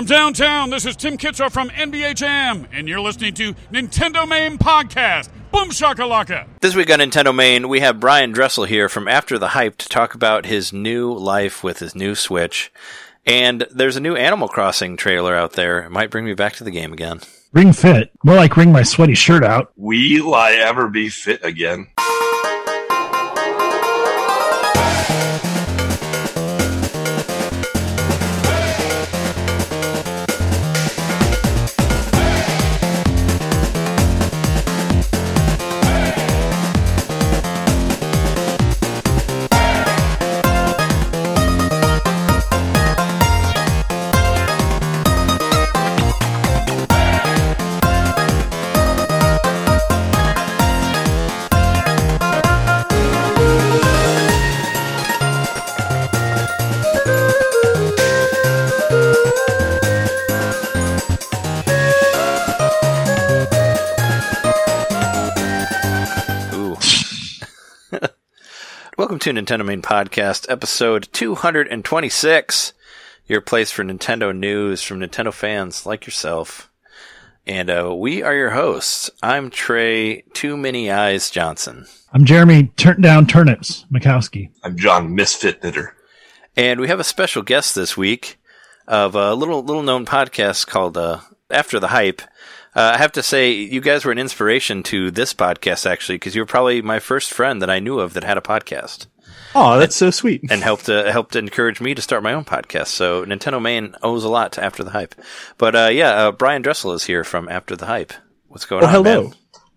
From downtown, this is Tim Kitzrow from NBA Jam, and you're listening to Nintendo Main Podcast. Boom shakalaka! This week on Nintendo Main, we have Brian Dressel here from After the Hype to talk about his new life with his new Switch. And there's a new Animal Crossing trailer out there. It might bring me back to the game again. Ring fit. More like ring my sweaty shirt out. Will I ever be fit again? To Nintendo Main Podcast, episode 226. Your place for Nintendo news from Nintendo fans like yourself. And uh, we are your hosts. I'm Trey Too Many Eyes Johnson. I'm Jeremy Turn Down Turnips Mikowski. I'm John Misfit Knitter. And we have a special guest this week of a little little known podcast called uh, After the Hype. Uh, I have to say, you guys were an inspiration to this podcast actually, because you were probably my first friend that I knew of that had a podcast, Oh, that's so sweet. and helped uh, helped encourage me to start my own podcast. So Nintendo Main owes a lot to After the Hype. But uh, yeah, uh, Brian Dressel is here from After the Hype. What's going Oh, on, hello. man?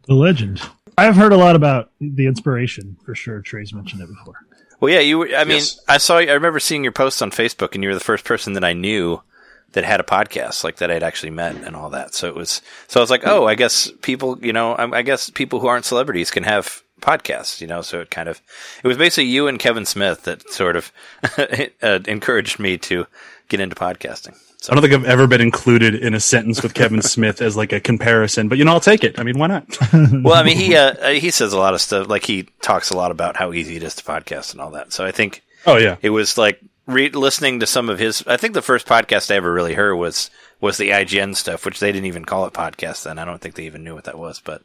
The legend. I've heard a lot about the inspiration for sure. Trey's mentioned it before. Well, yeah, you. Were, I mean, Yes. I saw. I remember seeing your posts on Facebook, and you were the first person that I knew that had a podcast, like that I'd actually met and all that. So it was. So I was like, oh, I guess people, you know, I, I guess people who aren't celebrities can have podcasts, you know. So it kind of, it was basically you and Kevin Smith that sort of uh, encouraged me to get into podcasting. So I don't think I've ever been included in a sentence with Kevin Smith as like a comparison, but you know, I'll take it. I mean, why not? well, I mean, he uh, he says a lot of stuff. Like he talks a lot about how easy it is to podcast and all that. So I think Oh yeah. it was like re- listening to some of his. I think the first podcast I ever really heard was was the IGN stuff, which they didn't even call it podcast then. I don't think they even knew what that was. But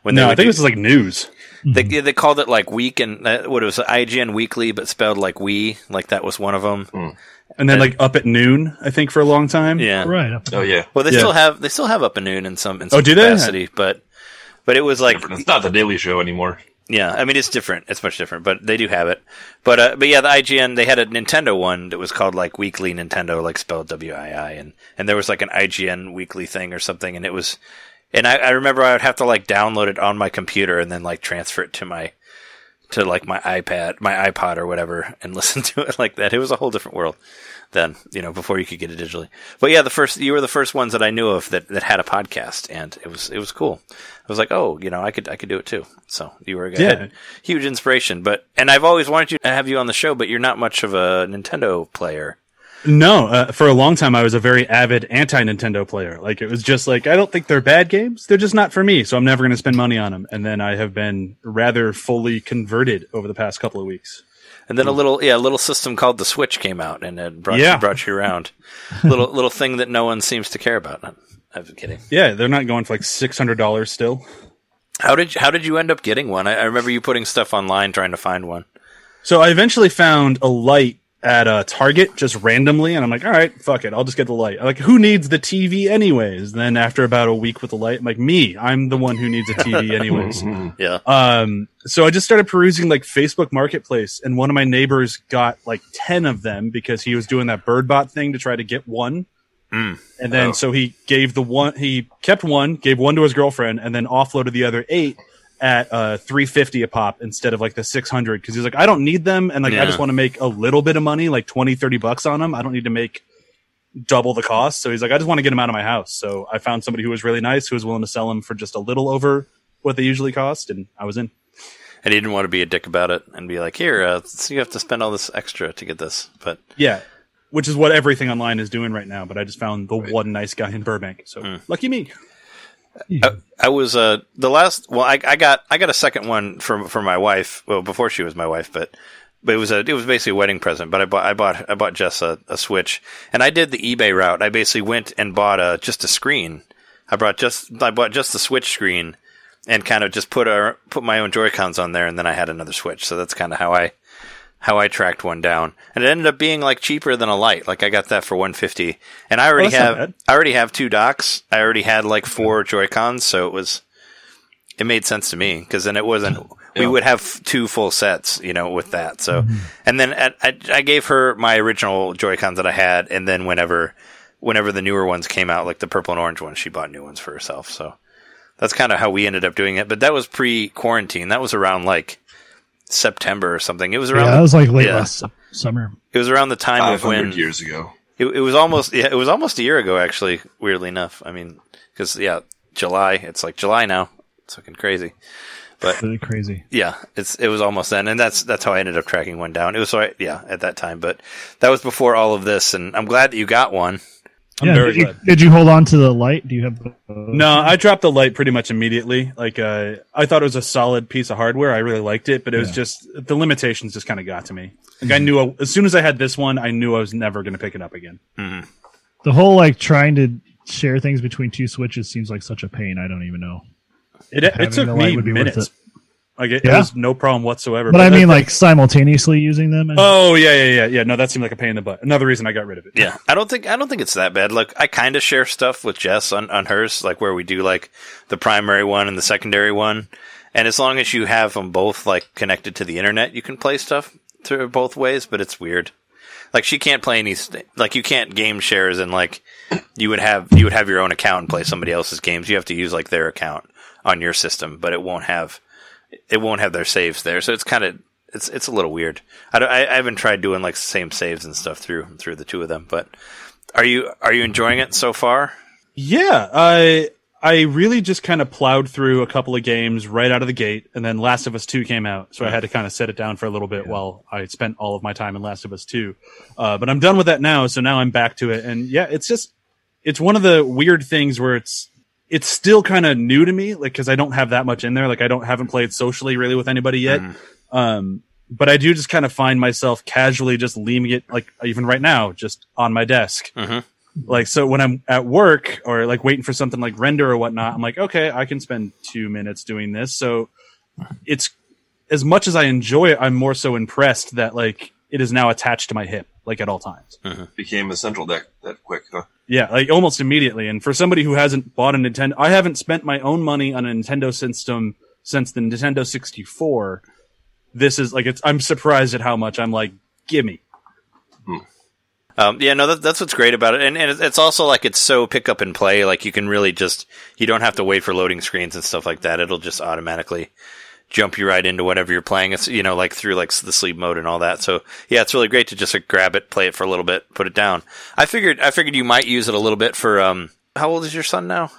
when No, they I think do- this is like news. They, they called it like week and uh, what it was IGN weekly, but spelled like we, like that was one of them. And then like up at noon, I think for a long time. Yeah, Right. Up Oh yeah, Well, they Yeah. still have they still have up at noon in some in some Oh, do they? capacity, but but it was like it's not the Daily Show anymore. Yeah, I mean it's different. It's much different, but they do have it. But uh, but yeah, the IGN they had a Nintendo one that was called like Weekly Nintendo, like spelled W I I, and and there was like an IGN weekly thing or something, and it was, and I, I remember I would have to like download it on my computer and then like transfer it to my to like my iPad, my iPod or whatever, and listen to it like that. It was a whole different world then, you know, before you could get it digitally. But yeah, the first you were the first ones that I knew of that, that had a podcast, and it was it was cool. I was like, oh, you know, I could I could do it too. So you were a Yeah. huge inspiration. But and I've always wanted you to have you on the show, but you're not much of a Nintendo player. No, uh, for a long time I was a very avid anti-Nintendo player. Like it was just like I don't think they're bad games. They're just not for me, so I'm never going to spend money on them. And then I have been rather fully converted over the past couple of weeks. And then a little yeah, a little system called the Switch came out and it brought Yeah. you, brought you around. little little thing that no one seems to care about. I'm, I'm kidding. Yeah, they're not going for like six hundred dollars still. How did how did you end up getting one? I, I remember you putting stuff online trying to find one. So I eventually found a light at a Target just randomly, and I'm like, all right, fuck it, I'll just get the light. I'm like, who needs the TV anyways? then after about a week with the light, I'm like, me, I'm the one who needs a TV anyways. Yeah. um, so I just started perusing like Facebook Marketplace, and one of my neighbors got like ten of them because he was doing that BirdBot thing to try to get one. Mm. And then Oh. so he gave the one, he kept one, gave one to his girlfriend, and then offloaded the other eight at uh 350 a pop instead of like the 600 because he's like i don't need them and like Yeah. i just want to make a little bit of money like 20 30 bucks on them i don't need to make double the cost. So he's like i just want to get them out of my house. So i found somebody who was really nice who was willing to sell them for just a little over what they usually cost and i was in. And he didn't want to be a dick about it and be like, "Here, uh, so you have to spend all this extra to get this." But yeah which is what everything online is doing right now but i just found the one nice guy in burbank so lucky me I, I was uh the last. Well, I, I got I got a second one for for my wife. Well, before she was my wife, but but it was a it was basically a wedding present. But I bought I bought I bought Jess a, a Switch, and I did the eBay route. I basically went and bought a just a screen. I brought just I bought just the Switch screen, and kind of just put a put my own Joy Cons on there, and then I had another Switch. So that's kind of how I how I tracked one down, and it ended up being like cheaper than a light. Like I got that for one fifty, and I already Oh, have. I already have two docks. I already had like four Joy Cons, so it was it made sense to me because then it wasn't we Yeah. would have two full sets you know with that so and then at, I, I gave her my original joy cons that i had and then whenever whenever the newer ones came out like the purple and orange ones she bought new ones for herself so that's kind of how we ended up doing it but that was pre-quarantine that was around like september or something it was around Yeah, that was like late yeah. last su- summer. it was around the time of when years ago. it, it was almost yeah, it was almost a year ago actually. Weirdly enough, I mean, because yeah, July. It's like July now. It's looking crazy. Really crazy. Yeah, it's it was almost then, and that's that's how I ended up tracking one down. It was right, yeah, at that time, but that was before all of this, and I'm glad that you got one. I'm yeah, very did you, glad. did you hold on to the light? Do you have? The, No, I dropped the light pretty much immediately. Like, uh, I thought it was a solid piece of hardware. I really liked it, but it was just the limitations just kind of got to me. Like, I knew I, as soon as I had this one, I knew I was never going to pick it up again. the whole like trying to share things between two switches seems like such a pain. I don't even know. It, it took me would be minutes. It. Like, it, Yeah? it was no problem whatsoever. But I mean, that- like simultaneously using them. And, oh yeah, yeah, yeah, yeah. No, that seemed like a pain in the butt. Another reason I got rid of it. Yeah, I don't think I don't think it's that bad. Look, I kind of share stuff with Jess on on hers, like where we do like the primary one and the secondary one, and as long as you have them both like connected to the internet, you can play stuff through both ways. But it's weird. Like she can't play any like you can't game shares and like you would have you would have your own account and play somebody else's games. You have to use like their account on your system, but it won't have it won't have their saves there. So it's kind of it's it's a little weird. I, I I haven't tried doing like same saves and stuff through through the two of them, but are you are you enjoying it so far? Yeah, I I really just kind of plowed through a couple of games right out of the gate, and then Last of Us Two came out, so I had to kind of set it down for a little bit while I spent all of my time in Last of Us Two. Uh, but I'm done with that now, so now I'm back to it, and yeah, it's just it's one of the weird things where it's it's still kind of new to me, like because I don't have that much in there, like I don't haven't played socially really with anybody yet. Mm-hmm. Um, but I do just kind of find myself casually just leaving it, like even right now, just on my desk. Mm-hmm. Like so when i'm at work or like waiting for something like render or whatnot i'm like okay i can spend two minutes doing this. So it's as much as i enjoy it i'm more so impressed that like it is now attached to my hip like at all times. Mm-hmm. Became a central deck that quick, huh? Yeah like almost immediately. And for somebody who hasn't bought a nintendo i haven't spent my own money on a nintendo system since the nintendo 64 this is like it's i'm surprised at how much. I'm like gimme. Um, yeah, no, that, that's what's great about it, and and it's also like it's so pick up and play. Like you can really just you don't have to wait for loading screens and stuff like that. It'll just automatically jump you right into whatever you're playing. It's you know like through like the sleep mode and all that. So yeah, it's really great to just like, grab it, play it for a little bit, put it down. I figured I figured you might use it a little bit for um. How old is your son now?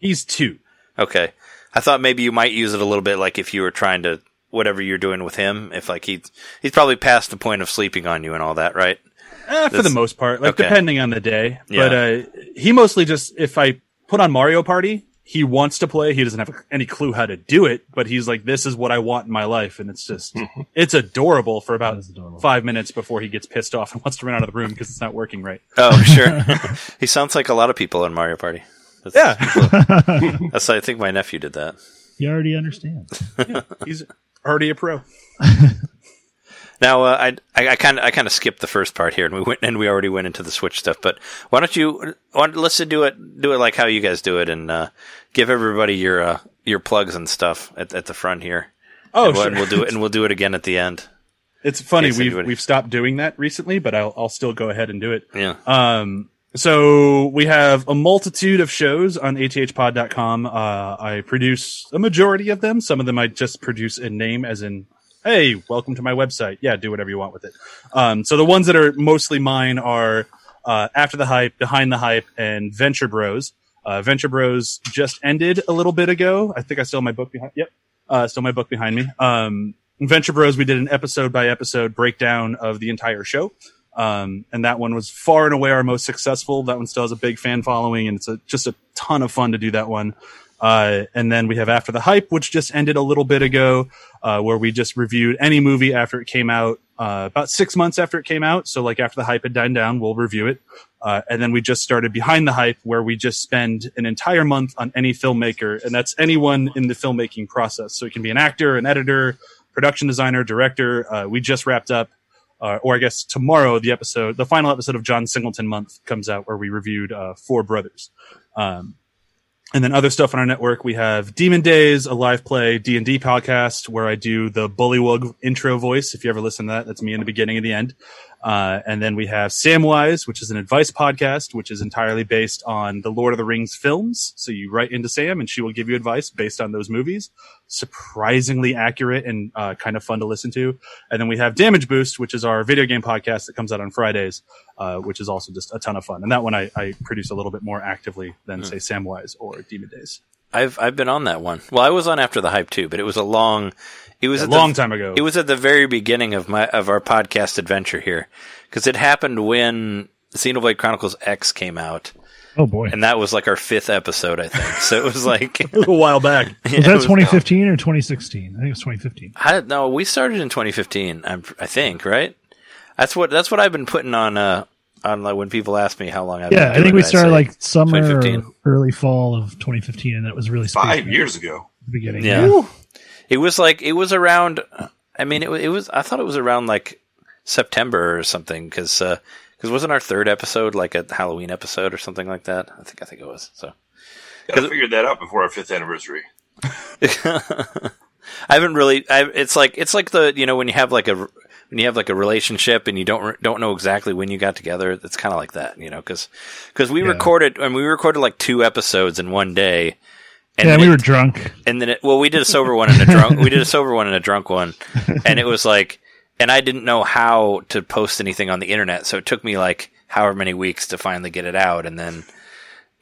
he's two Okay. I thought maybe you might use it a little bit like if you were trying to whatever you're doing with him, if like he's he's probably past the point of sleeping on you and all that, right? Eh, for the most part, like okay. depending on the day. Yeah. But uh, he mostly just if I put on Mario Party, he wants to play. He doesn't have any clue how to do it, but he's like, "This is what I want in my life," and it's just mm-hmm. it's adorable for about adorable. five minutes before he gets pissed off and wants to run out of the room because it's not working right. Oh, sure. he sounds like a lot of people in Mario Party. That's, Yeah, that's I think my nephew did that. he already understands. he's already a pro. Now, uh, I I kind of I kind of skipped the first part here, and we went and we already went into the Switch stuff. But why don't you? Why, let's do it do it like how you guys do it, and uh, give everybody your uh, your plugs and stuff at, at the front here. Oh, and we'll, sure. and we'll do it, and we'll do it again at the end. It's funny we've anybody. we've stopped doing that recently, but I'll I'll still go ahead and do it. Yeah. Um, so we have a multitude of shows on athpod.com. Uh, I produce a majority of them. Some of them I just produce in name as in, Hey, welcome to my website. Yeah, do whatever you want with it. Um, so the ones that are mostly mine are, uh, after the hype, behind the hype and venture bros. Uh, venture bros just ended a little bit ago. I think I still have my book behind. Yep. Uh, still my book behind me. Um, Venture Bros, we did an episode by episode breakdown of the entire show. Um, and that one was far and away our most successful. That one still has a big fan following, and it's a, just a ton of fun to do that one. Uh, and then we have After the Hype, which just ended a little bit ago, uh, where we just reviewed any movie after it came out uh, about six months after it came out. So like after the hype had died down, we'll review it. Uh, and then we just started behind the hype, where we just spend an entire month on any filmmaker, and that's anyone in the filmmaking process. So it can be an actor, an editor, production designer, director. Uh, we just wrapped up, uh, or I guess tomorrow, the episode, the final episode of John Singleton Month comes out, where we reviewed uh, Four Brothers. Um, and then other stuff on our network, we have Demon Days, a live play D and D podcast where I do the Bullywug intro voice. If you ever listen to that, that's me in the beginning and the end. Uh, and then we have Samwise, which is an advice podcast, which is entirely based on the Lord of the Rings films. So you write into Sam and she will give you advice based on those movies. Surprisingly accurate and uh, kind of fun to listen to. And then we have Damage Boost, which is our video game podcast that comes out on Fridays, uh, which is also just a ton of fun. And that one I, I produce a little bit more actively than, say, Samwise or Demon Days. I've I've been on that one. Well, I was on after the hype too, but it was a long. It was A long the, time ago. It was at the very beginning of my of our podcast adventure here, because it happened when Xenoblade Chronicles X came out, Oh boy, and that was like our fifth episode, I think. So it was like a little while back. was it that was- 2015 or 2016? I think it was 2015. I don't know. We started in 2015. I'm, I think right. That's what that's what I've been putting on. Uh, on like when people ask me how long I've Yeah, been I think we started like summer, or early fall of 2015, and that was really Five years ago. at the beginning. Yeah. It was like it was around. I mean, it, it was. I thought it was around like September or something because because uh, wasn't our third episode like a Halloween episode or something like that? I think I think it was. So Got to figure that out before our fifth anniversary. I haven't really. I, it's like it's like the you know when you have like a when you have like a relationship and you don't don't know exactly when you got together. It's kind of like that, you know, because because we Yeah. recorded and we recorded like two episodes in one day. And Yeah, we it- were drunk. and then it, well we did a sober one and a drunk we did a sober one and a drunk one. And it was like and i didn't know how to post anything on the internet. So it took me like however many weeks to finally get it out. And then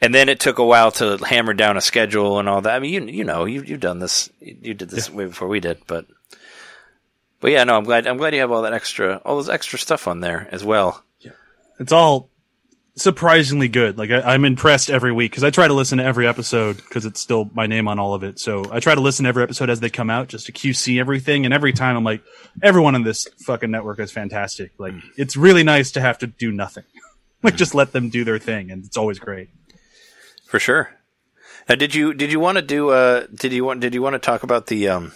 and then it took a while to hammer down a schedule and all that. I mean you you know you you've done this you did this way before we did but but yeah no i'm glad i'm glad you have all that extra all those extra stuff on there as well. Yeah, It's all surprisingly good. Like I, I'm impressed every week because I try to listen to every episode because it's still my name on all of it. So I try to listen to every episode as they come out just to QC everything. And every time I'm like, everyone on this fucking network is fantastic. Like it's really nice to have to do nothing. like just let them do their thing, and it's always great. for sure now, did you did you want to do uh did you want did you want to talk about the um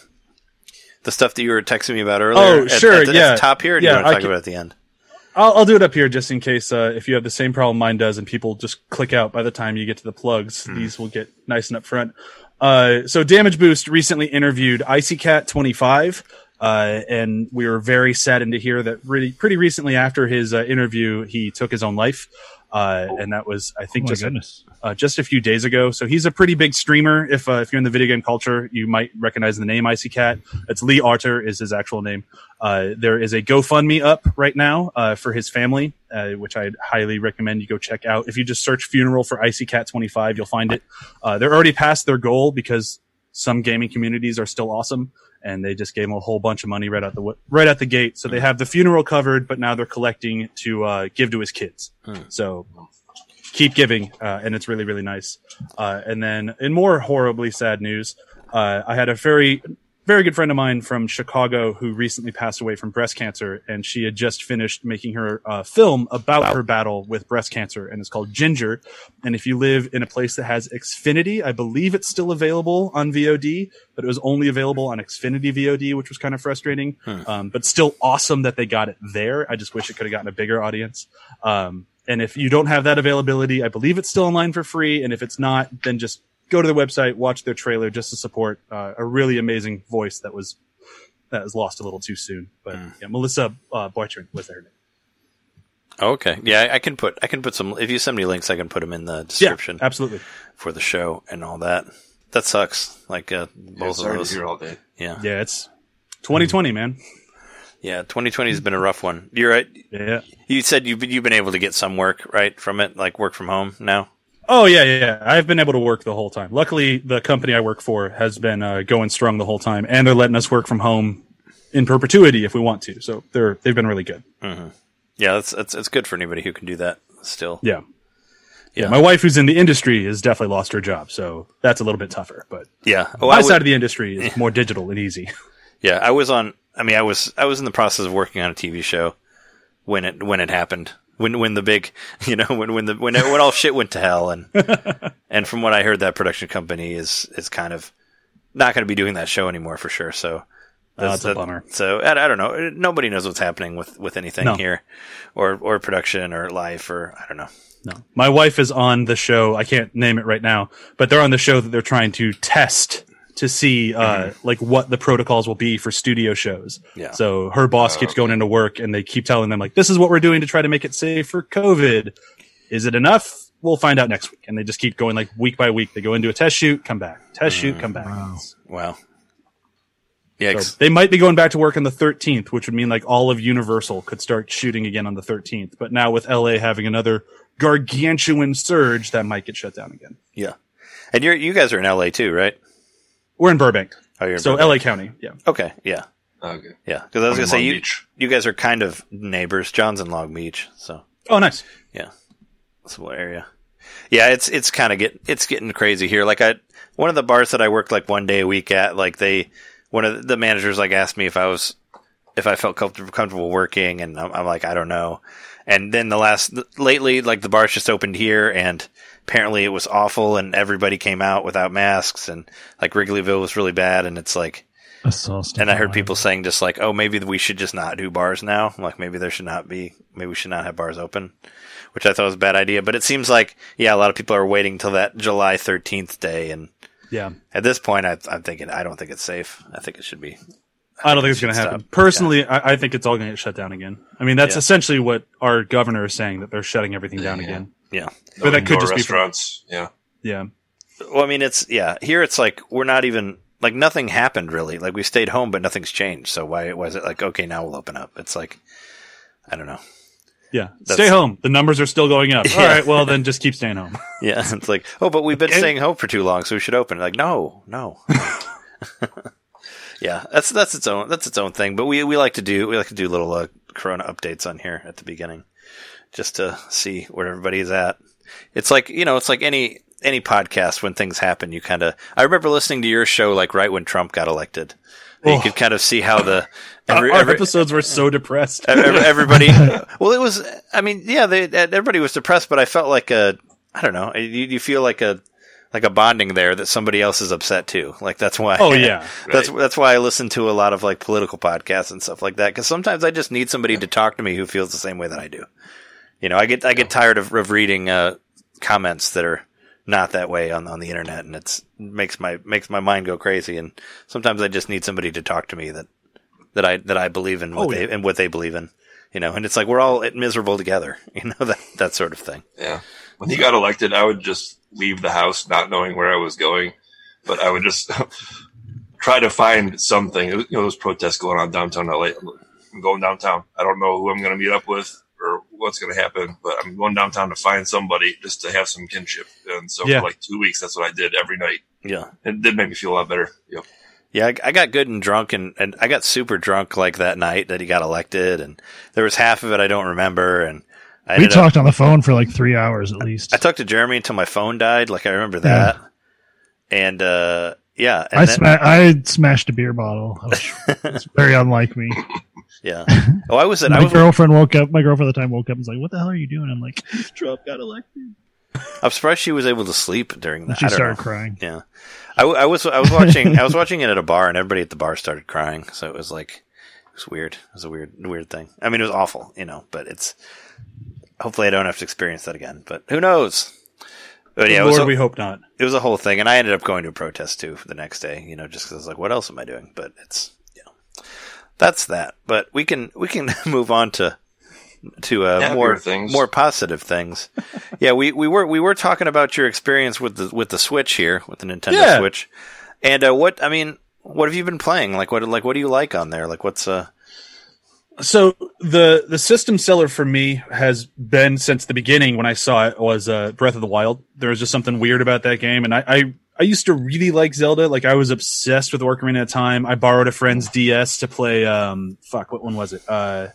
the stuff that you were texting me about earlier Oh, at, sure, at the, at yeah. the top here Yeah, you want to I talk can- about at the end I'll, I'll do it up here just in case uh, if you have the same problem mine does and people just click out by the time you get to the plugs. These will get nice and up front. Uh, so Damage Boost recently interviewed Icy Cat 25. Uh, and we were very saddened to hear that really pretty recently after his uh, interview, he took his own life. Uh, and that was, I Oh think, my just a, uh, just a few days ago. So he's a pretty big streamer. If uh, if you're in the video game culture, you might recognize the name Icy Cat. It's Lee Arter is his actual name. Uh, there is a GoFundMe up right now uh, for his family, uh, which I'd highly recommend you go check out. If you just search funeral for Icy Cat 25, you'll find it. Uh, they're already past their goal because some gaming communities are still awesome. And they just gave him a whole bunch of money right out the right out the gate. So they have the funeral covered, but now they're collecting to uh, give to his kids. So keep giving, uh, and it's really, really nice. Uh, and then in more horribly sad news, uh, I had a very, very good friend of mine from Chicago who recently passed away from breast cancer, and she had just finished making her uh, film about her battle with breast cancer, and it's called Ginger. And if you live in a place that has Xfinity, I believe it's still available on VOD, but it was only available on Xfinity VOD, which was kind of frustrating. Um, but still awesome that they got it there. I just wish it could have gotten a bigger audience. Um, and if you don't have that availability, I believe it's still online for free. And if it's not, then just go to their website, watch their trailer just to support uh, a really amazing voice that was that was lost a little too soon. But yeah, Melissa uh, Boytrin was her name. okay yeah I, I can put i can put some if you send me links i can put them in the Yeah, description absolutely. for the show and all that that sucks like uh Yeah, both of sorry those to all that. yeah Yeah, it's 2020, man. yeah 2020 has been a rough one you're right Yeah. you said you've been, you've been able to get some work right from it like work from home now Oh yeah, yeah, yeah. I've been able to work the whole time. Luckily, the company I work for has been uh, going strong the whole time, and they're letting us work from home in perpetuity if we want to. So they're they've been really good. yeah that's that's it's good for anybody who can do that still Yeah. Yeah. Yeah, my wife, who's in the industry, has definitely lost her job, so that's a little bit tougher. But yeah oh my was, side of the industry is more digital and easy. yeah I was on I mean, I was I was in the process of working on a TV show when it when it happened. When when the big you know when when the when when all shit went to hell and and from what I heard, that production company is is kind of not going to be doing that show anymore for sure. So Oh, that's a bummer. So I, I don't know. Nobody knows what's happening with with anything No. here, or or production or life or I don't know. No. My wife is on the show. I can't name it right now, but they're on the show that they're trying to test to see uh, like what the protocols will be for studio shows. Yeah. So her boss keeps going into work and they keep telling them like this is what we're doing to try to make it safe for COVID. Is it enough? We'll find out next week. And they just keep going like week by week. They go into a test shoot, come back. Test shoot, come back. Wow. Wow. Yeah, So they might be going back to work on the 13th, which would mean like all of Universal could start shooting again on the 13th. But now with LA having another gargantuan surge, that might get shut down again. yeah. And you're you guys are in LA too, right? We're in Burbank. Oh, you're in So Burbank. LA County, yeah. Okay, yeah, Okay. yeah. Because I was I'm gonna say Long you Beach. you guys are kind of neighbors. John's in Long Beach, so Oh, nice. yeah, that's what area. Yeah, it's it's kind of get it's getting crazy here. Like I one of the bars that I worked like one day a week at, like they one of the managers like asked me if I was if I felt comfortable comfortable working, and I'm, I'm like I don't know. And then the last lately, like the bars just opened here, and apparently it was awful, and everybody came out without masks, and like Wrigleyville was really bad, and it's like I and I heard people saying just like, oh, maybe we should just not do bars now. Like maybe there should not be, maybe we should not have bars open, which I thought was a bad idea. But it seems like, yeah, a lot of people are waiting till that July 13th day. And Yeah. at this point, I, I'm thinking, I don't think it's safe. I think it should be. I don't think it's going to happen. stop. Personally, I, I think it's all going to get shut down again. I mean, that's Yeah. essentially what our governor is saying that they're shutting everything down Yeah. again. Yeah. But that could Indoor just be for- restaurants. yeah. Yeah. Well, I mean, it's, yeah, here it's like, we're not even, like nothing happened really. Like we stayed home, but nothing's changed. So why was it like, okay, now we'll open up? It's like, I don't know. Yeah. That's- Stay home. The numbers are still going up. All Yeah. right. Well, then just keep staying home. Yeah, it's like, oh, but we've been Okay. staying home for too long, so we should open. Like, no, no. yeah, that's that's its own that's its own thing. But we we like to do we like to do little uh, Corona updates on here at the beginning, just to see where everybody is at. It's like you know, it's like any any podcast when things happen. You kind of I remember listening to your show like right when Trump got elected. You Oh. could kind of see how the every, our every- episodes were so depressed. Ev- ev- everybody well it was i mean yeah they everybody was depressed but i felt like a i don't know you, you feel like a like a bonding there that somebody else is upset too like that's why Oh, yeah. that's Right. that's why i listen to a lot of like political podcasts and stuff like that because sometimes i just need somebody to talk to me who feels the same way that i do you know i get i get tired of, of reading uh comments that are not that way on on the internet and it's makes my makes my mind go crazy and sometimes i just need somebody to talk to me that that I that I believe in what Oh, they yeah. and what they believe in. You know, and it's like we're all miserable together. You know that that sort of thing. Yeah. When he got elected, I would just leave the house not knowing where I was going, but I would just try to find something. You know, those protests going on downtown LA. I'm going downtown. I don't know who I'm going to meet up with or what's going to happen, but I'm going downtown to find somebody just to have some kinship. And so Yeah. for like two weeks, that's what I did every night. Yeah, It did make me feel a lot better. Yep. yeah. I, I got good and drunk, and and I got super drunk like that night that he got elected, and there was half of it I don't remember, and I We ended up, talked on the phone for like three hours at least. I talked to Jeremy until my phone died. Like I remember that, and uh yeah, and I, then- sma- I smashed a beer bottle. I was- It's very unlike me. yeah. Oh, I was at I My was girlfriend woke up. My girlfriend at the time woke up and was like, "What the hell are you doing?" I'm like, "Trump got elected." I'm surprised she was able to sleep during that. she started know. crying. Yeah, I, I was I was watching I was watching it at a bar and everybody at the bar started crying. So it was like it was weird. It was a weird weird thing. I mean, it was awful, you know. But it's hopefully I don't have to experience that again. But who knows? But yeah, Lord, a, we hope not. it was a whole thing, and I ended up going to a protest too the next day. You know, just because I was like, what else am I doing? But it's you know, that's that. But we can we can move on to to uh, Happier more things. more positive things. yeah, we, we were we were talking about your experience with the with the Switch here with the Nintendo Yeah. Switch, and uh, what I mean, what have you been playing? Like what like what do you like on there? Like what's uh So the the system seller for me has been since the beginning when I saw it was uh, Breath of the Wild. There was just something weird about that game, and I, I I used to really like Zelda. Like I was obsessed with Ocarina of Time. I borrowed a friend's DS to play. Um, fuck, what one was it? Uh,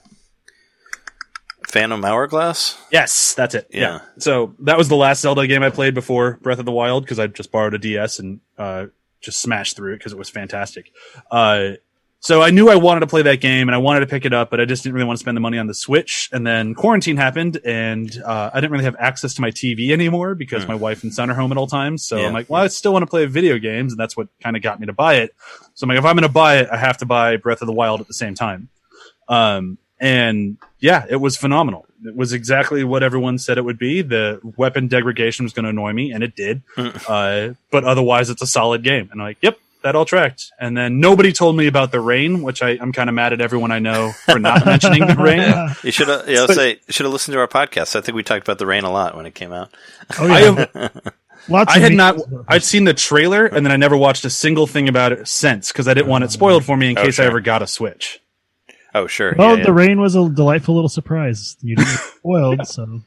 Phantom Hourglass? yes, that's it. Yeah. So that was the last Zelda game I played before Breath of the Wild because I just borrowed a DS and uh, just smashed through it because it was fantastic. Uh, so I knew I wanted to play that game and I wanted to pick it up, but I just didn't really want to spend the money on the Switch. And then quarantine happened and uh, I didn't really have access to my TV anymore because Hmm. my wife and son are home at all times. So Yeah. I'm like, well, I still want to play video games. And that's what kind of got me to buy it. So I'm like, if I'm going to buy it, I have to buy Breath of the Wild at the same time. Um, and yeah, it was phenomenal. It was exactly what everyone said it would be. The weapon degradation was going to annoy me, and it did. uh, but otherwise, it's a solid game. And I'm like, yep, that all tracked. And then nobody told me about the rain, which I, I'm kind of mad at everyone I know for not mentioning the rain. You should have, you know, say, should have listened to our podcast. I think we talked about the rain a lot when it came out. Oh I yeah, have, lots. I had not. I'd seen the trailer, and then I never watched a single thing about it since because I didn't want it spoiled for me in Oh, case I ever got a Switch. Oh, sure. Well, yeah, yeah. the rain was a delightful little surprise. You didn't get spoiled, so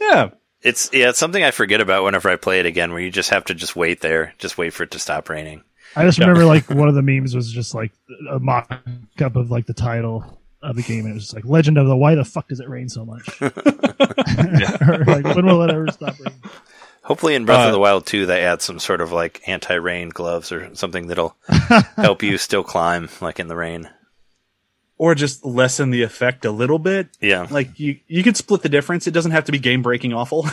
Yeah, It's yeah, it's something I forget about whenever I play it again. Where you just have to just wait there, just wait for it to stop raining. I just remember like one of the memes was just like a mock up of like the title of the game, and it was just like Legend of the Why the fuck does it rain so much? or like when will it ever stop raining? Hopefully, in Breath Uh, of the Wild 2, they add some sort of like anti-rain gloves or something that'll help you still climb, like in the rain. or just lessen the effect a little bit. Yeah, Like you, you could split the difference. It doesn't have to be game breaking awful.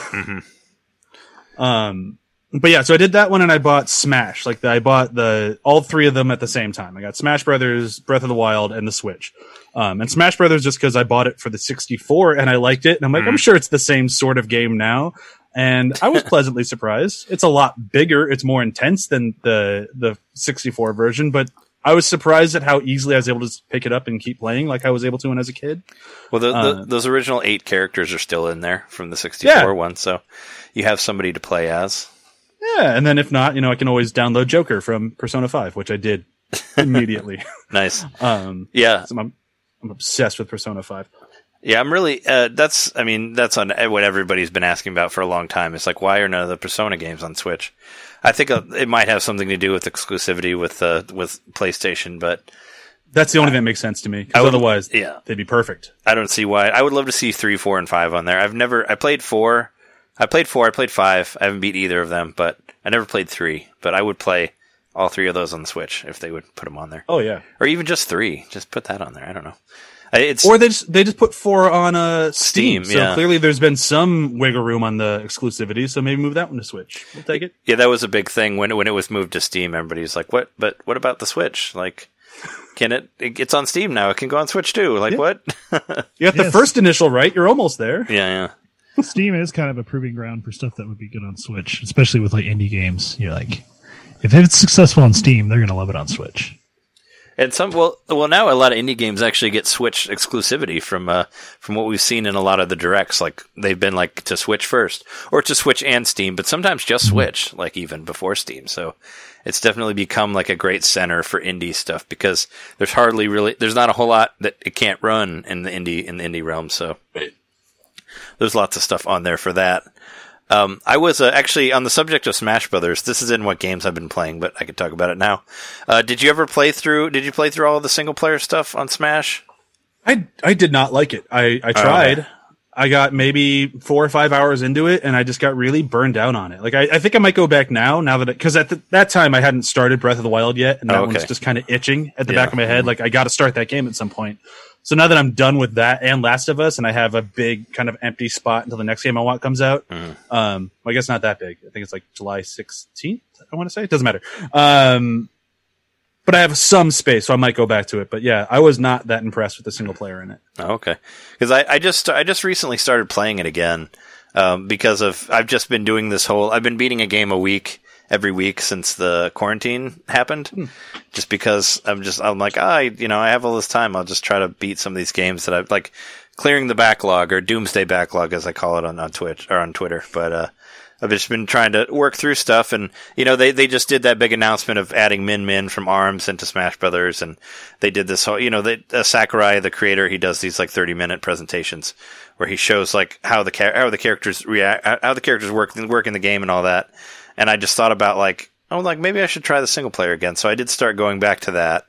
um, but yeah, so I did that one, and I bought Smash. Like I bought the all three of them at the same time. I got Smash Brothers, Breath of the Wild, and the Switch. Um, and Smash Brothers just because I bought it for the 64 and I liked it, and I'm like, I'm sure it's the same sort of game now. And I was pleasantly surprised. It's a lot bigger. It's more intense than the the 64 version, but I was surprised at how easily I was able to pick it up and keep playing like I was able to when I was a kid. well, the, uh, the, those original eight characters are still in there from the 64 Yeah. one, so you have somebody to play as. Yeah, and then if not, you know, I can always download Joker from Persona 5, which I did immediately. Nice. um, Yeah, so I'm, I'm obsessed with Persona 5. Yeah, I'm really. Uh, that's. I mean, that's on uh, what everybody's been asking about for a long time. It's like, why are none of the Persona games on Switch? I think uh, it might have something to do with exclusivity with uh, with PlayStation, but That's the only thing that makes sense to me. Would- otherwise, yeah. they'd be perfect. I don't see why. I would love to see three, four, and five on there. I've never. I played four. I played four. I played five. I haven't beat either of them, but I never played three. But I would play all three of those on the Switch if they would put them on there, Oh yeah. or even just three. Just put that on there. I don't know. It's Or they just they just put four on uh, Steam. Steam, so yeah. clearly, there's been some wiggle room on the exclusivity. So maybe move that one to Switch. We'll take it. Yeah, that was a big thing when when it was moved to Steam. Everybody's like, "What? But what about the Switch? Like, can it? it it's on Steam now. It can go on Switch too. Like, Yeah. what? You got the Yes. first initial right. You're almost there. yeah, yeah. Steam is kind of a proving ground for stuff that would be good on Switch, especially with like indie games. You're like, if it's successful on Steam, they're gonna love it on Switch. And some well, well now a lot of indie games actually get Switch exclusivity from uh, from what we've seen in a lot of the directs. Like they've been like to Switch first, or to Switch and Steam, but sometimes just Switch, like even before Steam. So it's definitely become like a great center for indie stuff because there's hardly really there's not a whole lot that it can't run in the indie in the indie realm. So Right. There's lots of stuff on there for that. Um, I was uh, actually on the subject of Smash Brothers. This is in what games I've been playing, but I could talk about it now. Uh, did you ever play through? Did you play through all the single player stuff on Smash? I I did not like it. I I tried. I got maybe four or five hours into it, and I just got really burned down on it. Like I, I think I might go back now. Now that because at the, that time I hadn't started Breath of the Wild yet, and that Oh, one's just kind of itching at the Yeah. back of my head. Like I got to start that game at some point. So now that I'm done with that and Last of Us, and I have a big kind of empty spot until the next game I want comes out. Mm-hmm. Um, well, I guess not that big. I think it's like July 16th. I want to say it doesn't matter. Um, but I have some space, so I might go back to it. But yeah, I was not that impressed with the single player in it. Oh, okay, because I, I just I just recently started playing it again um, because of I've just been doing this whole I've been beating a game a week every week since the quarantine happened. Just because I'm just I'm like I you know I have all this time I'll just try to beat some of these games that I've like clearing the backlog or doomsday backlog as I call it on on Twitch or on Twitter. But uh, I've just been trying to work through stuff, and you know they they just did that big announcement of adding Min Min from Arms into Smash Brothers, and they did this whole you know they, uh, Sakurai the creator he does these like thirty minute presentations where he shows like how the how the characters react how- how the characters work work in the game and all that, and I just thought about like oh like maybe I should try the single player again, so I did start going back to that,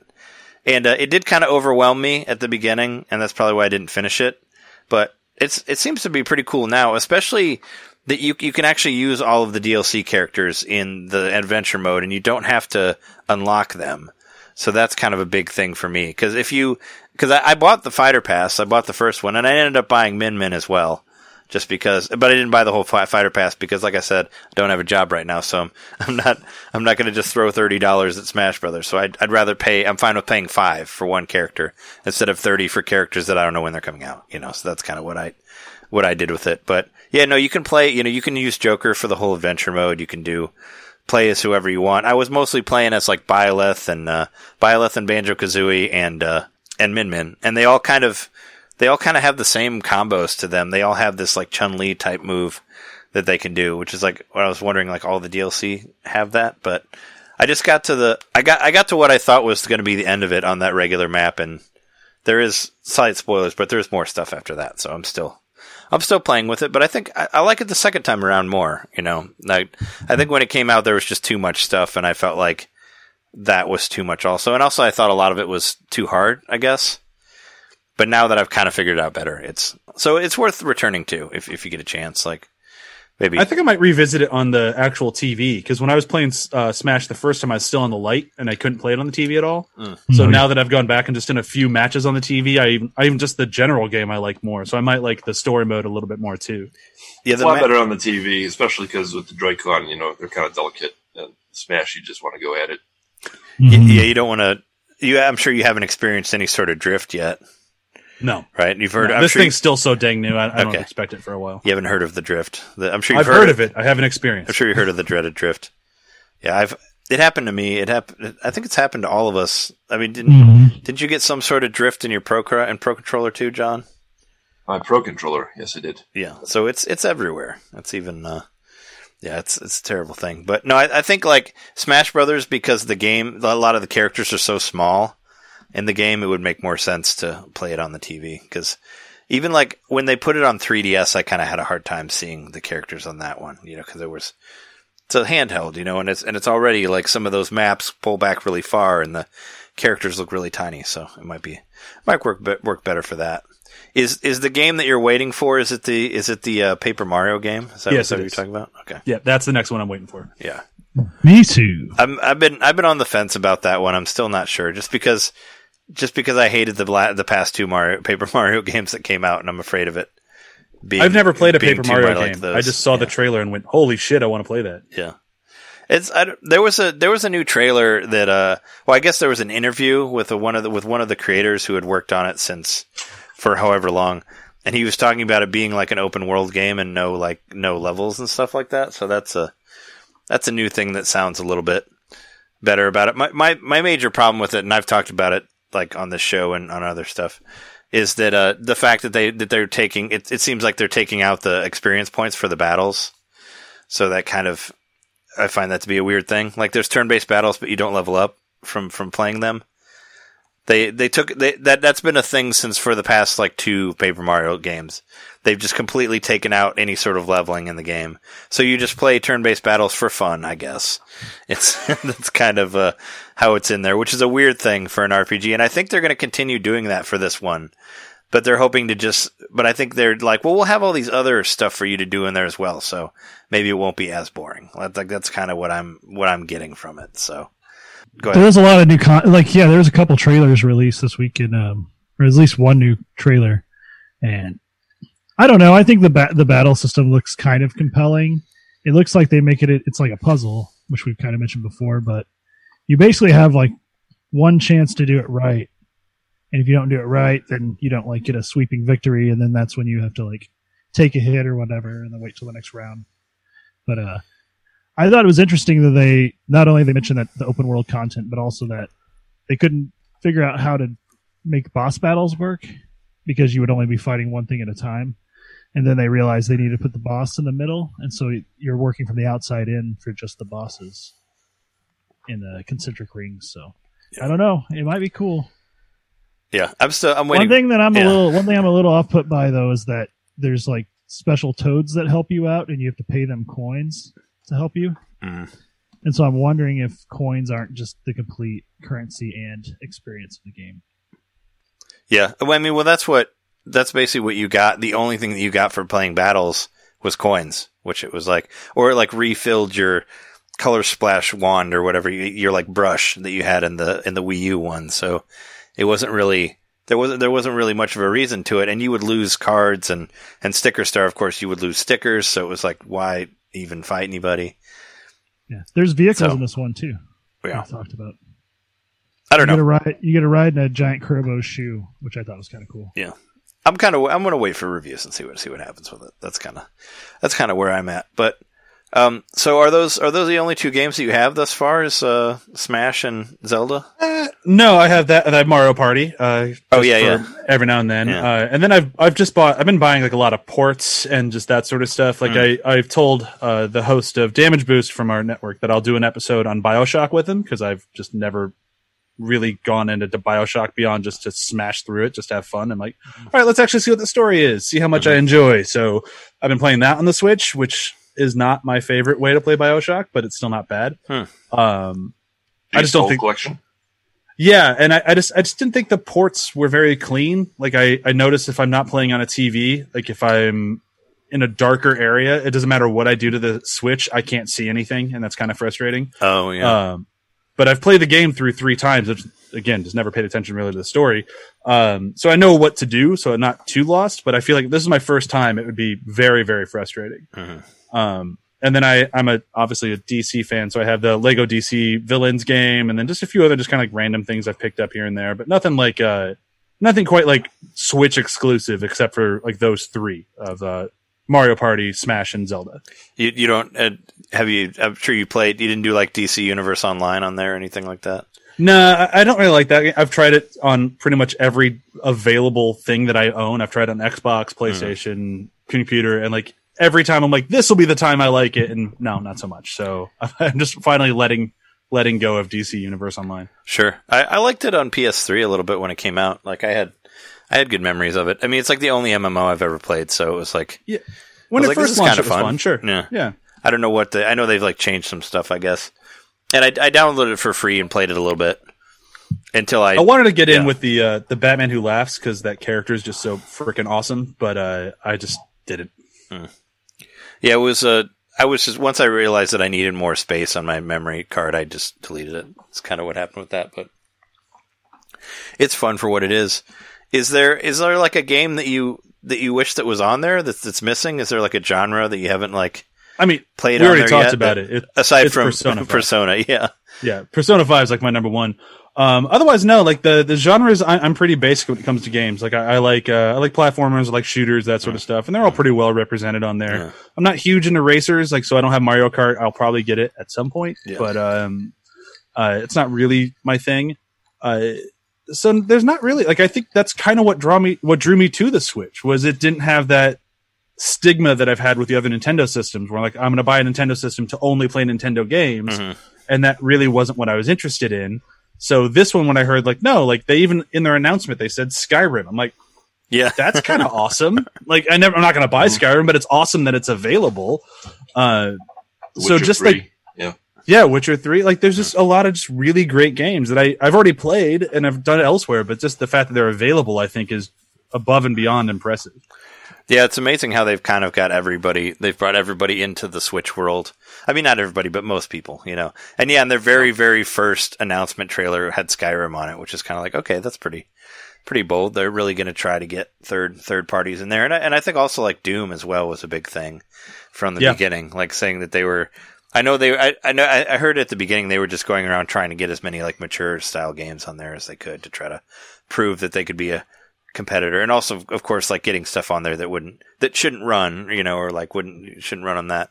and uh, it did kind of overwhelm me at the beginning, and that's probably why I didn't finish it, but it's it seems to be pretty cool now, especially that you you can actually use all of the DLC characters in the adventure mode, and you don't have to unlock them. So that's kind of a big thing for me. Cause if you, cause I, I bought the fighter pass, I bought the first one and I ended up buying Min Min as well. Just because, but I didn't buy the whole fi- fighter pass because, like I said, I don't have a job right now, so I'm, I'm not, I'm not going to just throw thirty dollars at Smash Brothers. So I'd, I'd rather pay. I'm fine with paying five for one character instead of thirty for characters that I don't know when they're coming out. You know, so that's kind of what I, what I did with it. But yeah, no, you can play. You know, you can use Joker for the whole adventure mode. You can do play as whoever you want. I was mostly playing as like Byleth and uh, Byleth and Banjo Kazooie and uh, and Min Min, and they all kind of they all kind of have the same combos to them. They all have this like Chun Li type move that they can do, which is like what I was wondering. Like all the DLC have that, but I just got to the I got I got to what I thought was going to be the end of it on that regular map, and there is slight spoilers, but there's more stuff after that. So I'm still I'm still playing with it, but I think I, I like it the second time around more. You know, like I think when it came out, there was just too much stuff, and I felt like that was too much also, and also I thought a lot of it was too hard. I guess. But now that I've kind of figured it out better, it's so it's worth returning to if if you get a chance. Like maybe I think I might revisit it on the actual TV because when I was playing uh, Smash the first time, I was still on the light and I couldn't play it on the TV at all. Mm. So Oh, now that I've gone back and just done a few matches on the TV, I even, I even just the general game I like more. So I might like the story mode a little bit more too. yeah, the a lot ma- better on the TV, especially because with the Joy-Con, you know, they're kind of delicate. And Smash, you just want to go at it. y- Mhm. yeah, you don't want to. You, I'm sure you haven't experienced any sort of drift yet, No, right? You've heard. No, I'm this sure thing's still so dang new. I, I don't expect it for a while. you, you haven't heard of the drift. The, I'm sure you've I've heard of it. I haven't experienced. I'm sure you heard of the dreaded drift. Yeah, I've. It happened to me. It happened. I think it's happened to all of us. I mean, didn't Mhm. didn't you get some sort of drift in your pro and pro controller too, John? My Pro Controller, yes, I did. Yeah, so it's it's everywhere. It's even uh yeah, it's it's a terrible thing. But no, I, I think like Smash Brothers because the game a lot of the characters are so small in the game, it would make more sense to play it on the TV because even like when they put it on 3DS, I kind of had a hard time seeing the characters on that one, you know, because it was it's a handheld, you know, and it's and it's already like some of those maps pull back really far and the characters look really tiny, so it might be might work be- work better for that. Is is the game that you're waiting for? Is it the is it the uh, Paper Mario game? Is that, Yes, is it what you're is. talking about? Okay, Yeah, that's the next one I'm waiting for. yeah. Me too. I'm I've been I've been on the fence about that one. I'm still not sure, just because just because I hated the the past two Mario Paper Mario games that came out, and I'm afraid of it. Being, I've never played a Paper Mario game. like. I just saw the trailer and went, "Holy shit, I want to play that." Yeah. It's I, there was a there was a new trailer that uh well I guess there was an interview with a, one of the with one of the creators who had worked on it since for however long and he was talking about it being like an open world game and no like no levels and stuff like that so that's a that's a new thing that sounds a little bit better about it my my my major problem with it and I've talked about it like on this show and on other stuff is that uh the fact that they that they're taking it it seems like they're taking out the experience points for the battles so that kind of I find that to be a weird thing. Like there's turn-based battles, but you don't level up from from playing them. They they took they, that that's been a thing since for the past like two Paper Mario games. They've just completely taken out any sort of leveling in the game. So you just play turn-based battles for fun, I guess. It's that's kind of uh, how it's in there, which is a weird thing for an RPG. And I think they're going to continue doing that for this one. But they're hoping to just. But I think they're like, well, we'll have all these other stuff for you to do in there as well. So maybe it won't be as boring. That's like that's kind of what I'm what I'm getting from it. So go There was a lot of new con. Like, yeah, there was a couple trailers released this week in um, or at least one new trailer. And I don't know. I think the ba- the battle system looks kind of compelling. It looks like they make it. It's like a puzzle, which we've kind of mentioned before. But you basically have like one chance to do it right, and if you don't do it right, then you don't like get a sweeping victory, and then that's when you have to like take a hit or whatever, and then wait till the next round. But uh, I thought it was interesting that they not only they mentioned that the open world content, but also that they couldn't figure out how to make boss battles work because you would only be fighting one thing at a time. And then they realized they need to put the boss in the middle, and so you're working from the outside in for just the bosses in the concentric rings. So I don't know, it might be cool. Yeah, I'm still I'm waiting. One thing that I'm yeah. a little one thing I'm a little off put by though is that there's like special toads that help you out, and you have to pay them coins to help you. Mhm. And so I'm wondering if coins aren't just the complete currency and experience of the game. Yeah, well, I mean, well, that's what that's basically what you got. The only thing that you got for playing battles was coins, which it was like, or it like refilled your color splash wand or whatever your like brush that you had in the in the Wii U one. So it wasn't really there wasn't there wasn't really much of a reason to it, and you would lose cards and and sticker star. Of course, you would lose stickers. So it was like, why even fight anybody? Yeah, there's vehicles So- in this one too. Yeah, We talked about. I don't You get a know. ride. You get a ride in a giant Kuribo shoe, which I thought was kind of cool. I'm kind of I'm gonna wait for reviews and see what see what happens with it. That's kind of that's kind of where I'm at. But um, so are those are those the only two games that you have thus far? Is uh, Smash and Zelda? Uh, no, I have that. I have Mario Party. Uh, Oh, just yeah, Every now and then, Yeah. uh, and then I've I've just bought. I've been buying like a lot of ports and just that sort of stuff. Like Mm. I I've told uh, the host of Damage Boost from our network that I'll do an episode on Bioshock with him because I've just never really gone into the Bioshock beyond just to smash through it, just to have fun. I'm like, Mm-hmm. all right, let's actually see what the story is, see how much I enjoy. So I've been playing that on the Switch, which is not my favorite way to play Bioshock, but it's still not bad. Hmm. Um, I I just don't think- collection. yeah, and I, I just I just didn't think the ports were very clean. Like I I noticed if I'm not playing on a TV, like if I'm in a darker area, it doesn't matter what I do to the Switch, I can't see anything, and that's kind of frustrating. Oh yeah, Um, but I've played the game through three times. Which, again, just never paid attention really to the story. Um, so I know what to do, so I'm not too lost. But I feel like this is my first time. It would be very very frustrating. Mhm. Um, and then I, I'm a obviously a DC fan, so I have the Lego DC Villains game, and then just a few other just kind of like random things I've picked up here and there, but nothing like uh, nothing quite like Switch exclusive, except for like those three of uh, Mario Party, Smash, and Zelda. you you don't uh, have you? I'm sure you played. You didn't do like DC Universe Online on there or anything like that. No, I don't really like that. I've tried it on pretty much every available thing that I own. I've tried it on Xbox, mm-hmm. PlayStation, computer, and like every time I'm like, this will be the time I like it, and no, not so much. So I'm just finally letting letting go of DC Universe Online. Sure, I, I liked it on PS3 a little bit when it came out. Like I had I had good memories of it. I mean, it's like the only MMO I've ever played, so it was like yeah. When it like, first launched, it was fun. fun. Sure. Yeah. Yeah. I don't know what the I know they've like changed some stuff, I guess. And I, I downloaded it for free and played it a little bit until I I wanted to get in with the uh, the Batman Who Laughs because that character is just so freaking awesome, but uh, I just didn't. yeah it was uh I was just once I realized that I needed more space on my memory card, I just deleted it. It's kind of what happened with that, but it's fun for what it is. Is there is there like a game that you that you wish that was on there that's that's missing? Is there like a genre that you haven't like I mean, played we already talked yet about it. it. aside from Persona Persona, 5. yeah. Yeah, Persona Five is like my number one. Um, otherwise, no. Like the the genres, I, I'm pretty basic when it comes to games. Like I, I like uh, I like platformers, I like shooters, that sort of stuff, and they're all pretty well represented on there. Yeah. I'm not huge into racers, like so I don't have Mario Kart. I'll probably get it at some point, Yeah. but um, uh, it's not really my thing. Uh, so there's not really like I think that's kind of what draw me what drew me to the Switch was it didn't have that stigma that I've had with the other Nintendo systems where like I'm going to buy a Nintendo system to only play Nintendo games Mhm. and that really wasn't what I was interested in. So this one when I heard like no like they even in their announcement they said Skyrim. I'm like Yeah. that's kind of awesome. Like I never I'm not going to buy Skyrim but it's awesome that it's available. Uh So just 3. like- yeah, yeah, Witcher 3 like there's just a lot of just really great games that I I've already played and I've done it elsewhere but just the fact that they're available I think is above and beyond impressive. Yeah, it's amazing how they've kind of got everybody. They've brought everybody into the Switch world. I mean, not everybody, but most people, you know. And yeah, and their very, very first announcement trailer had Skyrim on it, which is kind of like, okay, that's pretty, pretty bold. They're really going to try to get third, third parties in there, and I, and I think also like Doom as well was a big thing from the Yeah. beginning, like saying that they were. I know they. I, I know. I, I heard at the beginning they were just going around trying to get as many like mature style games on there as they could to try to prove that they could be a competitor and also of course like getting stuff on there that wouldn't that shouldn't run you know or like wouldn't shouldn't run on that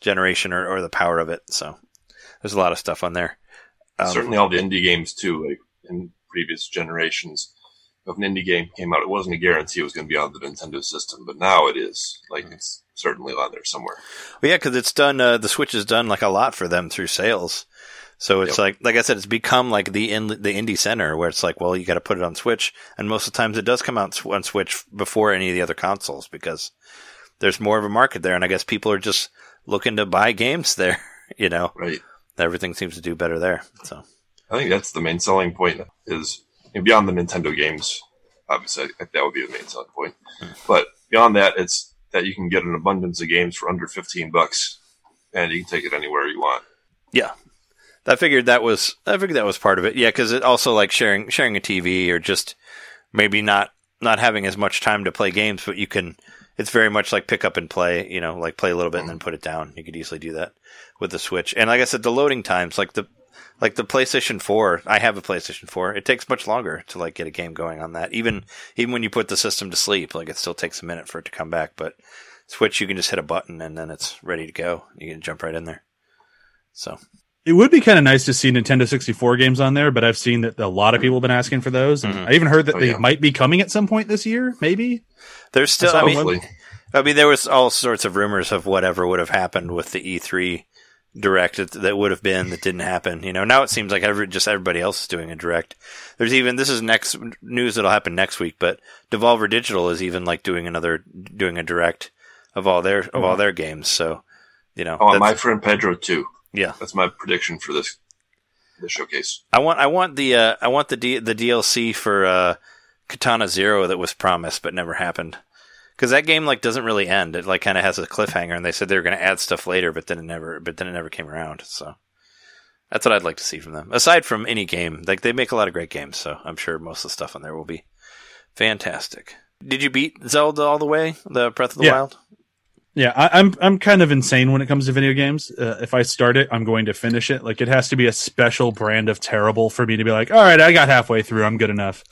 generation or, or the power of it so there's a lot of stuff on there Um, certainly all the indie games too. Like in previous generations, if an indie game came out, it wasn't a guarantee it was going to be on the Nintendo system, but now it is. Like it's certainly on there somewhere. well, yeah because it's done uh, the switch has done like a lot for them through sales so it's Yep. like like i said it's become like the in, the indie center where it's like well you got to put it on switch and most of the times it does come out on switch before any of the other consoles because there's more of a market there and i guess people are just looking to buy games there you know Right. everything seems to do better there so I think that's the main selling point is you know, beyond the Nintendo games. Obviously, that would be the main selling point. Hmm. But beyond that, it's that you can get an abundance of games for under 15 bucks and you can take it anywhere you want. Yeah, I figured that was I figured that was part of it. Yeah, because it also like sharing sharing a TV or just maybe not not having as much time to play games, but you can. It's very much like pick up and play. You know, like play a little bit and then put it down. You could easily do that with the Switch. And like I said, the loading times, like the like the PlayStation 4, I have a PlayStation 4. It takes much longer to like get a game going on that. Even even when you put the system to sleep, like it still takes a minute for it to come back, but Switch you can just hit a button and then it's ready to go. You can jump right in there. So, It would be kind of nice to see Nintendo 64 games on there, but I've seen that a lot of people have been asking for those. And Mhm. I even heard that Oh, they yeah. might be coming at some point this year, maybe. there's still saw I mean I mean there was all sorts of rumors of whatever would have happened with the E3 direct that, that would have been that didn't happen. You know, now it seems like every just everybody else is doing a direct. There's even this is next news that'll happen next week, but Devolver Digital is even like doing another doing a direct of all their of all their games. So, you know, I want that's- my friend Pedro too. Yeah. That's my prediction for this the showcase. I want I want the uh, I want the D- the DLC for uh, Katana Zero that was promised but never happened. Because that game like doesn't really end. It like kind of has a cliffhanger, and they said they were going to add stuff later, but then it never but then it never came around. So that's what I'd like to see from them. Aside from any game, like they make a lot of great games, so I'm sure most of the stuff on there will be fantastic. Did you beat Zelda all the way? The Breath of the Yeah. Wild? Yeah, I, I'm I'm kind of insane when it comes to video games. Uh, if I start it, I'm going to finish it. Like it has to be a special brand of terrible for me to be like, all right, I got halfway through, I'm good enough.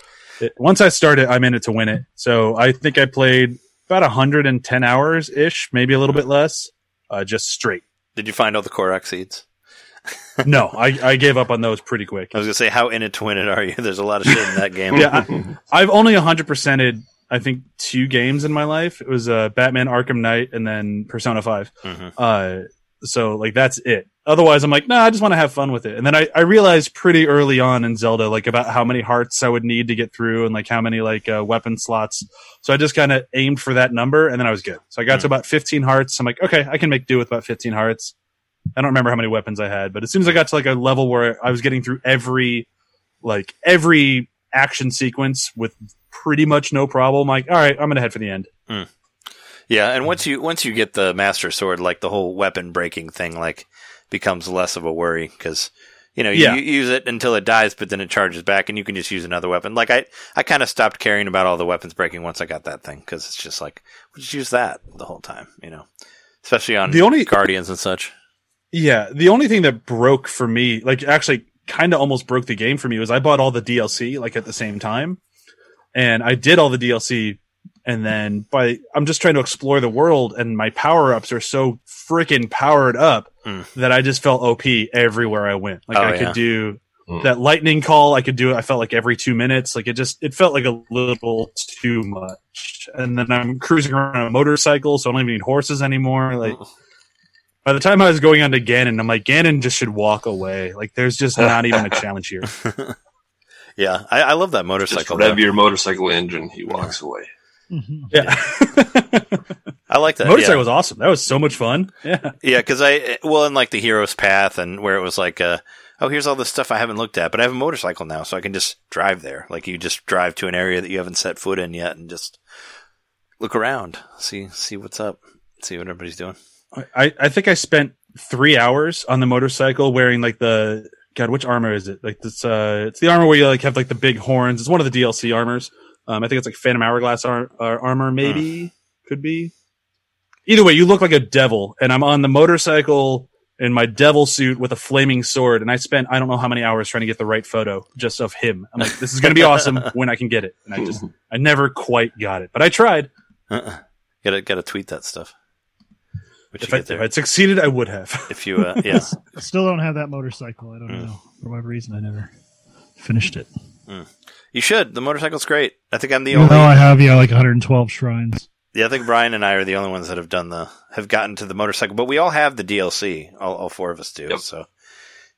It, once I start it, I'm in it to win it. So I think I played about 110 hours ish, maybe a little bit less, uh, just straight. Did you find all the Korok seeds? No, I, I gave up on those pretty quick. I was gonna say, how in it to win it are you? There's a lot of shit in that game. Yeah, I, I've only 100%ed, I think, two games in my life. It was uh, Batman Arkham Knight and then Persona 5. Mhm. Uh, so like that's it. Otherwise, I'm like, nah, I just want to have fun with it. And then I, I realized pretty early on in Zelda, like about how many hearts I would need to get through and like how many like uh, weapon slots. So I just kind of aimed for that number and then I was good. So I got to about 15 hearts. I'm like, okay, I can make do with about 15 hearts. I don't remember how many weapons I had, but as soon as I got to like a level where I was getting through every, like every action sequence with pretty much no problem, like, all right, I'm going to head for the end. Hmm. Yeah, and once you once you get the master sword, like the whole weapon breaking thing, like becomes less of a worry because you know you, Yeah. you use it until it dies, but then it charges back, and you can just use another weapon. Like I, I kind of stopped caring about all the weapons breaking once I got that thing because it's just like we'll just use that the whole time, you know, especially on The only- guardians and such. Yeah, the only thing that broke for me, like actually kind of almost broke the game for me was I bought all the DLC like at the same time. And I did all the DLC and then by I'm just trying to explore the world and my power-ups are so freaking powered up Mm. that I just felt OP everywhere I went. Like Oh, I yeah. could do Mm. that lightning call, I could do it I felt like every 2 minutes. Like it just it felt like a little too much. And then I'm cruising around on a motorcycle so I don't even need horses anymore. Like by the time I was going on to Ganon, I'm like, Ganon just should walk away. Like, there's just not even a challenge here. Yeah, I, I love that Just motorcycle. rev though. your motorcycle engine. He walks away. Mhm. Yeah. I like that. Motorcycle yeah. was awesome. That was so much fun. Yeah. Yeah, because I well, in like the hero's path, and where it was like, uh, oh, here's all this stuff I haven't looked at, but I have a motorcycle now, so I can just drive there. Like you just drive to an area that you haven't set foot in yet, and just look around, see see what's up, see what everybody's doing. I, I think I spent three hours on the motorcycle wearing like the, God, which armor is it? Like this, uh, it's the armor where you like have like the big horns. It's one of the DLC armors. Um, I think it's like Phantom Hourglass ar- ar- armor, maybe could be. Either way, you look like a devil, and I'm on the motorcycle in my devil suit with a flaming sword, and I spent I don't know how many hours trying to get the right photo just of him. I'm like, this is gonna be awesome when I can get it, and I just I never quite got it, but I tried. Uh-uh. Gotta gotta tweet that stuff. What you If I, get if there? I'd succeeded, I would have. If you, uh, yeah, Still don't have that motorcycle. I don't Mm. know for whatever reason. I never finished it. you should. The motorcycle's great. I think I'm the Even only. though I have yeah like 112 shrines. Yeah, I think Brian and I are the only ones that have done the have gotten to the motorcycle, but we all have the DLC. All, all four of us do. Yep. So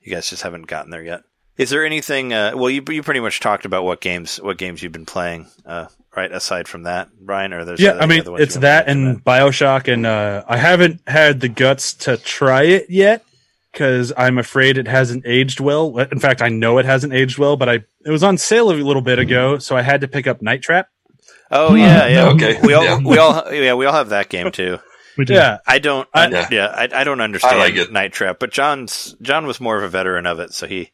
you guys just haven't gotten there yet. Is there anything? Uh, well, you you pretty much talked about what games what games you've been playing, uh, right? Aside from that, Brian, or there's yeah, other- I mean it's that mention and Bioshock, and uh, I haven't had the guts to try it yet because I'm afraid it hasn't aged well. In fact, I know it hasn't aged well, but I it was on sale a little bit ago, so I had to pick up Night Trap. Oh yeah, yeah. Okay, We all yeah. we all yeah we all have that game too. Yeah, I don't. I- I, yeah, I, I don't understand I like it. Night Trap, but John's John was more of a veteran of it, so he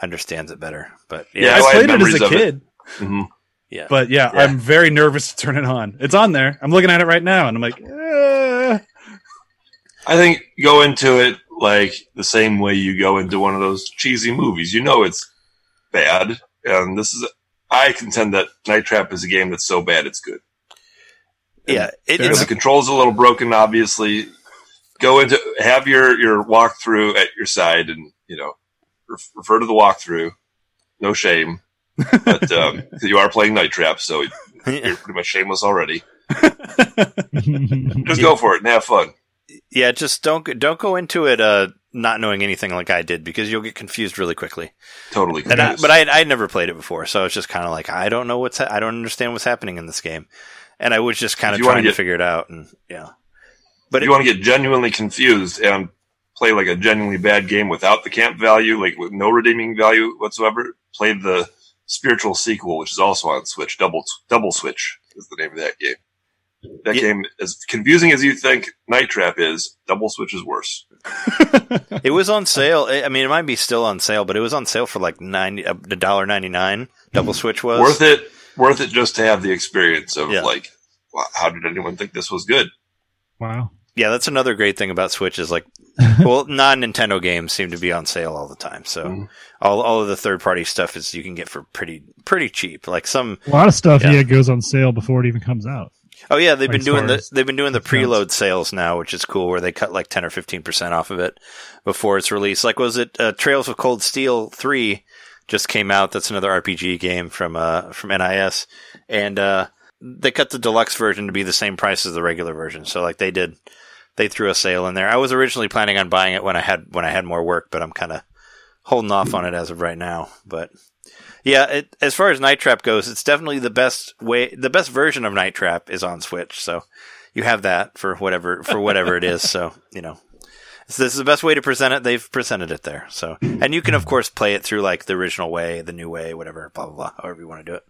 understands it better. But Yeah, yeah, I I played it as a of it. kid, Mhm. Yeah. but yeah, Yeah. I'm very nervous to turn it on. It's on there. I'm looking at it right now, and I'm like, eh. I think go into it like the same way you go into one of those cheesy movies. You know it's bad, and this is. I contend that Night Trap is a game that's so bad it's good. yeah, it, it's the controls a little broken, obviously. Go into have your your walkthrough at your side, and you know refer to the walkthrough. No shame, but um, 'cause you are playing Night Trap, so you're pretty much shameless already. Just go for it and have fun. yeah. Just don't go- don't go into it uh, not knowing anything like I did because you'll get confused really quickly. Totally. And I, confused. but I I had never played it before, so it's just kind of like I don't know what's ha- I don't understand what's happening in this game, and I was just kind of you wanna trying to figure it out, and yeah. But if you want to get genuinely confused and play like a genuinely bad game without the camp value, like with no redeeming value whatsoever, play the spiritual sequel, which is also on Switch. Double Double Switch is the name of that game. That Yeah. game, as confusing as you think Night Trap is, Double Switch is worse. It was on sale. I I mean, it might be still on sale, but it was on sale for like ninety, uh, a dollar ninety nine. Double mm-hmm. Switch was worth it. Worth it just to have the experience of Yeah. like, wow, how did anyone think this was good? wow. Yeah, that's another great thing about Switch is like, well, non Nintendo games seem to be on sale all the time. So Mhm. all all of the third party stuff is you can get for pretty pretty cheap. Like some, A lot of stuff, Yeah. yeah, goes on sale before it even comes out. oh yeah, they've Like been doing the they've been doing the preload sales now, which is cool, where they cut like ten or fifteen percent off of it before it's released. Like was it uh, Trails of Cold Steel three just came out? That's another RPG game from uh from NIS, and uh they cut the deluxe version to be the same price as the regular version. So like they did, they threw a sale in there. I was originally planning on buying it when I had when I had more work, but I'm kind of holding off on it as of right now. But yeah, it, as far as Night Trap goes, it's definitely the best way. The best version of Night Trap is on Switch, so you have that for whatever for whatever it is. So you know. So this is the best way to present it. They've presented it there. So, and you can of course play it through like the original way, the new way, whatever, blah blah blah, however you want to do it.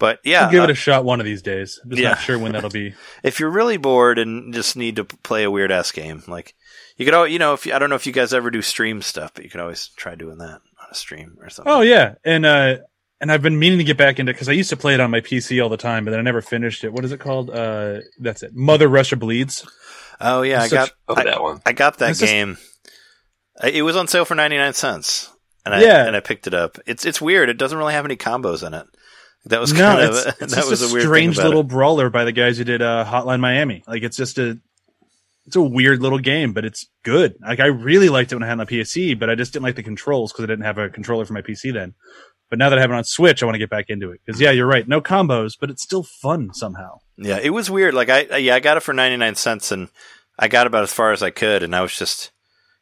But yeah, I'll give it uh, a shot one of these days. I'm just Yeah. not sure when that'll be. if you're really bored and just need to play a weird ass game, like you could, al- you know, if you, I don't know if you guys ever do stream stuff, but you could always try doing that on a stream or something. Oh yeah, and uh, and I've been meaning to get back into because I used to play it on my PC all the time, but then I never finished it. What is it called? Uh, that's it. Mother Russia Bleeds. Oh yeah, I It's got such- I, that one. I got that It's game. I- It was on sale for ninety nine cents, and I Yeah. and I picked it up. It's it's weird. It doesn't really have any combos in it. That was no, kind of it's, that just was a strange little it. brawler by the guys who did uh, Hotline Miami. Like it's just a, it's a weird little game, but it's good. Like I really liked it when I had the PC, but I just didn't like the controls because I didn't have a controller for my PC then. But now that I have it on Switch, I want to get back into it because yeah, you're right, no combos, but it's still fun somehow. Yeah, it was weird. Like I, yeah, I got it for ninety nine cents, and I got about as far as I could, and I was just,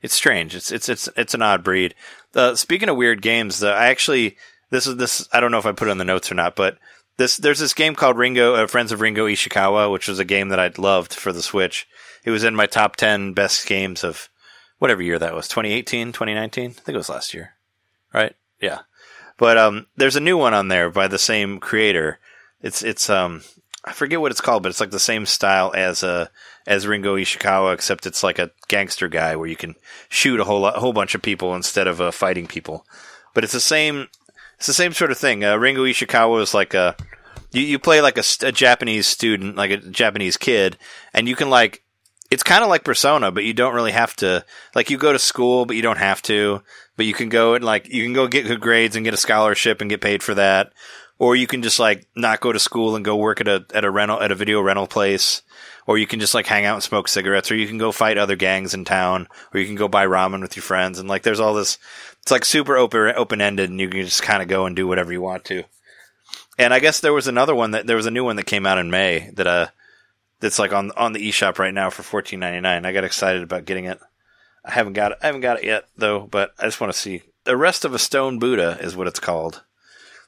it's strange. It's it's it's it's an odd breed. Uh, speaking of weird games, uh, I actually this is this. I don't know if I put it in the notes or not, but this there's this game called Ringo uh, Friends of Ringo Ishikawa, which was a game that I'd loved for the Switch. It was in my top ten best games of whatever year that was 2018 2019 i think it was last year right yeah but um there's a new one on there by the same creator it's it's um i forget what it's called but it's like the same style as uh as ringo ishikawa except it's like a gangster guy where you can shoot a whole lot, whole bunch of people instead of uh, fighting people but it's the same it's the same sort of thing uh, ringo ishikawa is like a you, you play like a, a japanese student like a japanese kid and you can like it's kind of like Persona, but you don't really have to. Like you go to school, but you don't have to. But you can go and like you can go get good grades and get a scholarship and get paid for that, or you can just like not go to school and go work at a at a rental at a video rental place, or you can just like hang out and smoke cigarettes, or you can go fight other gangs in town, or you can go buy ramen with your friends, and like there's all this. It's like super open open ended, and you can just kind of go and do whatever you want to. And I guess there was another one that there was a new one that came out in May that uh that's like on on the eShop right now for fourteen ninety nine. I got excited about getting it. I haven't got it. I haven't got it yet though, but I just want to see. The Arrest of a Stone Buddha is what it's called.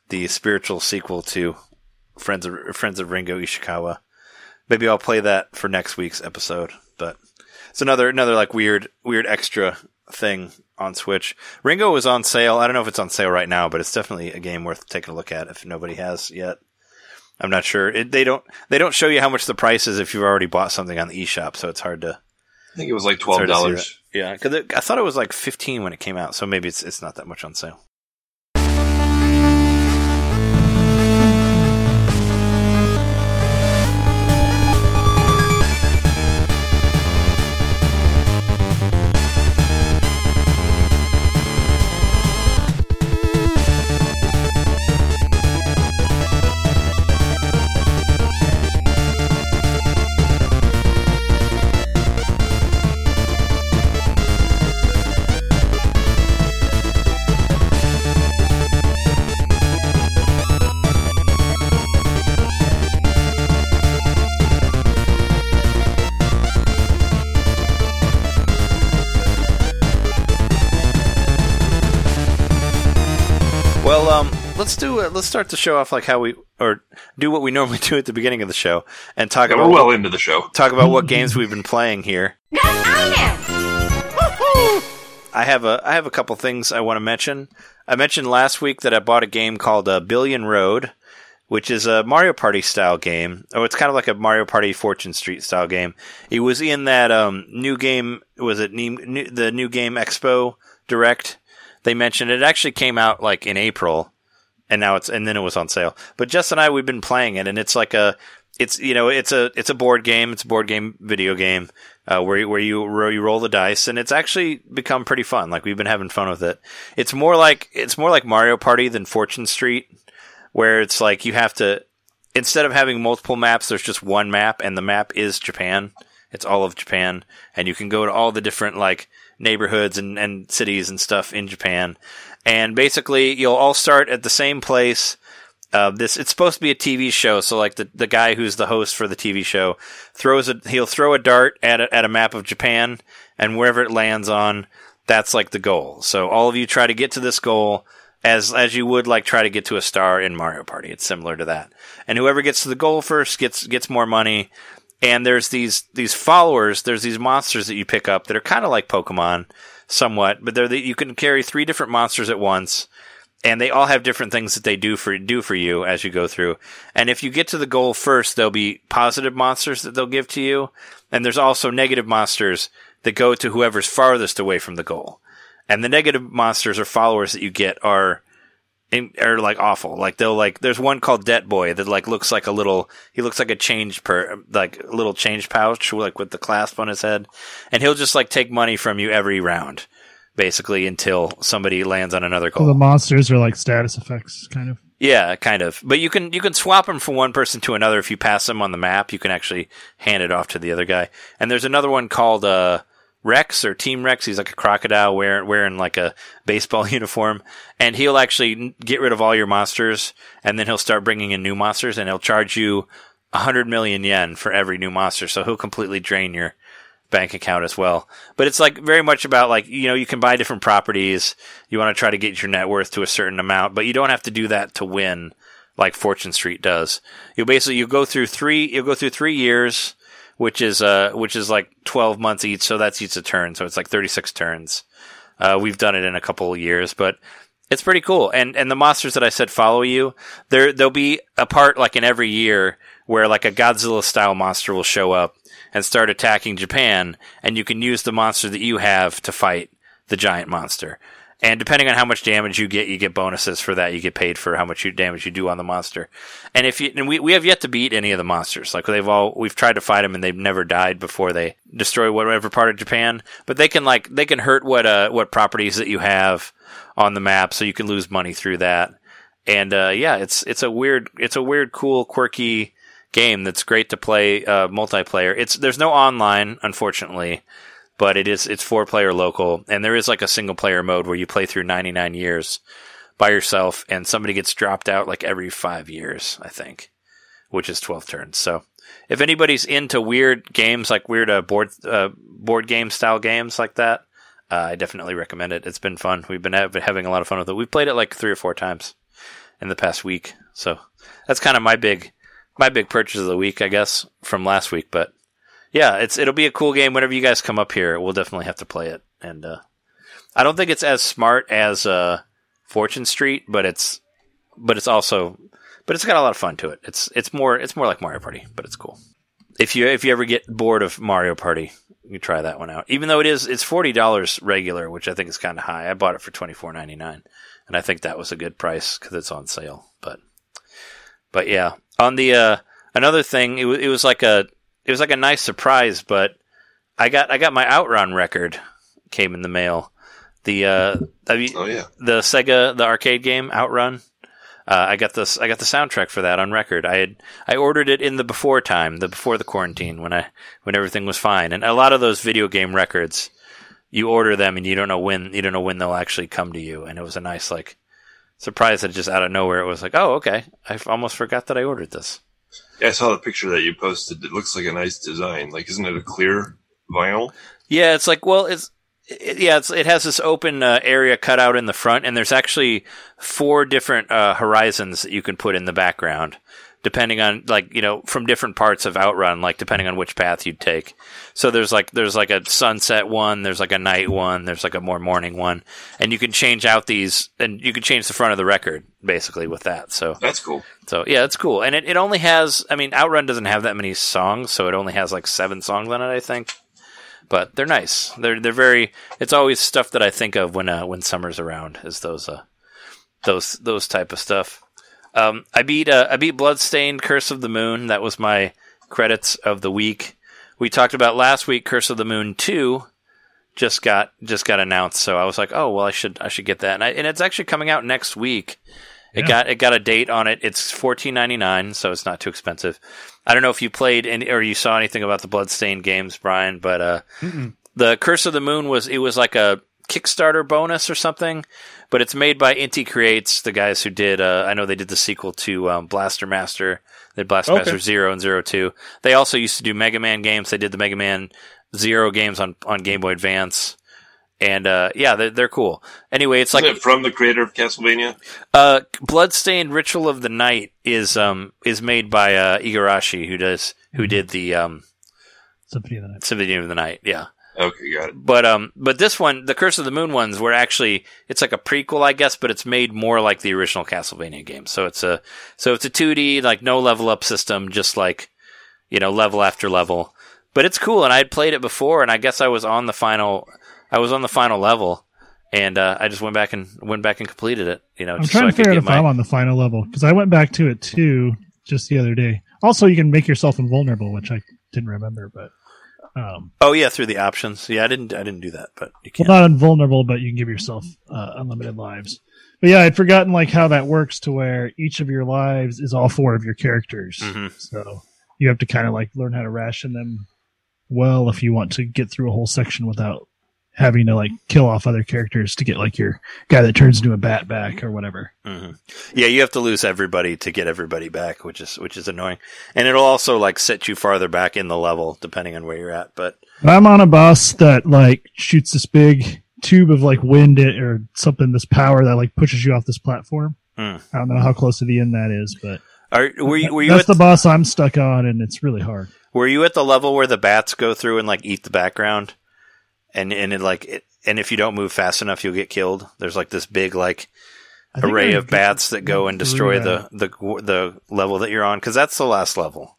The spiritual sequel to Friends of Friends of Ringo Ishikawa. Maybe I'll play that for next week's episode. But it's another another like weird weird extra thing on Switch. Ringo is on sale. I don't know if it's on sale right now, but it's definitely a game worth taking a look at if nobody has yet. I'm not sure. It, they don't they don't show you how much the price is if you've already bought something on the eShop, so it's hard to. I think it was like twelve dollars. Yeah, because I thought it was like 15 when it came out, so maybe it's it's not that much on sale. Let's do it. Let's start the show off like how we or do what we normally do at the beginning of the show and talk Yeah, about we're well into the show. talk about what games we've been playing here. I have a I have a couple things I want to mention. I mentioned last week that I bought a game called uh, Billion Road, which is a Mario Party style game. Oh, it's kind of like a Mario Party Fortune Street style game. It was in that um, new game. Was it new, new, the new game Expo Direct? They mentioned it actually came out like in April, and now it's and then it was on sale. But Jess and I we've been playing it, and it's like a it's you know it's a it's a board game. It's a board game video game uh, where where you where you roll the dice, and it's actually become pretty fun. Like we've been having fun with it. It's more like it's more like Mario Party than Fortune Street, where it's like you have to instead of having multiple maps, there's just one map, and the map is Japan. It's all of Japan, and you can go to all the different like neighborhoods and, and cities and stuff in Japan. And basically, you'll all start at the same place. Uh, this it's supposed to be a TV show, so like the the guy who's the host for the TV show throws a he'll throw a dart at a, at a map of Japan, and wherever it lands on, that's like the goal. So all of you try to get to this goal as as you would like try to get to a star in Mario Party. It's similar to that. And whoever gets to the goal first gets gets more money. And there's these these followers, there's these monsters that you pick up that are kind of like Pokemon somewhat, but they're the, you can carry three different monsters at once and they all have different things that they do for do for you as you go through. And if you get to the goal first, there'll be positive monsters that they'll give to you, and there's also negative monsters that go to whoever's farthest away from the goal. And the negative monsters or followers that you get are are like awful. Like they'll like there's one called Debt Boy that like looks like a little he looks like a change per like a little change pouch like with the clasp on his head, and he'll just like take money from you every round. Basically, until somebody lands on another goal. So the monsters are like status effects, kind of. Yeah, kind of. But you can you can swap them from one person to another if you pass them on the map. You can actually hand it off to the other guy. And there's another one called uh, Rex or Team Rex. He's like a crocodile wearing wearing like a baseball uniform, and he'll actually get rid of all your monsters, and then he'll start bringing in new monsters, and he'll charge you hundred million yen for every new monster. So he'll completely drain your bank account as well. But it's like very much about like, you know, you can buy different properties. You want to try to get your net worth to a certain amount, but you don't have to do that to win like Fortune Street does. You basically, you go through three, you'll go through three years, which is, uh, which is like 12 months each. So that's each a turn. So it's like 36 turns. Uh, we've done it in a couple of years, but it's pretty cool. And, and the monsters that I said follow you, there, there'll be a part like in every year where like a Godzilla style monster will show up and start attacking Japan, and you can use the monster that you have to fight the giant monster. And depending on how much damage you get, you get bonuses for that. You get paid for how much you, damage you do on the monster. And if you, and we, we have yet to beat any of the monsters. Like they've all, we've tried to fight them and they've never died before they destroy whatever part of Japan. But they can like, they can hurt what, uh, what properties that you have on the map. So you can lose money through that. And, uh, yeah, it's, it's a weird, it's a weird, cool, quirky, game that's great to play uh, multiplayer. It's there's no online, unfortunately, but it is it's four player local, and there is like a single player mode where you play through 99 years by yourself, and somebody gets dropped out like every five years, I think, which is 12 turns. So if anybody's into weird games like weird uh, board uh, board game style games like that, uh, I definitely recommend it. It's been fun. We've been ha- having a lot of fun with it. We've played it like three or four times in the past week, so that's kind of my big my big purchase of the week, I guess, from last week. But yeah, it's it'll be a cool game. Whenever you guys come up here, we'll definitely have to play it. And uh, I don't think it's as smart as uh, Fortune Street, but it's but it's also but it's got a lot of fun to it. It's it's more it's more like Mario Party, but it's cool. If you if you ever get bored of Mario Party, you try that one out. Even though it is it's forty dollars regular, which I think is kind of high. I bought it for twenty four ninety nine, and I think that was a good price because it's on sale. But but yeah, on the uh, another thing, it, w- it was like a it was like a nice surprise. But I got I got my Outrun record came in the mail. The uh, I mean, Oh yeah. the Sega the arcade game Outrun. Uh, I got this. I got the soundtrack for that on record. I had I ordered it in the before time, the before the quarantine, when I when everything was fine. And a lot of those video game records, you order them and you don't know when you don't know when they'll actually come to you. And it was a nice like surprise that just out of nowhere it was like, oh okay, I almost forgot that I ordered this. I saw the picture that you posted. It looks like a nice design. Like, isn't it a clear vinyl? Yeah, it's like well, it's it, yeah, it's, it has this open uh, area cut out in the front, and there's actually four different uh, horizons that you can put in the background, depending on like you know from different parts of Outrun, like depending on which path you'd take. So there's like there's like a sunset one, there's like a night one, there's like a more morning one, and you can change out these, and you can change the front of the record basically with that. So That's cool. so yeah, that's cool, and it, it only has. I mean, Outrun doesn't have that many songs, so it only has like seven songs on it, I think. But they're nice. They're they're very. It's always stuff that I think of when uh, when summer's around. Is those uh those those type of stuff. Um, I beat uh, I beat Bloodstained Curse of the Moon. That was my credits of the week. We talked about last week. Curse of the Moon two just got just got announced. So I was like, oh well, I should I should get that. And, I, and it's actually coming out next week. It Yeah. got it got a date on it. It's fourteen ninety nine, so it's not too expensive. I don't know if you played any or you saw anything about the Bloodstained games, Brian, but uh, the Curse of the Moon was it was like a Kickstarter bonus or something, but it's made by Inti Creates, the guys who did. Uh, I know they did the sequel to um, Blaster Master. They did Blaster Okay. Master Zero and Zero Two. They also used to do Mega Man games. They did the Mega Man Zero games on on Game Boy Advance. And uh, yeah, they're, they're cool. Anyway, it's Isn't like it from the creator of Castlevania? uh, Bloodstained Ritual of the Night is um is made by uh, Igarashi, who does who did the um Symphony of the Night. Symphony of the Night. Yeah, Okay, got it. but um but this one, the Curse of the Moon ones, were actually it's like a prequel, I guess, but it's made more like the original Castlevania game. So it's a so it's a 2D like no level up system, just like you know level after level. But it's cool, and I had played it before, and I guess I was on the final I was on the final level. And uh, I just went back and went back and completed it. You know, I'm just trying so I to figure out if my I'm on the final level because I went back to it too just the other day. Also, you can make yourself invulnerable, which I didn't remember, but um, Oh yeah, through the options. Yeah, I didn't. I didn't do that, but you can. well, not invulnerable, but you can give yourself uh, unlimited lives. But yeah, I'd forgotten like how that works to where each of your lives is all four of your characters. Mhm. So you have to kind of like learn how to ration them well if you want to get through a whole section without having to like kill off other characters to get like your guy that turns into a bat back or whatever. hmm Yeah, you have to lose everybody to get everybody back, which is which is annoying, and it'll also like set you farther back in the level depending on where you're at. But I'm on a boss that like shoots this big tube of like wind it or something, this power that like pushes you off this platform. Hmm. I don't know how close to the end that is, but are were you were you that's at the boss I'm stuck on, and it's really hard. were you at the level where the bats go through and like eat the background, and and it like it, and if you don't move fast enough, you'll get killed. There's like this big like array of bats that go and destroy the the the level that you're on because that's the last level.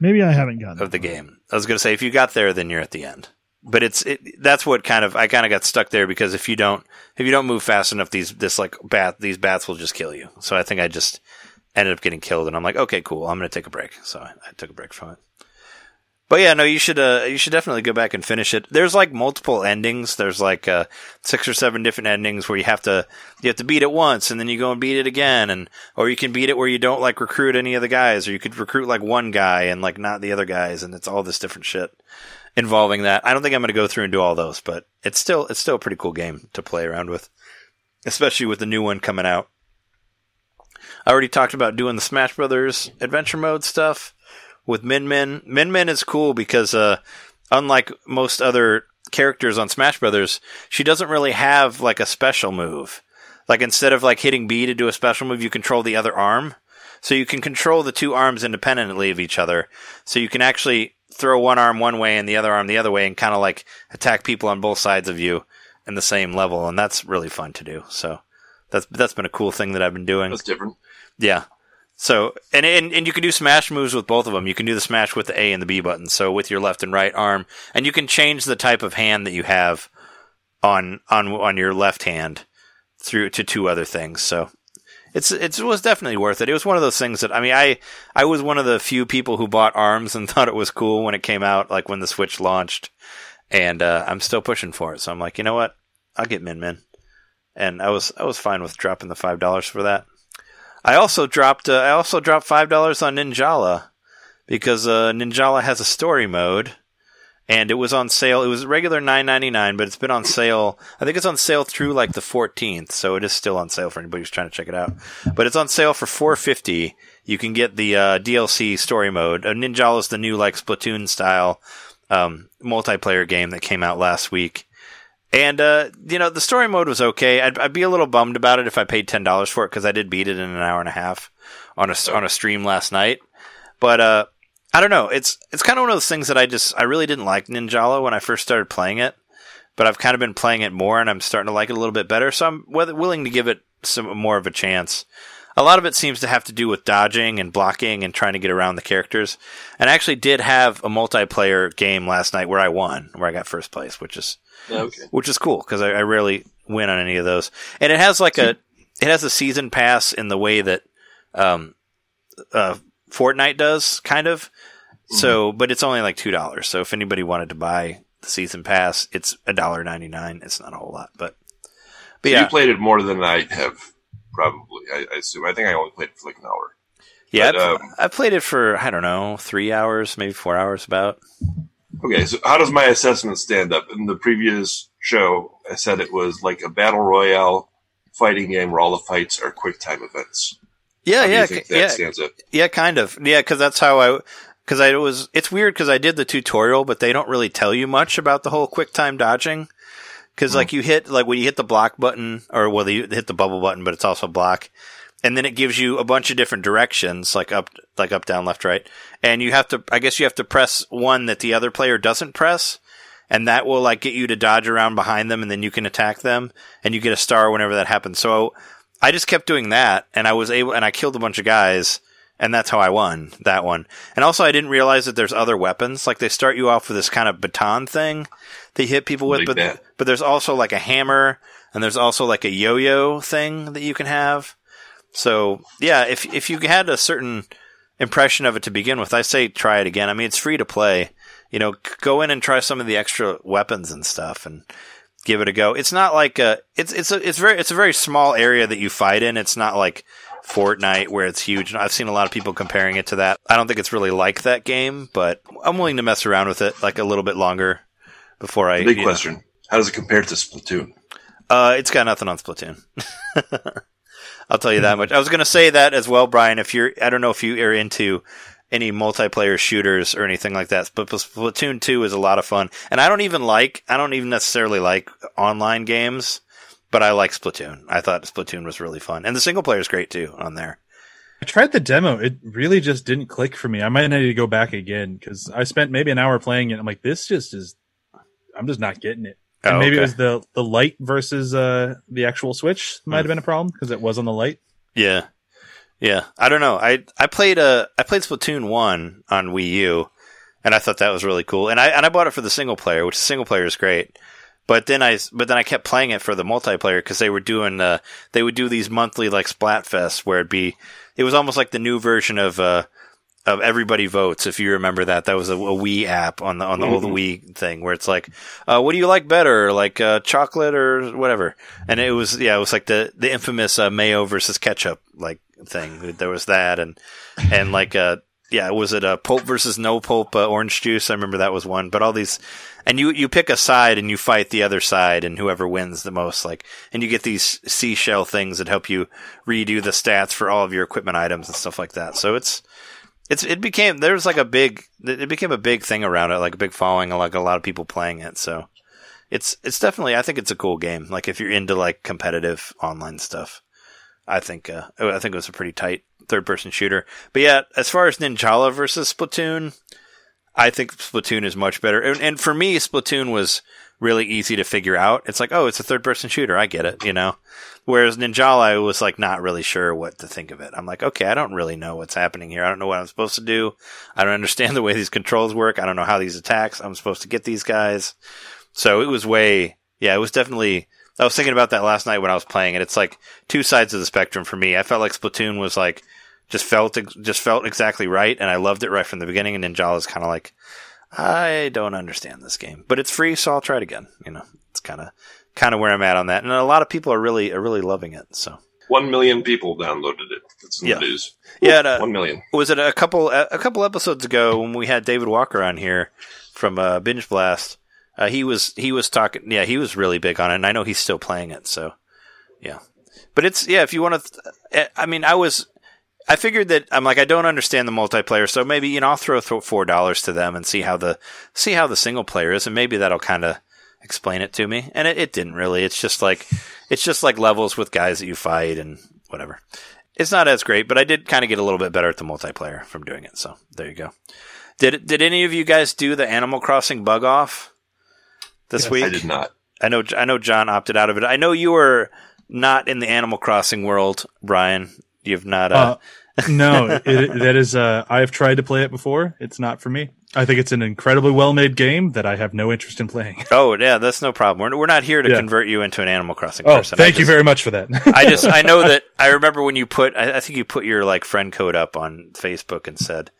Maybe I haven't gotten of the far. game. I was going to say if you got there, then you're at the end. But it's it, that's what kind of I kind of got stuck there because if you don't if you don't move fast enough, these this like bat these bats will just kill you. So I think I just ended up getting killed, and I'm like, okay, cool, I'm going to take a break. So I, I took a break from it. But yeah, no, you should uh, you should definitely go back and finish it. There's like multiple endings. There's like uh, six or seven different endings where you have to you have to beat it once and then you go and beat it again, and or you can beat it where you don't like recruit any of the guys, or you could recruit like one guy and like not the other guys, and it's all this different shit involving that. I don't think I'm going to go through and do all those, but it's still it's still a pretty cool game to play around with, especially with the new one coming out. I already talked about doing the Smash Brothers adventure mode stuff with Min Min. Min Min is cool because uh, unlike most other characters on Smash Brothers, she doesn't really have like a special move. Like instead of like hitting B to do a special move, you control the other arm. So you can control the two arms independently of each other. So you can actually throw one arm one way and the other arm the other way and kind of like attack people on both sides of you in the same level. And that's really fun to do. So that's, that's been a cool thing that I've been doing. That's different. Yeah. So and, and and you can do smash moves with both of them. You can do the smash with the A and the B buttons. So with your left and right arm, and you can change the type of hand that you have on on on your left hand through to two other things. So it's it was definitely worth it. It was one of those things that I mean I I was one of the few people who bought Arms and thought it was cool when it came out, like when the Switch launched, and uh, I'm still pushing for it. So I'm like, you know what, I'll get Min Min, and I was I was fine with dropping the five dollars for that. I also dropped uh, I also dropped five dollars on Ninjala because uh, Ninjala has a story mode and it was on sale. It was regular nine ninety nine, but it's been on sale. I think it's on sale through like the fourteenth, so it is still on sale for anybody who's trying to check it out. But it's on sale for four fifty. You can get the uh, DLC story mode. Uh, Ninjala is the new like Splatoon style um, multiplayer game that came out last week. And uh, you know the story mode was okay. I'd, I'd, be a little bummed about it if I paid ten dollars for it because I did beat it in an hour and a half on a on a stream last night. But uh, I don't know. It's it's kind of one of those things that I just I really didn't like Ninjala when I first started playing it, but I've kind of been playing it more and I'm starting to like it a little bit better. So I'm willing to give it some more of a chance. A lot of it seems to have to do with dodging and blocking and trying to get around the characters. And I actually did have a multiplayer game last night where I won, where I got first place, which is okay. which is cool because I, I rarely win on any of those. And it has like a it has a season pass in the way that um, uh, Fortnite does, kind of. Mm-hmm. So, but it's only like two dollars. So if anybody wanted to buy the season pass, it's a dollar ninety nine. It's not a whole lot, but but yeah, you played it more than I have. Probably, I, I, assume. I think I only played it for like an hour. Yeah, but, um, I played it for I don't know three hours, maybe four hours, about. Okay, so how does my assessment stand up? In the previous show, I said it was like a battle royale fighting game where all the fights are quick time events. Yeah, yeah, yeah, yeah, kind of. Yeah, because that's how I because I was. It's weird because I did the tutorial, but they don't really tell you much about the whole quick time dodging. Because mm. like you hit like when you hit the block button, or well, you hit the bubble button, but it's also block, and then it gives you a bunch of different directions, like up, like up, down, left, right, and you have to. I guess you have to press one that the other player doesn't press. And that will like get you to dodge around behind them and then you can attack them and you get a star whenever that happens. So I just kept doing that and I was able, and I killed a bunch of guys and that's how I won that one. And also, I didn't realize that there's other weapons. Like they start you off with this kind of baton thing they hit people with, but but there's also like a hammer, and there's also like a yo-yo thing that you can have. So yeah, if if you had a certain impression of it to begin with, I say try it again. I mean, it's free to play. You know, go in and try some of the extra weapons and stuff, and give it a go. It's not like a it's it's a it's very it's a very small area that you fight in. It's not like Fortnite where it's huge. I've seen a lot of people comparing it to that. I don't think it's really like that game, but I'm willing to mess around with it like a little bit longer before I. Big question: know. How does it compare to Splatoon? Uh, it's got nothing on Splatoon. I'll tell you that much. I was going to say that as well, Brian. If you're, I don't know if you are into any multiplayer shooters or anything like that, but Splatoon 2 is a lot of fun. And I don't even like, I don't even necessarily like online games but I like Splatoon. I thought Splatoon was really fun, and the single player is great too on there. I tried the demo. It really just didn't click for me. I might need to go back again because I spent maybe an hour playing it. I'm like, this just is. I'm just not getting it. And oh, maybe okay. it was the the light versus uh, the actual Switch might have been a problem because it was on the light. Yeah, yeah. I don't know. I I played a uh, I played Splatoon one on Wii U, and I thought that was really cool. And I and I bought it for the single player, which the single player is great. But then I, but then I kept playing it for the multiplayer because they were doing, uh, they would do these monthly like Splatfests where it'd be, it was almost like the new version of, uh, of everybody votes. If you remember that, that was a, a Wii app on the on the mm-hmm. old Wii thing where it's like, uh, what do you like better, like uh, chocolate or whatever? And it was yeah, it was like the the infamous uh, mayo versus ketchup like thing. There was that and and like uh yeah, was it a pulp versus no pulp uh, orange juice? I remember that was one. But all these, and you you pick a side and you fight the other side, and whoever wins the most, like, and you get these seashell things that help you redo the stats for all of your equipment items and stuff like that. So it's it's it became there was like a big it became a big thing around it, like a big following, like a lot of people playing it. So it's it's definitely I think it's a cool game. Like if you're into like competitive online stuff, I think uh, I think it was a pretty tight third person shooter. But yeah, as far as Ninjala versus Splatoon, I think Splatoon is much better. And, and for me, Splatoon was really easy to figure out. It's like, oh, it's a third person shooter. I get it, you know. Whereas Ninjala, I was like not really sure what to think of it. I'm like, okay, I don't really know what's happening here. I don't know what I'm supposed to do. I don't understand the way these controls work. I don't know how these attacks. I'm supposed to get these guys. So it was way, yeah, it was definitely. I was thinking about that last night when I was playing it. It's like two sides of the spectrum for me. I felt like Splatoon was like just felt just felt exactly right, and I loved it right from the beginning. And Ninjala is kind of like, I don't understand this game, but it's free, so I'll try it again. You know, it's kind of kind of where I'm at on that, and a lot of people are really are really loving it. So One million people downloaded it. That's in Yeah. the news. yeah, uh, One million. was it a couple a couple episodes ago when we had David Walker on here from uh, Binge Blast? Uh, he was he was talking. Yeah, he was really big on it, and I know he's still playing it. So yeah, but it's yeah. If you want to, th- I mean, I was. I figured that I'm like I don't understand the multiplayer, so maybe you know I'll throw four dollars to them and see how the see how the single player is, and maybe that'll kind of explain it to me. And it, it didn't really. It's just like it's just like levels with guys that you fight and whatever. It's not as great, but I did kind of get a little bit better at the multiplayer from doing it. So there you go. Did did any of you guys do the Animal Crossing bug off this Yes. week? I did not. I know I know John opted out of it. I know you were not in the Animal Crossing world, Brian. You've not. Uh, Uh, no, it, that is. Uh, I have tried to play it before. It's not for me. I think it's an incredibly well made game that I have no interest in playing. oh yeah, that's no problem. We're, we're not here to Yeah. convert you into an Animal Crossing Oh, person. Thank you very much for that. I just I know that I remember when you put I, I think you put your like friend code up on Facebook and said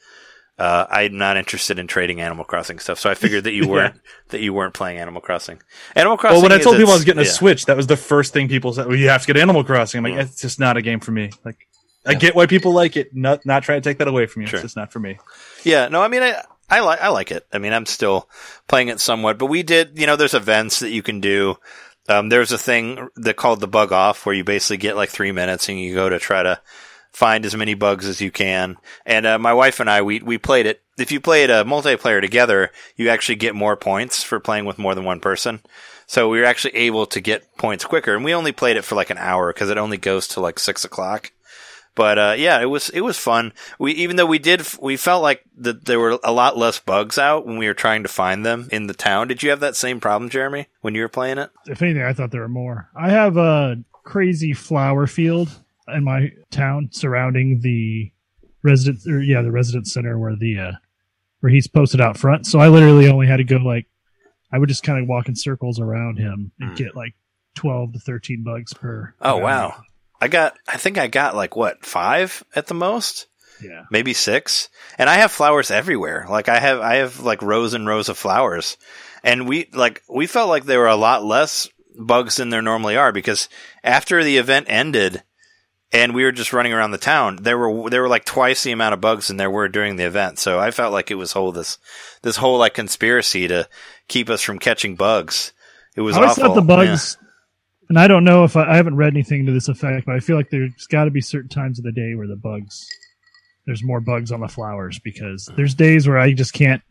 uh, I'm not interested in trading Animal Crossing stuff. So I figured that you weren't that you weren't playing Animal Crossing. Animal Crossing. well, when I told people I was getting a yeah. Switch, that was the first thing people said. Well, you have to get Animal Crossing. I'm like, Mm. it's just not a game for me. Like, I get why people like it. Not not trying to take that away from you. Sure. It's just not for me. Yeah, no, I mean, I, I like, I like it. I mean, I'm still playing it somewhat, but we did, you know, there's events that you can do. Um, there's a thing that called the bug off where you basically get like three minutes and you go to try to find as many bugs as you can. And, uh, my wife and I, we, we played it. If you played a multiplayer together, you actually get more points for playing with more than one person. So we were actually able to get points quicker and we only played it for like an hour because it only goes to like six o'clock. But uh, yeah, it was it was fun. We even though we did we felt like that there were a lot less bugs out when we were trying to find them in the town. Did you have that same problem, Jeremy, when you were playing it? If anything, I thought there were more. I have a crazy flower field in my town surrounding the resident, or yeah, the resident center where the uh, where he's posted out front. So I literally only had to go like I would just kind of walk in circles around him and Hmm. get like twelve to thirteen bugs per. Oh round. wow, I got I think I got like what five at the most. Yeah. maybe six. And I have flowers everywhere. Like I have, I have like rows and rows of flowers. And we, like, we felt like there were a lot less bugs than there normally are because after the event ended and we were just running around the town, there were, there were like twice the amount of bugs than there were during the event. So I felt like it was whole, this, this whole like conspiracy to keep us from catching bugs. It was I always awful. thought the bugs, and I don't know if I, I haven't read anything to this effect, but I feel like there's got to be certain times of the day where the bugs, there's more bugs on the flowers because there's days where I just can't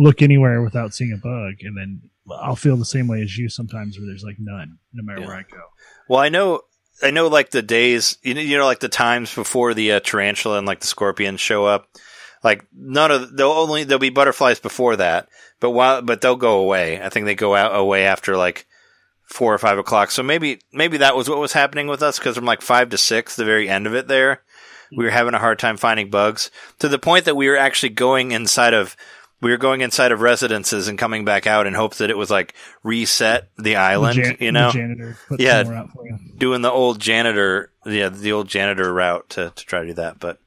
look anywhere without seeing a bug, and then I'll feel the same way as you sometimes where there's like none, no matter Yeah. where I go. Well, I know, I know, like the days, you know, you know, like the times before the uh, tarantula and like the scorpions show up. Like none of they'll only there'll be butterflies before that, but while but they'll go away. I think they go out away after like four or five o'clock. So maybe maybe that was what was happening with us because from like five to six, the very end of it there, we were having a hard time finding bugs to the point that we were actually going inside of we were going inside of residences and coming back out in hopes that it was like reset the island. The jan- you know, janitor Yeah. some more out for you. doing the old janitor, yeah, the old janitor route to, to try to do that. But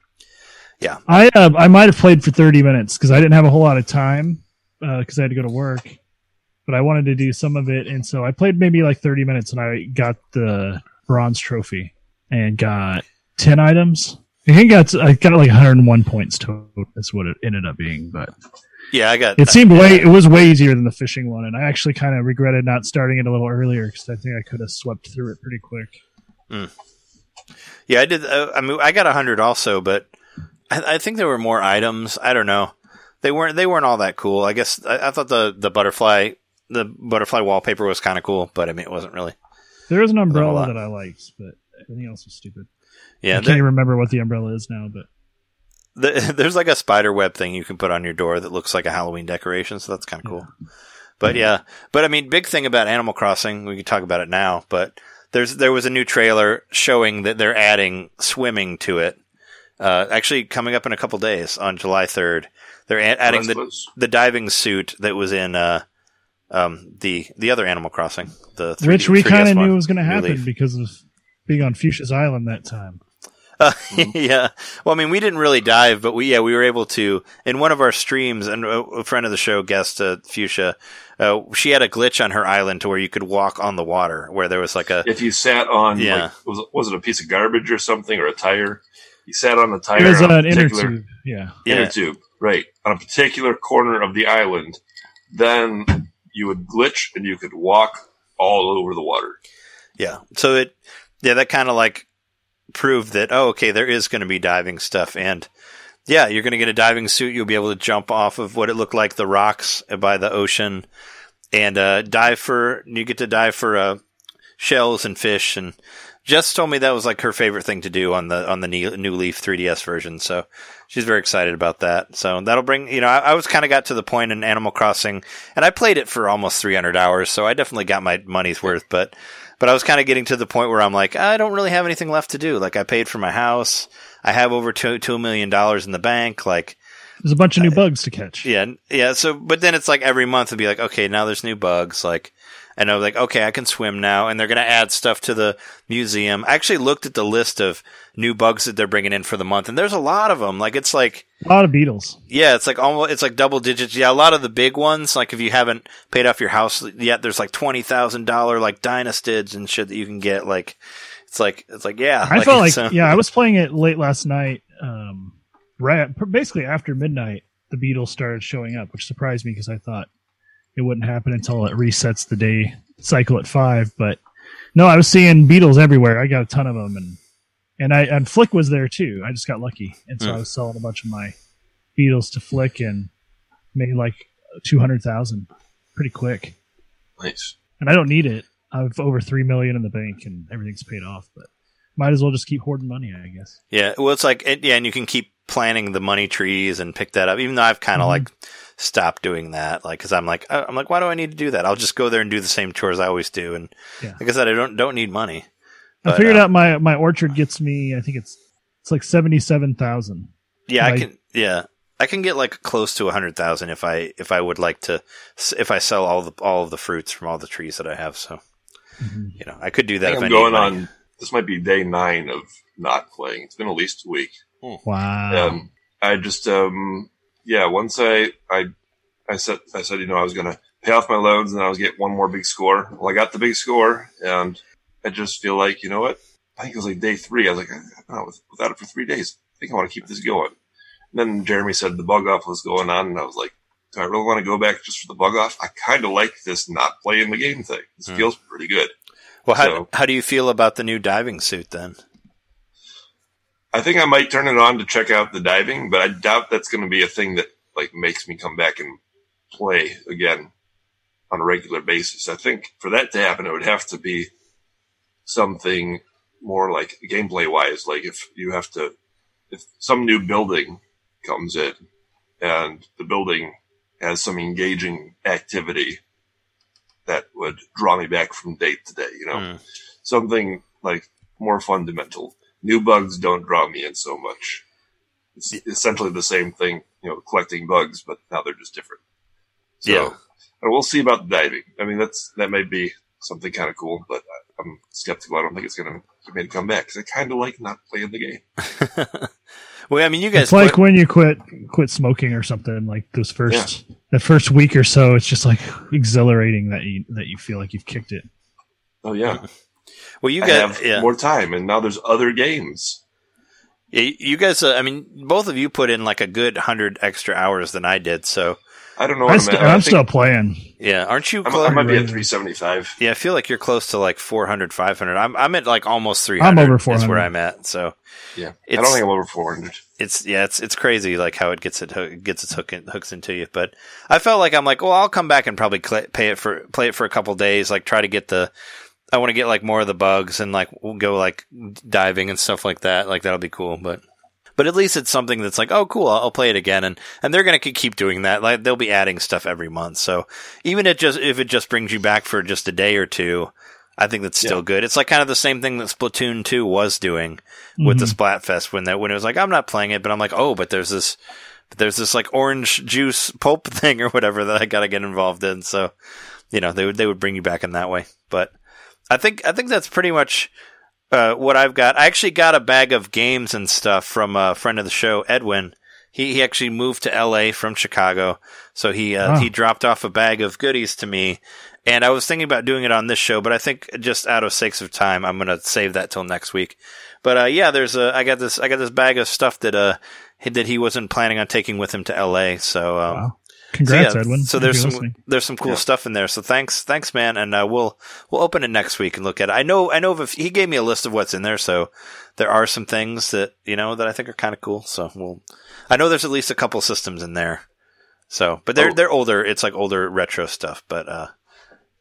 Yeah, I uh, I might have played for 30 minutes because I didn't have a whole lot of time because I had to go to work, but I wanted to do some of it, and so I played maybe like 30 minutes, and I got the bronze trophy and got 10 items. I think got I got like 101 points total. That's what it ended up being, but yeah, I got it seemed way it was way easier than the fishing one, and I actually kind of regretted not starting it a little earlier because I think I could have swept through it pretty quick. yeah, I did. Uh, I mean, I got a hundred also, but I, I think there were more items. I don't know. They weren't. They weren't all that cool. I guess I, I thought the the butterfly the butterfly wallpaper was kind of cool, but I mean, it wasn't really. There was an umbrella that I liked, but everything else was stupid. Yeah, I can't even remember what the umbrella is now, but the, there's like a spider web thing you can put on your door that looks like a Halloween decoration, so that's kind of cool. But yeah, but I mean, big thing about Animal Crossing, we can talk about it now, but there's, there was a new trailer showing that they're adding swimming to it. Uh, actually coming up in a couple days on July 3rd. They're a- adding the, the diving suit that was in, uh, um, the, the other Animal Crossing, the 3D, Which we kind of knew was going to happen Leaf. because of being on Fuchsia's Island that time. Uh, yeah. Well, I mean, we didn't really dive, but we yeah we were able to in one of our streams. And a, a friend of the show, guest uh, Fuchsia, uh, she had a glitch on her island to where you could walk on the water, where there was like a If you sat on, Yeah. like, was, was it a piece of garbage or something or a tire? You sat on the tire. It was on a an inner tube. Yeah. yeah inner tube, right, on a particular corner of the island, then you would glitch and you could walk all over the water. yeah. So it yeah that kind of like proved that oh okay there is going to be diving stuff and. Yeah, you're going to get a diving suit. You'll be able to jump off of what it looked like the rocks by the ocean, and uh, dive for. You get to dive for uh, shells and fish. And Jess told me that was like her favorite thing to do on the on the new, Leaf 3DS version. So she's very excited about that. So that'll bring. You know, I, I was kind of got to the point in Animal Crossing, and I played it for almost 300 hours. So I definitely got my money's worth. But but I was kind of getting to the point where I'm like, I don't really have anything left to do. Like I paid for my house. I have over two two million dollars in the bank. Like There's a bunch of new bugs to catch. yeah, yeah. So, but then it's like every month it'd be like, okay, now there's new bugs. Like, and I'm like, okay, I can swim now, and they're gonna add stuff to the museum. I actually looked at the list of new bugs that they're bringing in for the month, and there's a lot of them. Like, it's like, A lot of beetles. yeah, it's like almost, it's like double digits. Yeah, a lot of the big ones. Like, if you haven't paid off your house yet, there's like twenty thousand dollar like dynastids and shit that you can get. Like, it's like, it's like, yeah. I felt like, so- yeah, I was playing it late last night. Um, right, basically after midnight, the beetles started showing up, which surprised me because I thought it wouldn't happen until it resets the day cycle at five. But no, I was seeing beetles everywhere. I got a ton of them, and and I and Flick was there too. I just got lucky, and so Hmm. I was selling a bunch of my beetles to Flick and made like two hundred thousand pretty quick. Nice. And I don't need it. I have over three million in the bank, and everything's paid off. But might as well just keep hoarding money, I guess. Yeah, well, it's like yeah, and you can keep planting the money trees and pick that up. Even though I've kind of Mhm. like stopped doing that, like because I'm like uh, I'm like, why do I need to do that? I'll just go there and do the same chores I always do. And Yeah. like I said, I don't don't need money. I figured uh, out my my orchard gets me. I think it's it's like seventy seven thousand. Yeah, I Like- can. Yeah, I can get like close to a hundred thousand if I if I would like to if I sell all the all of the fruits from all the trees that I have. So you know, I could do that think if I I'm going on. This might be day nine of not playing. It's been at least a week. Wow. Um, I just, um, yeah. Once I, I, I said, I said, you know, I was going to pay off my loans and I was get one more big score. Well, I got the big score, and I just feel like, you know what? I think it was like day three. I was like, I've been out without it for three days. I think I want to keep this going. And then Jeremy said the bug off was going on, and I was like, do I really want to go back just for the bug off? I kind of like this not playing the game thing. This Hmm. feels pretty good. Well, how so- how do you feel about the new diving suit then? I think I might turn it on to check out the diving, but I doubt that's going to be a thing that like makes me come back and play again on a regular basis. I think for that to happen, it would have to be something more like gameplay wise. Like if you have to, if some new building comes in and the building has some engaging activity that would draw me back from day to day, you know, Hmm. something like more fundamental. New bugs don't draw me in so much. It's essentially the same thing, you know, collecting bugs, but now they're just different. So, Yeah. and we'll see about the diving. I mean, that's that may be something kind of cool, but I- I'm skeptical. I don't think it's going to get me come back because I kind of like not playing the game. well, I mean, you guys it's like when you quit quit smoking or something. Like those first that first week or so, it's just like exhilarating that you that you feel like you've kicked it. Oh yeah, well, you I guys, have yeah. more time, and now there's other games. You guys. Uh, I mean, both of you put in like a good hundred extra hours than I did. So I don't know. I What I'm, st- at. I I'm think still playing. yeah, aren't you? I'm, Close? I might be at 375. yeah, I feel like you're close to like 400, 500. I'm I'm at like almost three hundred. I'm over Is where I'm at. So Yeah, I don't think I'm over 400. it's yeah, it's it's crazy like how it gets it hook, gets its hook in, hooks into you. But I felt like I'm like, well, I'll come back and probably cl- pay it for play it for a couple days. Like try to get the. I want to get like more of the bugs and like we'll go like diving and stuff like that. Like that'll be cool. But but at least it's something that's like, oh, cool, I'll, play it again, and and they're gonna keep doing that. Like they'll be adding stuff every month. So even it just if it just brings you back for just a day or two, I think that's still Yeah. good. It's like kind of the same thing that Splatoon two was doing with the Mhm. Splatfest when that when it was like I'm not playing it, but I'm like, oh, but there's this. There's this like orange juice pulp thing or whatever that I gotta get involved in. So, you know, they would they would bring you back in that way. But I think I think that's pretty much uh, what I've got. I actually got a bag of games and stuff from a friend of the show, Edwin. He he actually moved to L.A. from Chicago, so he uh, Wow. he dropped off a bag of goodies to me. And I was thinking about doing it on this show, but I think just out of sakes of time, I'm gonna save that till next week. But uh, yeah, there's a I got this I got this bag of stuff that uh he- that he wasn't planning on taking with him to L.A. So um, Wow. Congrats, so, yeah, Edwin. So there's some listening. there's some cool Yeah. stuff in there. So thanks, thanks, man, and uh, we'll we'll open it next week and look at it. I know I know if he gave me a list of what's in there, so there are some things that you know that I think are kind of cool. So we'll I know there's at least a couple systems in there. So, but they're Oh. they're older. It's like older retro stuff, but uh,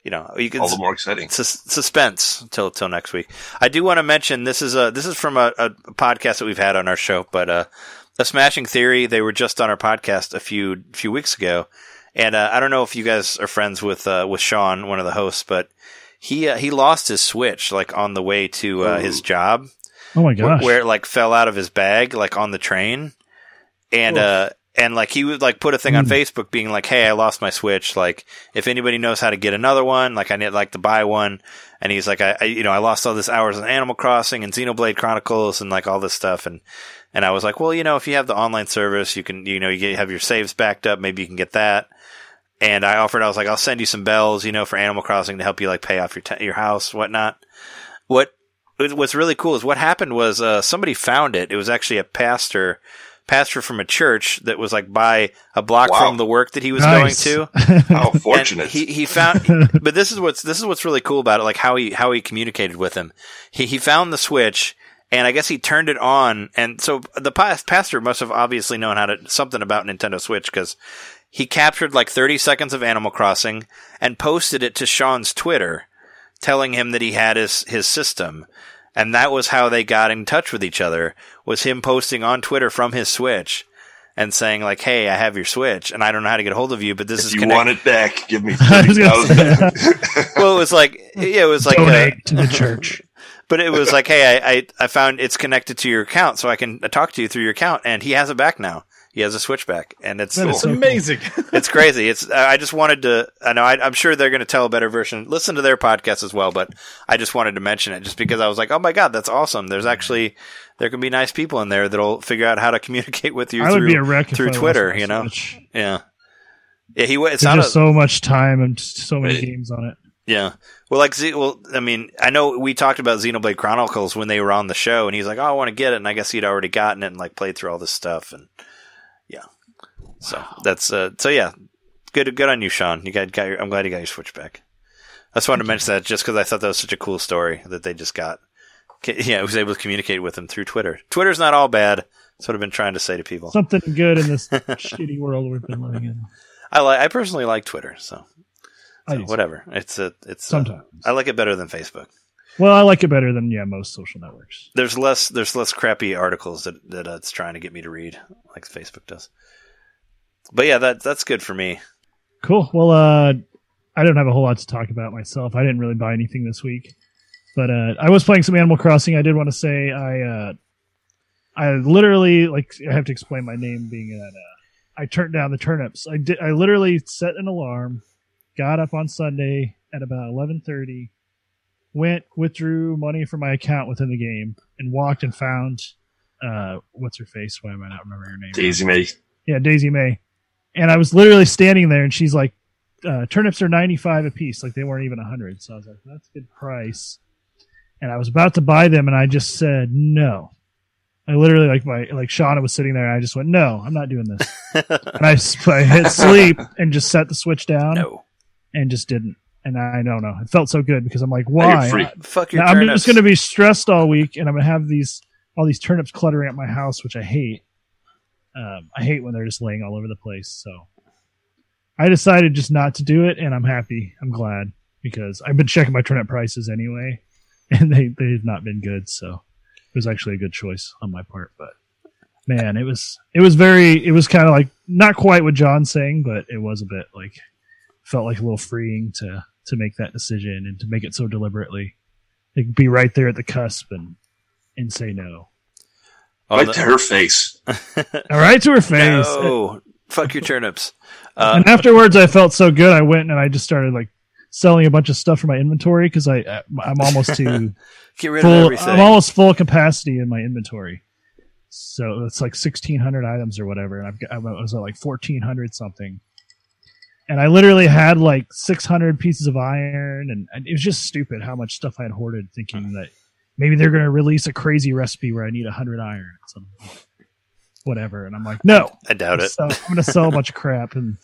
you know you can All the more exciting. sus- suspense till till next week. I do want to mention this is a this is from a, a podcast that we've had on our show, but uh, a Smashing Theory. They were just on our podcast a few few weeks ago, and uh, I don't know if you guys are friends with uh, with Sean, one of the hosts, but he uh, he lost his Switch like on the way to uh, his job, Oh my wh- gosh. where it like fell out of his bag like on the train, and uh. And like he would like put a thing on Hmm. Facebook being like, "Hey, I lost my Switch. Like, if anybody knows how to get another one, like I need like to buy one." and he's like, I, I, you know, I lost all this hours on Animal Crossing and Xenoblade Chronicles and like all this stuff, and and I was like, well, you know, if you have the online service, you can, you know, you have your saves backed up, maybe you can get that. And I offered, I was like, I'll send you some bells, you know, for Animal Crossing to help you like pay off your t- your house, whatnot. What what's really cool is what happened was uh, somebody found it. It was actually a pastor. Pastor from a church that was like by a block Wow. from the work that he was Nice. going to. How And fortunate. he he found, but this is what's this is what's really cool about it, like how he how he communicated with him. He he found the switch, and I guess he turned it on, and so the pas- pastor must have obviously known how to something about Nintendo Switch because he captured like thirty seconds of Animal Crossing and posted it to Sean's Twitter, telling him that he had his his system. And that was how they got in touch with each other, was him posting on Twitter from his Switch and saying like, "Hey, I have your Switch, and I don't know how to get a hold of you, but this if is you connect- want it back, give me I was thirty gonna thousand. say, well, it was like yeah, it was like, donate to the church. But it was like, hey, I, I I found it's connected to your account, so I can talk to you through your account, and he has it back now. He has a switch back, and it's It's cool. amazing. it's crazy. It's I just wanted to. I know I, I'm sure they're going to tell a better version. Listen to their podcast as well, but I just wanted to mention it just because I was like, oh my god, that's awesome. There's actually there can be nice people in there that'll figure out how to communicate with you I through be a wreck through Twitter. You know, yeah, yeah. He it's There's not a, just so much time and so many Right. games on it. Yeah. Well, like, well, I mean, I know we talked about Xenoblade Chronicles when they were on the show, and he's like, "Oh, I want to get it," and I guess he'd already gotten it and like played through all this stuff, and yeah. So that's uh, so yeah, good, good on you, Sean. You got, got your. I'm glad you got your Switch back. I just wanted to mention that just because I thought that was such a cool story that they just got. Yeah, I was able to communicate with him through Twitter. Twitter's not all bad. That's what I've been trying to say to people. Something good in this shitty world we've been living in. I like. I personally like Twitter, so, I so whatever. It's a. It's Sometimes. I like it better than Facebook. Well, I like it better than yeah most social networks. there's less there's less crappy articles that that uh, it's trying to get me to read like Facebook does. But yeah, that that's good for me. Cool. Well, uh, I don't have a whole lot to talk about myself. I didn't really buy anything this week, but uh, I was playing some Animal Crossing. I did want to say I, uh, I literally like I have to explain my name being that uh, I turned down the turnips. I did. I literally set an alarm, got up on Sunday at about eleven thirty, went withdrew money from my account within the game, and walked and found. Uh, what's her face? Why am I not remembering her name? Daisy Mae. Yeah, Daisy Mae. And I was literally standing there, and she's like, uh, "Turnips are ninety-five a piece. Like they weren't even a hundred." So I was like, "That's a good price." And I was about to buy them, and I just said no. I literally like my like Shauna was sitting there, and I just went, "No, I'm not doing this." and I, I hit sleep and just set the switch down, No, and just didn't. And I don't know. It felt so good because I'm like, Now you're "Why?" free. fuck your Now, I'm just going to be stressed all week, and I'm going to have these all these turnips cluttering at my house, which I hate. Um, I hate when they're just laying all over the place. So I decided just not to do it, and I'm happy. I'm glad because I've been checking my turnip prices anyway, and they they've not been good. So it was actually a good choice on my part. But man, it was it was very it was kind of like not quite what John's saying, but it was a bit like felt like a little freeing to to make that decision and to make it so deliberately. Like be right there at the cusp and and say no. Oh, right the- to her face. All right to her face. no, fuck your turnips. Uh, and afterwards, I felt so good. I went and I just started like selling a bunch of stuff from my inventory because I I'm almost to get rid of full. everything. I'm almost full capacity in my inventory. So it's like 1600 items or whatever, and I've got, I was at like 1400 something. And I literally had like 600 pieces of iron, and, and it was just stupid how much stuff I had hoarded, thinking that maybe they're going to release a crazy recipe where I need 100 iron, some whatever. And I'm like, no, I doubt it. so I'm going to sell a bunch of crap, and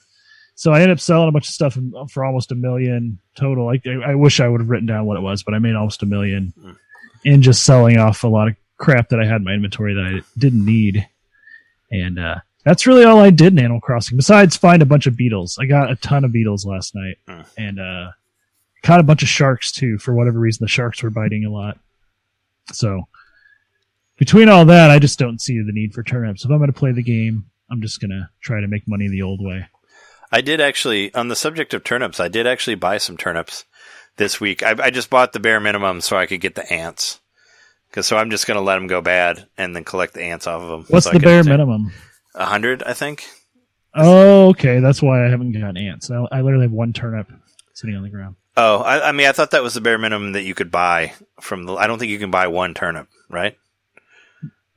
so I ended up selling a bunch of stuff for almost a million total. Like I, I wish I would have written down what it was, but I made almost a million Hmm. in just selling off a lot of crap that I had in my inventory that I didn't need, and uh, that's really all I did in Animal Crossing. Besides find a bunch of beetles, I got a ton of beetles last night, and uh, caught a bunch of sharks too. For whatever reason, the sharks were biting a lot. So between all that, I just don't see the need for turnips. If I'm going to play the game, I'm just going to try to make money the old way. I did actually, on the subject of turnips, I did actually buy some turnips this week. I, I just bought the bare minimum so I could get the ants. Cause so I'm just gonna let them go bad and then collect the ants off of them. What's the bare minimum? A hundred, I think. Oh, okay. That's why I haven't gotten ants. I, I literally have one turnip sitting on the ground. Oh, I, I mean, I thought that was the bare minimum that you could buy from the. I don't think you can buy one turnip, right?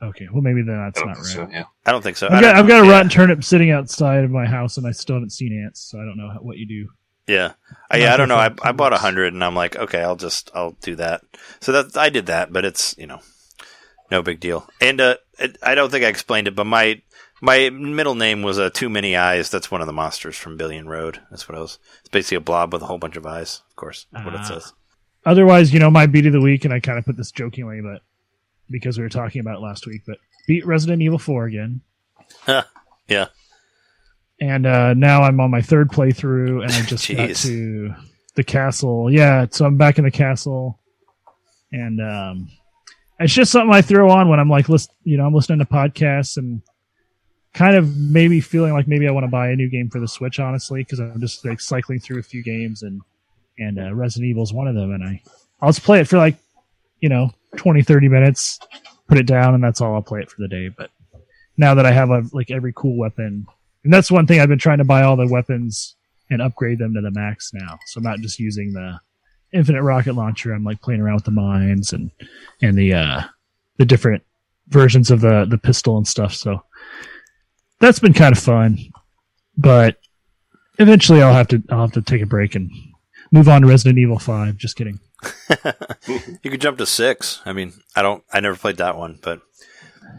Okay. Well, maybe that's don't not right. so, yeah. I don't think so. I I've got, I've got a yeah. rotten turnip sitting outside of my house, and I still haven't seen ants, so I don't know how, what you do. Yeah, I, yeah. I don't know. I, I bought a hundred, and I'm like, okay, I'll just I'll do that. So that I did that, but it's you know, no big deal. And uh, it, I don't think I explained it, but my my middle name was uh, Too Many Eyes. That's one of the monsters from Billion Road. That's what I was. It's basically a blob with a whole bunch of eyes. Of course, that's what it Ah. says. Otherwise, you know, my beat of the week, and I kind of put this jokingly, but because we were talking about it last week, but beat Resident Evil 4 again. Yeah. And uh, now I'm on my third playthrough, and I just got to the castle. Yeah, so I'm back in the castle, and um, it's just something I throw on when I'm like, list, you know, I'm listening to podcasts and kind of maybe feeling like maybe I want to buy a new game for the Switch, honestly, because I'm just like cycling through a few games, and and uh, Resident Evil is one of them, and I I'll just play it for like, you know, 20, 30 minutes, put it down, and that's all I'll play it for the day. But now that I have a, like every cool weapon, and that's one thing I've been trying to buy all the weapons and upgrade them to the max now. So I'm not just using the infinite rocket launcher. I'm like playing around with the mines and and the uh the different versions of the the pistol and stuff. So that's been kind of fun. But eventually I'll have to I'll have to take a break and move on to Resident Evil 5. Just kidding. You could jump to six. I mean, I don't. I never played that one, but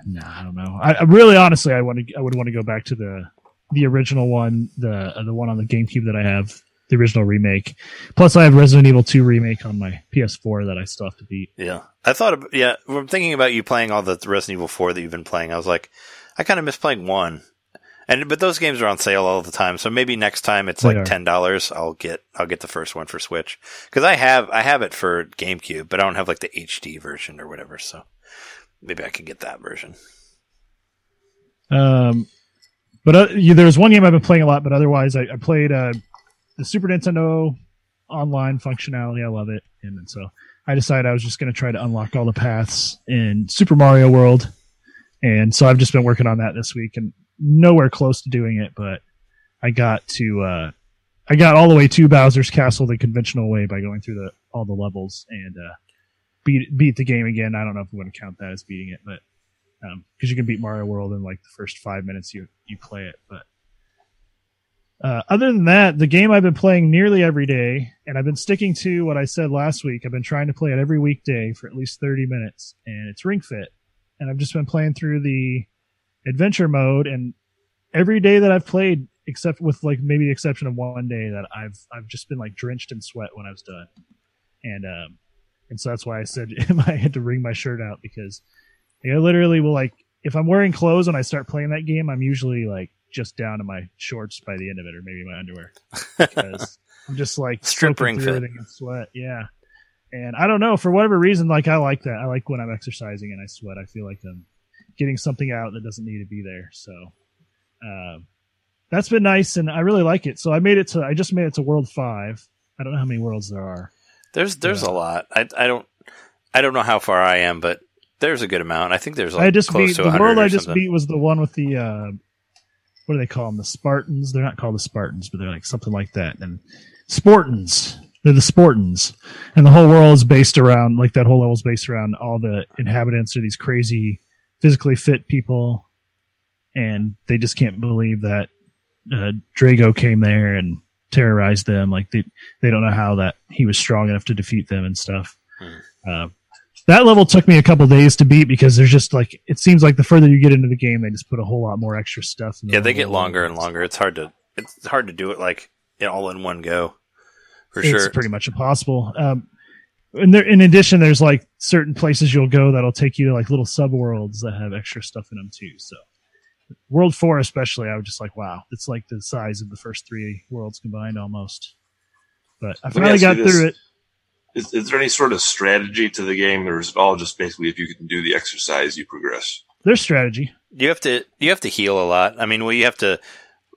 No, I don't know. I, I really, honestly, I want to. I would want to go back to the the original one, the uh, the one on the GameCube that I have, the original remake. Plus, I have Resident Evil Two remake on my PS4 that I still have to beat. yeah. I thought. Of, yeah, when I'm thinking about you playing all the Resident Evil four that you've been playing. I was like, I kind of miss playing one. And but those games are on sale all the time, so maybe next time it's They like ten dollars. I'll get I'll get the first one for Switch because I have I have it for GameCube, but I don't have like the HD version or whatever. So maybe I could get that version. Um, but uh, yeah, there's one game I've been playing a lot, but otherwise, I, I played uh, the Super Nintendo online functionality. I love it, and so I decided I was just going to try to unlock all the paths in Super Mario World, and so I've just been working on that this week, and nowhere close to doing it, but I got to uh, I got all the way to Bowser's Castle the conventional way by going through the all the levels and uh, beat beat the game again. I don't know if we want to count that as beating it, but um because you can beat Mario World in like the first five minutes you you play it. But uh, other than that, the game I've been playing nearly every day, and I've been sticking to what I said last week. I've been trying to play it every weekday for at least thirty minutes, and it's Ring Fit. And I've just been playing through the adventure mode, and every day that I've played, except with like maybe the exception of one day that I've I've just been like drenched in sweat when I was done, and um, and so that's why I said I had to wring my shirt out because like, I literally will like if I'm wearing clothes and I start playing that game, I'm usually like just down to my shorts by the end of it, or maybe my underwear, because I'm just like Strip soaking ring through fit. everything in sweat. Yeah, and I don't know for whatever reason, like I like that. I like when I'm exercising and I sweat. I feel like I'm getting something out that doesn't need to be there. So uh, that's been nice, and I really like it. So I made it to I just made it to World Five. I don't know how many worlds there are. There's there's a lot. I I don't I don't know how far I am, but there's a good amount. I think there's like I just close beat to the world I just something. beat was the one with the uh, what do they call them? The Spartans. They're not called the Spartans, but they're like something like that. And Spartans. They're the Spartans, and the whole world is based around like that whole level is based around all the inhabitants are these crazy, physically fit people, and they just can't believe that uh, Dragaux came there and terrorized them. Like they they don't know how that he was strong enough to defeat them and stuff. Uh, that level took me a couple days to beat because there's just like it seems like the further you get into the game, they just put a whole lot more extra stuff. In the Yeah, they get longer and longer. It's hard to it's hard to do it like all in one go. For it's sure. pretty much impossible. Um, and there, in addition, there's like certain places you'll go that'll take you to like little subworlds that have extra stuff in them too. So, World Four, especially, I was just like, wow, it's like the size of the first three worlds combined almost. But I me finally ask got through it. Is, is there any sort of strategy to the game, or is it all just basically if you can do the exercise, you progress? There's strategy you have to you have to heal a lot. I mean, well, you have to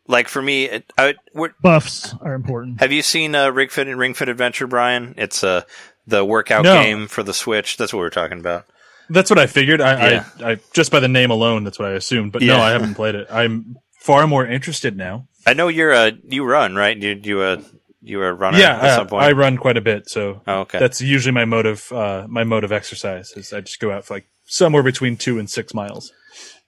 like for me. It, I buffs are important. have you seen uh, Ring Fit Ring Fit Adventure, Brian? It's uh the workout No. game for the Switch. That's what we're talking about. That's what I figured. I, Yeah. I, I just by the name alone, that's what I assumed. But no, I haven't played it. I'm far more interested now. I know you're uh you run right. You you uh you a runner yeah, at some point. I run quite a bit, so oh, okay. that's usually my mode of uh, my mode of exercise. Is I just go out for like somewhere between two and six miles.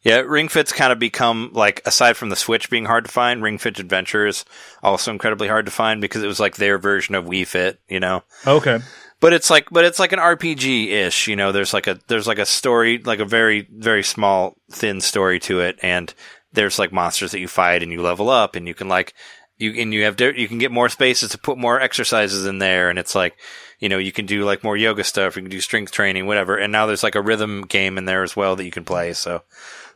Yeah, Ring Fit's kind of become like aside from the Switch being hard to find, Ring Fit Adventure is also incredibly hard to find because it was like their version of Wii Fit, you know. Okay, But it's like but it's like an RPG ish, you know, there's like a there's like a story, like a very very small thin story to it and there's like monsters that you fight and you level up and you can like you and you have you can get more spaces to put more exercises in there and it's like you know you can do like more yoga stuff you can do strength training whatever and now there's like a rhythm game in there as well that you can play so.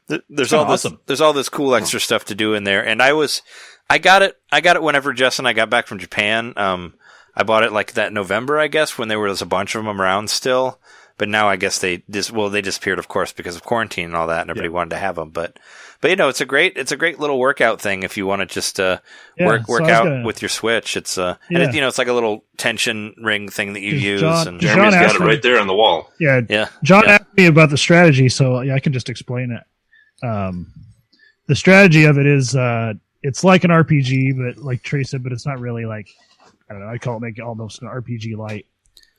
Th- there's all Oh, this there's all this cool extra stuff to do in there and I was I got it I got it whenever Jess and I got back from Japan um I bought it like that November I guess when there was a bunch of them around still but now I guess they dis- well they disappeared of course because of quarantine and all that and everybody wanted to have them but but you know it's a great it's a great little workout thing if you want to just uh Yeah, work work I was out gonna- with your switch it's uh and it, you know it's like a little tension ring thing that you use John- and John Jeremy's got asked it me- right there on the wall. Yeah, yeah John yeah. asked me about the strategy, so yeah, I can just explain it. Um, the strategy of it is uh, it's like an RPG, but like Trace said, but it's not really like I don't know. I call it make it almost an RPG light.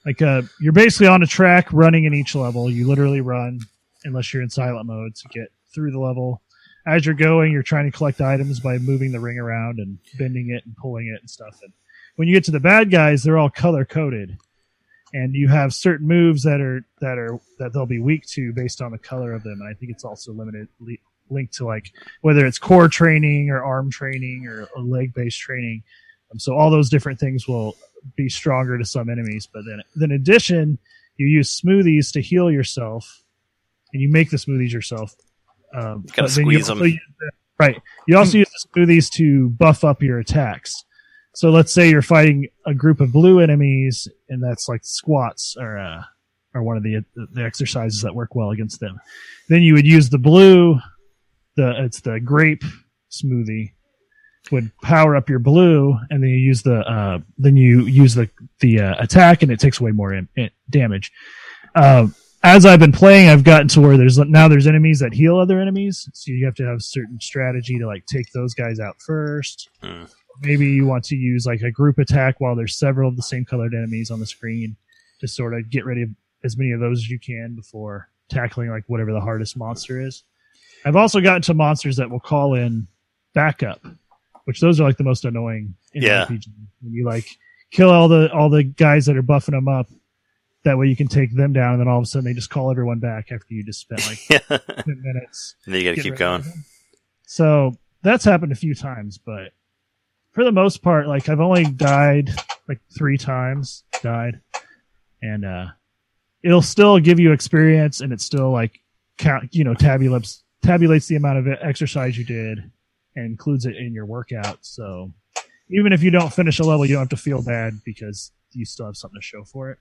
Like uh, you're basically on a track running in each level. You literally run unless you're in silent mode to get through the level. As you're going, you're trying to collect items by moving the ring around and bending it and pulling it and stuff. And when you get to the bad guys, they're all color coded and you have certain moves that are that are that they'll be weak to based on the color of them. And I think it's also limited linked to like whether it's core training or arm training or, leg based training. So all those different things will be stronger to some enemies. But then, then in addition, you use smoothies to heal yourself, and you make the smoothies yourself. Um, Gotta but then you squeeze 'em. the- right. You also use the smoothies to buff up your attacks. So let's say you're fighting a group of blue enemies, and that's like squats or uh, are one of the the exercises that work well against them. Then you would use the blue, the it's the grape smoothie would power up your blue, and then you use the uh, then you use the the uh, attack, and it takes away more im- i- damage. Um, as I've been playing, I've gotten to where there's now there's enemies that heal other enemies, so you have to have a certain strategy to like take those guys out first. Hmm. Maybe you want to use like a group attack while there's several of the same colored enemies on the screen to sort of get rid of as many of those as you can before tackling like whatever the hardest monster is. I've also gotten to monsters that will call in backup, which those are like the most annoying in Yeah. RPG. When you like kill all the all the guys that are buffing them up, that way you can take them down, and then all of a sudden they just call everyone back after you just spent like yeah ten minutes. And then you got to keep going. So that's happened a few times, but for the most part, like I've only died like three times, died, and uh, it'll still give you experience, and it still like count, you know, tabulates tabulates the amount of exercise you did and includes it in your workout. So even if you don't finish a level, you don't have to feel bad because you still have something to show for it.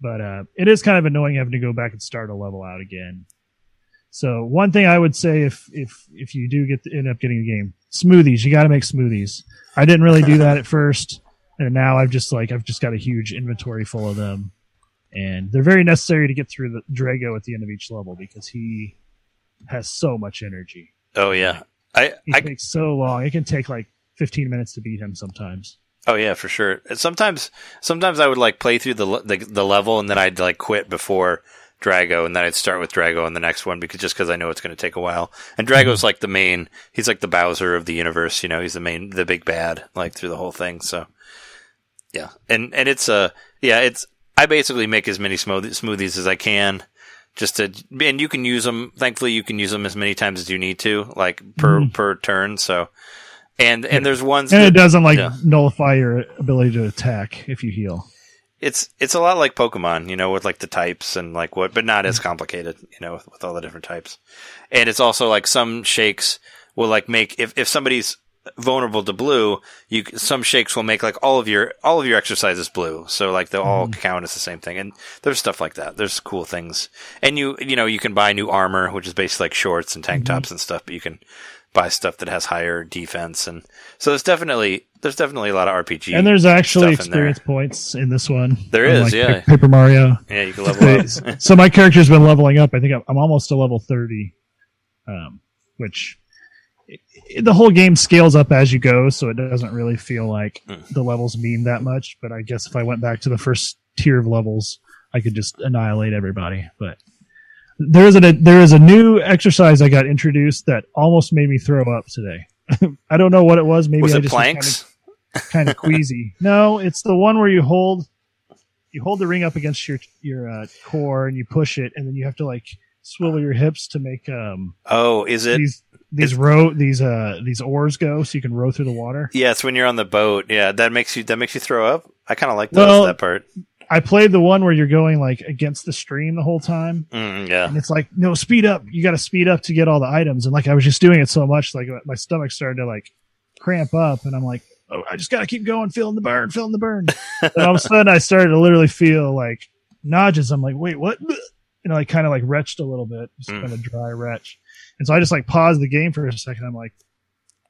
But uh, it is kind of annoying having to go back and start a level out again. So one thing I would say if if if you do get end up getting a game, smoothies. You got to make smoothies. I didn't really do that at first, and now I've just like I've just got a huge inventory full of them, and they're very necessary to get through the Dragaux at the end of each level because he has so much energy. Oh yeah, I, He I takes so long. It can take like 15 minutes to beat him sometimes. oh yeah for sure. Sometimes sometimes I would like play through the, the the level and then I'd like quit before Dragaux and then I'd start with Dragaux on the next one because just because I know it's going to take a while. And Dragaux's like the main. He's like the Bowser of the universe. You know, he's the main, the big bad like through the whole thing. So yeah, and and it's uh yeah it's I basically make as many smooth- smoothies as I can. Just to, and you can use them. Thankfully, you can use them as many times as you need to, like per mm-hmm. per turn. So, and and there's ones And that- it doesn't like yeah. nullify your ability to attack if you heal. it's it's a lot like Pokemon, you know, with like the types and like what, but not as mm-hmm. complicated, you know, with, with all the different types. And it's also like some shakes will like make if if somebody's vulnerable to blue, you some shakes will make like all of your all of your exercises blue, so like they'll all count as the same thing. And there's stuff like that. There's cool things, and you you know you can buy new armor, which is basically like shorts and tank tops and stuff, but you can buy stuff that has higher defense and so there's definitely there's definitely a lot of RPG And there's actually in there. experience points in this one. There is, unlike yeah. Paper Mario. yeah you can level up so my character's been leveling up. I think I'm, almost to level 30, um, which the whole game scales up as you go, so it doesn't really feel like Mm. the levels mean that much. But I guess if I went back to the first tier of levels, I could just annihilate everybody. But there is a there is a new exercise I got introduced that almost made me throw up today. I don't know what it was. Maybe was I just planks kind of queasy. No, it's the one where you hold you hold the ring up against your your uh, core and you push it, and then you have to like swivel your hips to make um oh is it these these row these uh these oars go, so you can row through the water. Yeah, it's when you're on the boat. Yeah, that makes you that makes you throw up. I kind of like those, Well- that part. I played the one where you're going like against the stream the whole time, Mm, yeah, and it's like no speed up. You got to speed up to get all the items, and like I was just doing it so much, like my stomach started to like cramp up, and I'm like. Oh, I just gotta keep going, feeling the burn, feeling the burn. and all of a sudden, I started to literally feel like nauseous. I'm like, wait, what? And I kind of like retched a little bit, just Mm. kind of dry retch. And so I just like paused the game for a second. I'm like,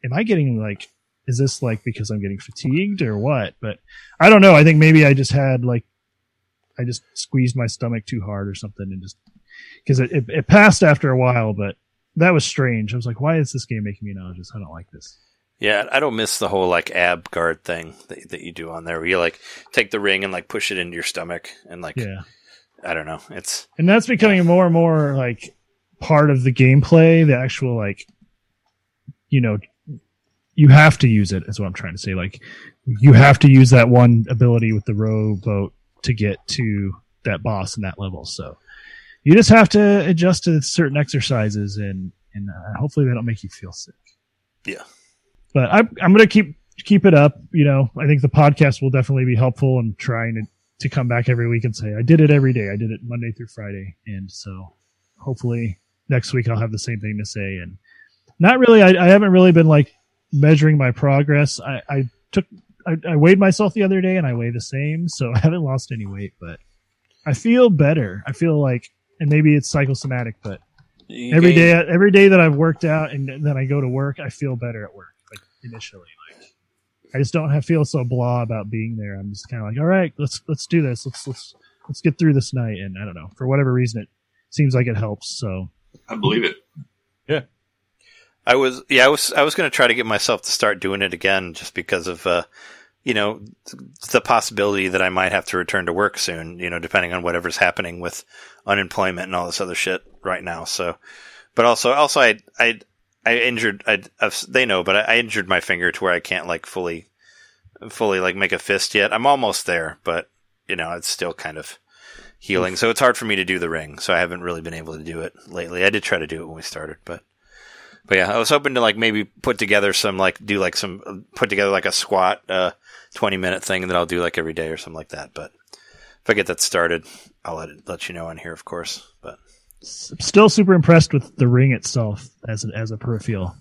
am I getting like, is this like because I'm getting fatigued or what? But I don't know. I think maybe I just had like, I just squeezed my stomach too hard or something and just because it, it, it passed after a while, but that was strange. I was like, why is this game making me nauseous? I don't like this. yeah. I don't miss the whole like ab guard thing that, that you do on there, where you like take the ring and like push it into your stomach, and like Yeah. I don't know. It's and that's becoming more and more like part of the gameplay the actual like you know you have to use it is what i'm trying to say. Like you have to use that one ability with the rowboat to get to that boss in that level. So you just have to adjust to certain exercises and and uh, hopefully they don't make you feel sick. Yeah. but i'm, I'm gonna keep keep it up you know. I think the podcast will definitely be helpful in trying to to come back every week and say I did it every day. I did it Monday through Friday, and so hopefully next week I'll have the same thing to say. And not really, I, I haven't really been like measuring my progress. I, I took I, I weighed myself the other day and I weigh the same, so I haven't lost any weight, but I feel better. I feel like, and maybe it's psychosomatic, but you every gain- day every day that I've worked out and then I go to work, I feel better at work. Like initially, like I just don't have feel so blah about being there. I'm just kind of like, all right, let's let's do this. Let's let's let's get through this night. And I don't know for whatever reason, it seems like it helps. So I believe it. Yeah. I was yeah I was I was going to try to get myself to start doing it again just because of uh you know the possibility that I might have to return to work soon you know depending on whatever's happening with unemployment and all this other shit right now so but also also I I I injured I I've, they know but I, I injured my finger to where I can't like fully fully like make a fist yet I'm almost there but you know it's still kind of healing so it's hard for me to do the ring so I haven't really been able to do it lately I did try to do it when we started but but yeah, I was hoping to like maybe put together some like do like some put together like a squat uh 20 minute thing that I'll do like every day or something like that. But if I get that started, I'll let it, let you know on here, of course. But still super impressed with the ring itself as a, as a peripheral.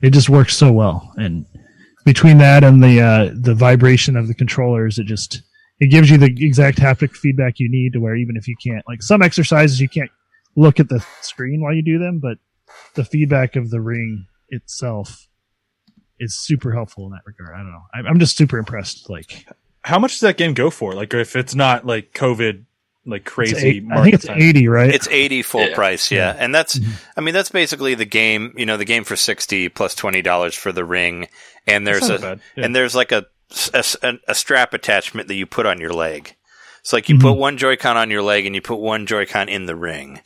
It just works so well, and between that and the uh, the vibration of the controllers, it just it gives you the exact haptic feedback you need to where even if you can't like some exercises you can't look at the screen while you do them, but the feedback of the ring itself is super helpful in that regard. I don't know. I'm, I'm just super impressed. Like How much does that game go for? Like if it's not like COVID, like it's crazy. eight- I market think it's time? 80, right? It's 80 full Yeah. price, yeah. And that's, Mhm. I mean, that's basically the game, you know, the game for 60 $20 for the ring. And there's a. Yeah. and there's like a, a, a strap attachment that you put on your leg. It's like you Mhm. put one Joy-Con on your leg and you put one Joy-Con in the ring.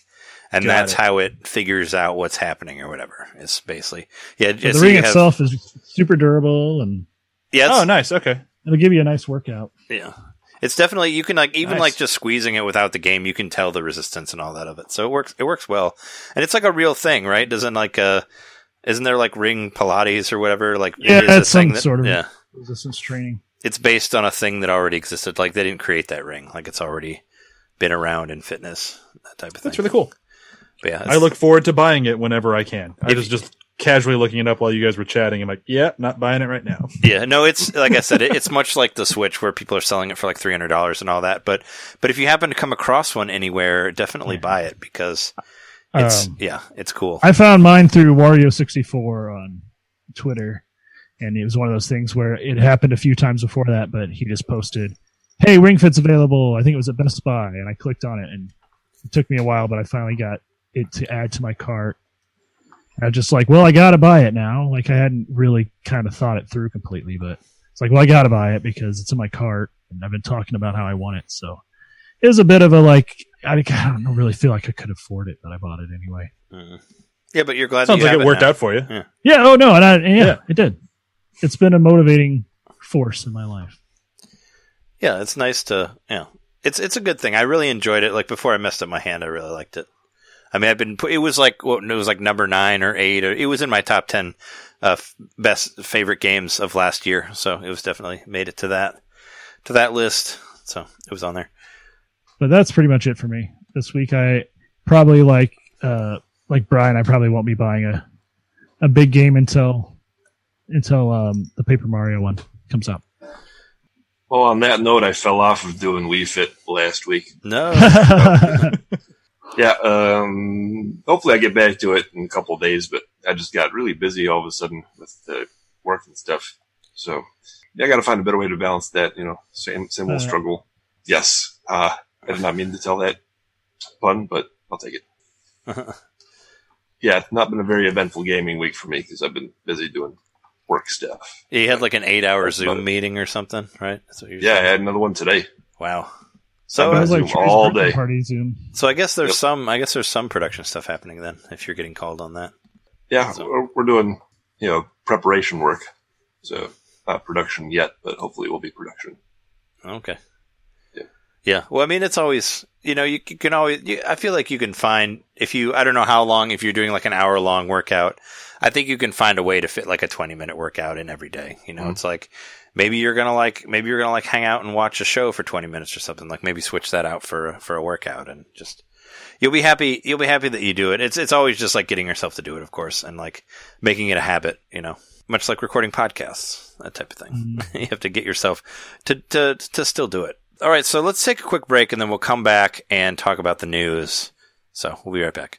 And Got that's it. how it figures out what's happening or whatever. It's basically, yeah. the so ring have- itself is super durable and yeah, oh, nice. Okay. it'll give you a nice workout. Yeah. It's definitely you can like even Nice. like just squeezing it without the game, you can tell the resistance and all that of it. So it works it works well. And it's like a real thing, right? Doesn't like uh isn't there like ring Pilates or whatever? Like Yeah, is a it's some thing that- sort of- Yeah. Resistance training. It's based on a thing that already existed. Like they didn't create that ring. Like it's already been around in fitness, that type of thing. That's really cool. But yeah, I look forward to buying it whenever I can. I was just casually looking it up while you guys were chatting. I'm like, yeah, not buying it right now. Yeah, no, it's like I said, it, it's much like the Switch where people are selling it for like three hundred dollars and all that. But but if you happen to come across one anywhere, definitely buy it because it's Um, yeah, it's cool. I found mine through Wario64 on Twitter, and it was one of those things where it happened a few times before that, but he just posted, "Hey, Ring Fit's available." I think it was at Best Buy, and I clicked on it, and it took me a while, but I finally got it to add to my cart. And I was just like, "Well, I gotta buy it now." Like I hadn't really kind of thought it through completely, but it's like, "Well, I gotta buy it because it's in my cart, and I've been talking about how I want it." So it was a bit of a like, I, I don't really feel like I could afford it, but I bought it anyway. Mhm. Yeah, but you're glad Sounds that you like have it worked now. out for you. Yeah. Oh no. And, I, and yeah, Yeah. it did. It's been a motivating force in my life. Yeah, it's nice to yeah. It's it's a good thing. I really enjoyed it. Like before I messed up my hand, I really liked it. I mean, I've been it was like what it was like number nine or eight, or it was in my top ten uh, f- best favorite games of last year. So it was definitely made it to that to that list. So it was on there. But that's pretty much it for me this week. I probably like uh like Brian. I probably won't be buying a a big game until until um the Paper Mario one comes out. Well, on that note, I fell off of doing Wii Fit last week. No, Yeah, um, hopefully I get back to it in a couple of days, but I just got really busy all of a sudden with the work and stuff. So yeah, I got to find a better way to balance that. You know, same same old Uh, struggle. Yes, uh, I did not mean to tell that pun, but I'll take it. Yeah, it's not been a very eventful gaming week for me because I've been busy doing work stuff. you had like an eight-hour That's Zoom it. meeting or something, right? That's what you're Yeah, I had another one today. Wow. So It So, was like Trey's all day. party Zoom. so I guess there's Yep. some. I guess there's some production stuff happening then. If you're getting called on that. Yeah, So- we're, we're doing you know preparation work, so not production yet, but hopefully it will be production. Okay. Yeah. Yeah. Well, I mean, it's always, you know, you, c- can always, you, I feel like you can find, if you, I don't know how long, if you're doing like an hour long workout, I think you can find a way to fit like a 20 minute workout in every day. You know, Mhm. it's like, maybe you're going to like, maybe you're going to like hang out and watch a show for 20 minutes or something. Like maybe switch that out for, for a workout and just, you'll be happy, you'll be happy that you do it. It's, it's always just like getting yourself to do it, of course, and like making it a habit, you know, much like recording podcasts, that type of thing. you have to get yourself to, to, to still do it. All right, so let's take a quick break and then we'll come back and talk about the news. So we'll be right back.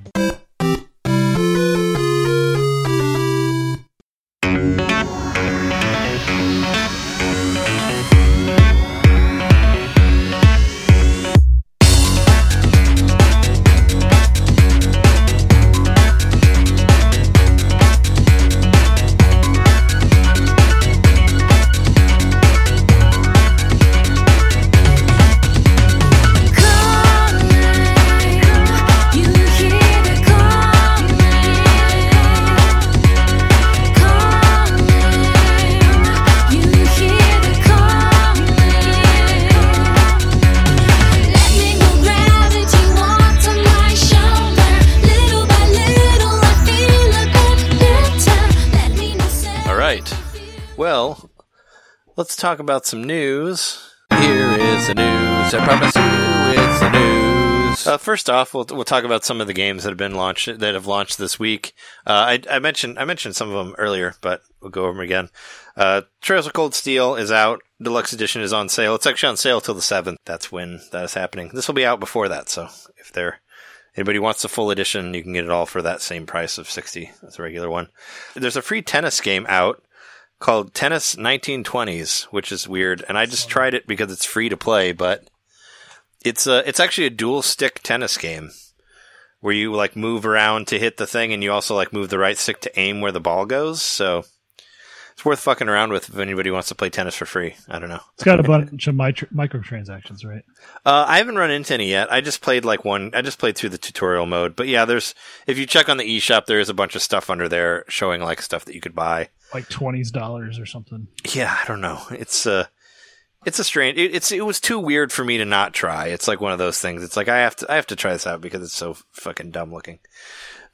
Let's talk about some news. Here is the news. I promise you, it's the news. Uh, first off, we'll we'll talk about some of the games that have been launched that have launched this week. Uh, I, I mentioned I mentioned some of them earlier, but we'll go over them again. Uh, Trails of Cold Steel is out. Deluxe edition is on sale. It's actually on sale till the seventh. That's when that is happening. This will be out before that, so if there anybody wants the full edition, you can get it all for that same price of sixty. That's a regular one. There's a free tennis game out called Tennis 1920s, which is weird. And I just tried it because it's free to play, but it's a, it's actually a dual stick tennis game where you like move around to hit the thing and you also like move the right stick to aim where the ball goes. So it's worth fucking around with if anybody wants to play tennis for free. I don't know. It's got a bunch of micro- microtransactions, right? Uh, I haven't run into any yet. I just played like one. I just played through the tutorial mode. But yeah, there's if you check on the eShop, there is a bunch of stuff under there showing like stuff that you could buy. Like twenties dollars or something. Yeah, I don't know. It's uh it's a strange. It, it's it was too weird for me to not try. It's like one of those things. It's like I have to I have to try this out because it's so fucking dumb looking.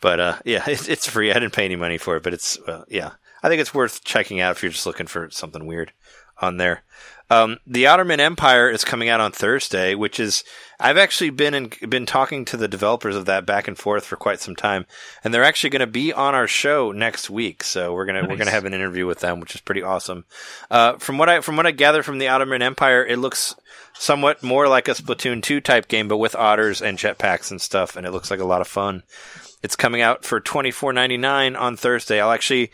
But uh, yeah, it's, it's free. I didn't pay any money for it, but it's uh, yeah. I think it's worth checking out if you're just looking for something weird on there. Um, the Otterman Empire is coming out on Thursday, which is I've actually been in, been talking to the developers of that back and forth for quite some time, and they're actually going to be on our show next week. So we're gonna we're gonna have an interview with them, which is pretty awesome. Uh, from what I from what I gather from the Otterman Empire, it looks somewhat more like a Splatoon two type game, but with otters and jetpacks and stuff, and it looks like a lot of fun. It's coming out for twenty four ninety nine on Thursday. I'll actually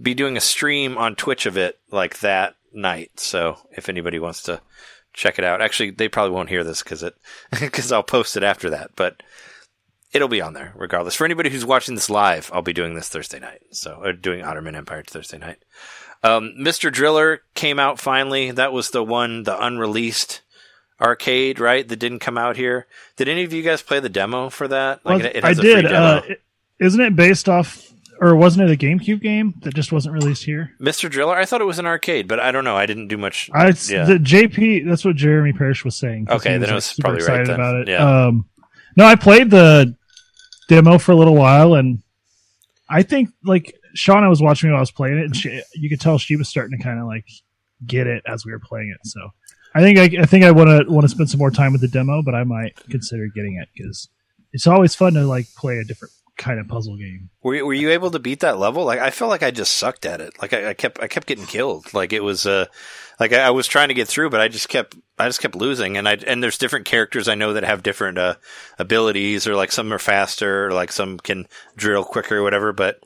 be doing a stream on Twitch of it like that night. So if anybody wants to check it out, actually they probably won't hear this because it because I'll post it after that, but it'll be on there regardless. For anybody who's watching this live, I'll be doing this Thursday night. So or doing Otterman Empire Thursday night. Um, Mr. Driller came out finally. That was the one, the unreleased arcade, right? That didn't come out here. Did any of you guys play the demo for that? Well, it, it I has a free did. Uh, isn't it based off, or wasn't it a GameCube game that just wasn't released here? Mr. Driller, I thought it was an arcade, but I don't know. I didn't do much. I Yeah. the JP. That's what Jeremy Parrish was saying. Okay, he then it like, was probably right excited then. about it. Yeah. Um, no, I played the demo for a little while, and I think like Shauna was watching me while I was playing it, and she, you could tell she was starting to kind of like get it as we were playing it. So I think I, I think I want to want to spend some more time with the demo, but I might consider getting it because it's always fun to like play a different kind of puzzle game. Were you, were you able to beat that level? Like I felt like I just sucked at it. Like I, I kept I kept getting killed. Like it was uh like I, I was trying to get through, but I just kept I just kept losing. And I and there's different characters I know that have different uh abilities, or like some are faster, or like some can drill quicker, or whatever. But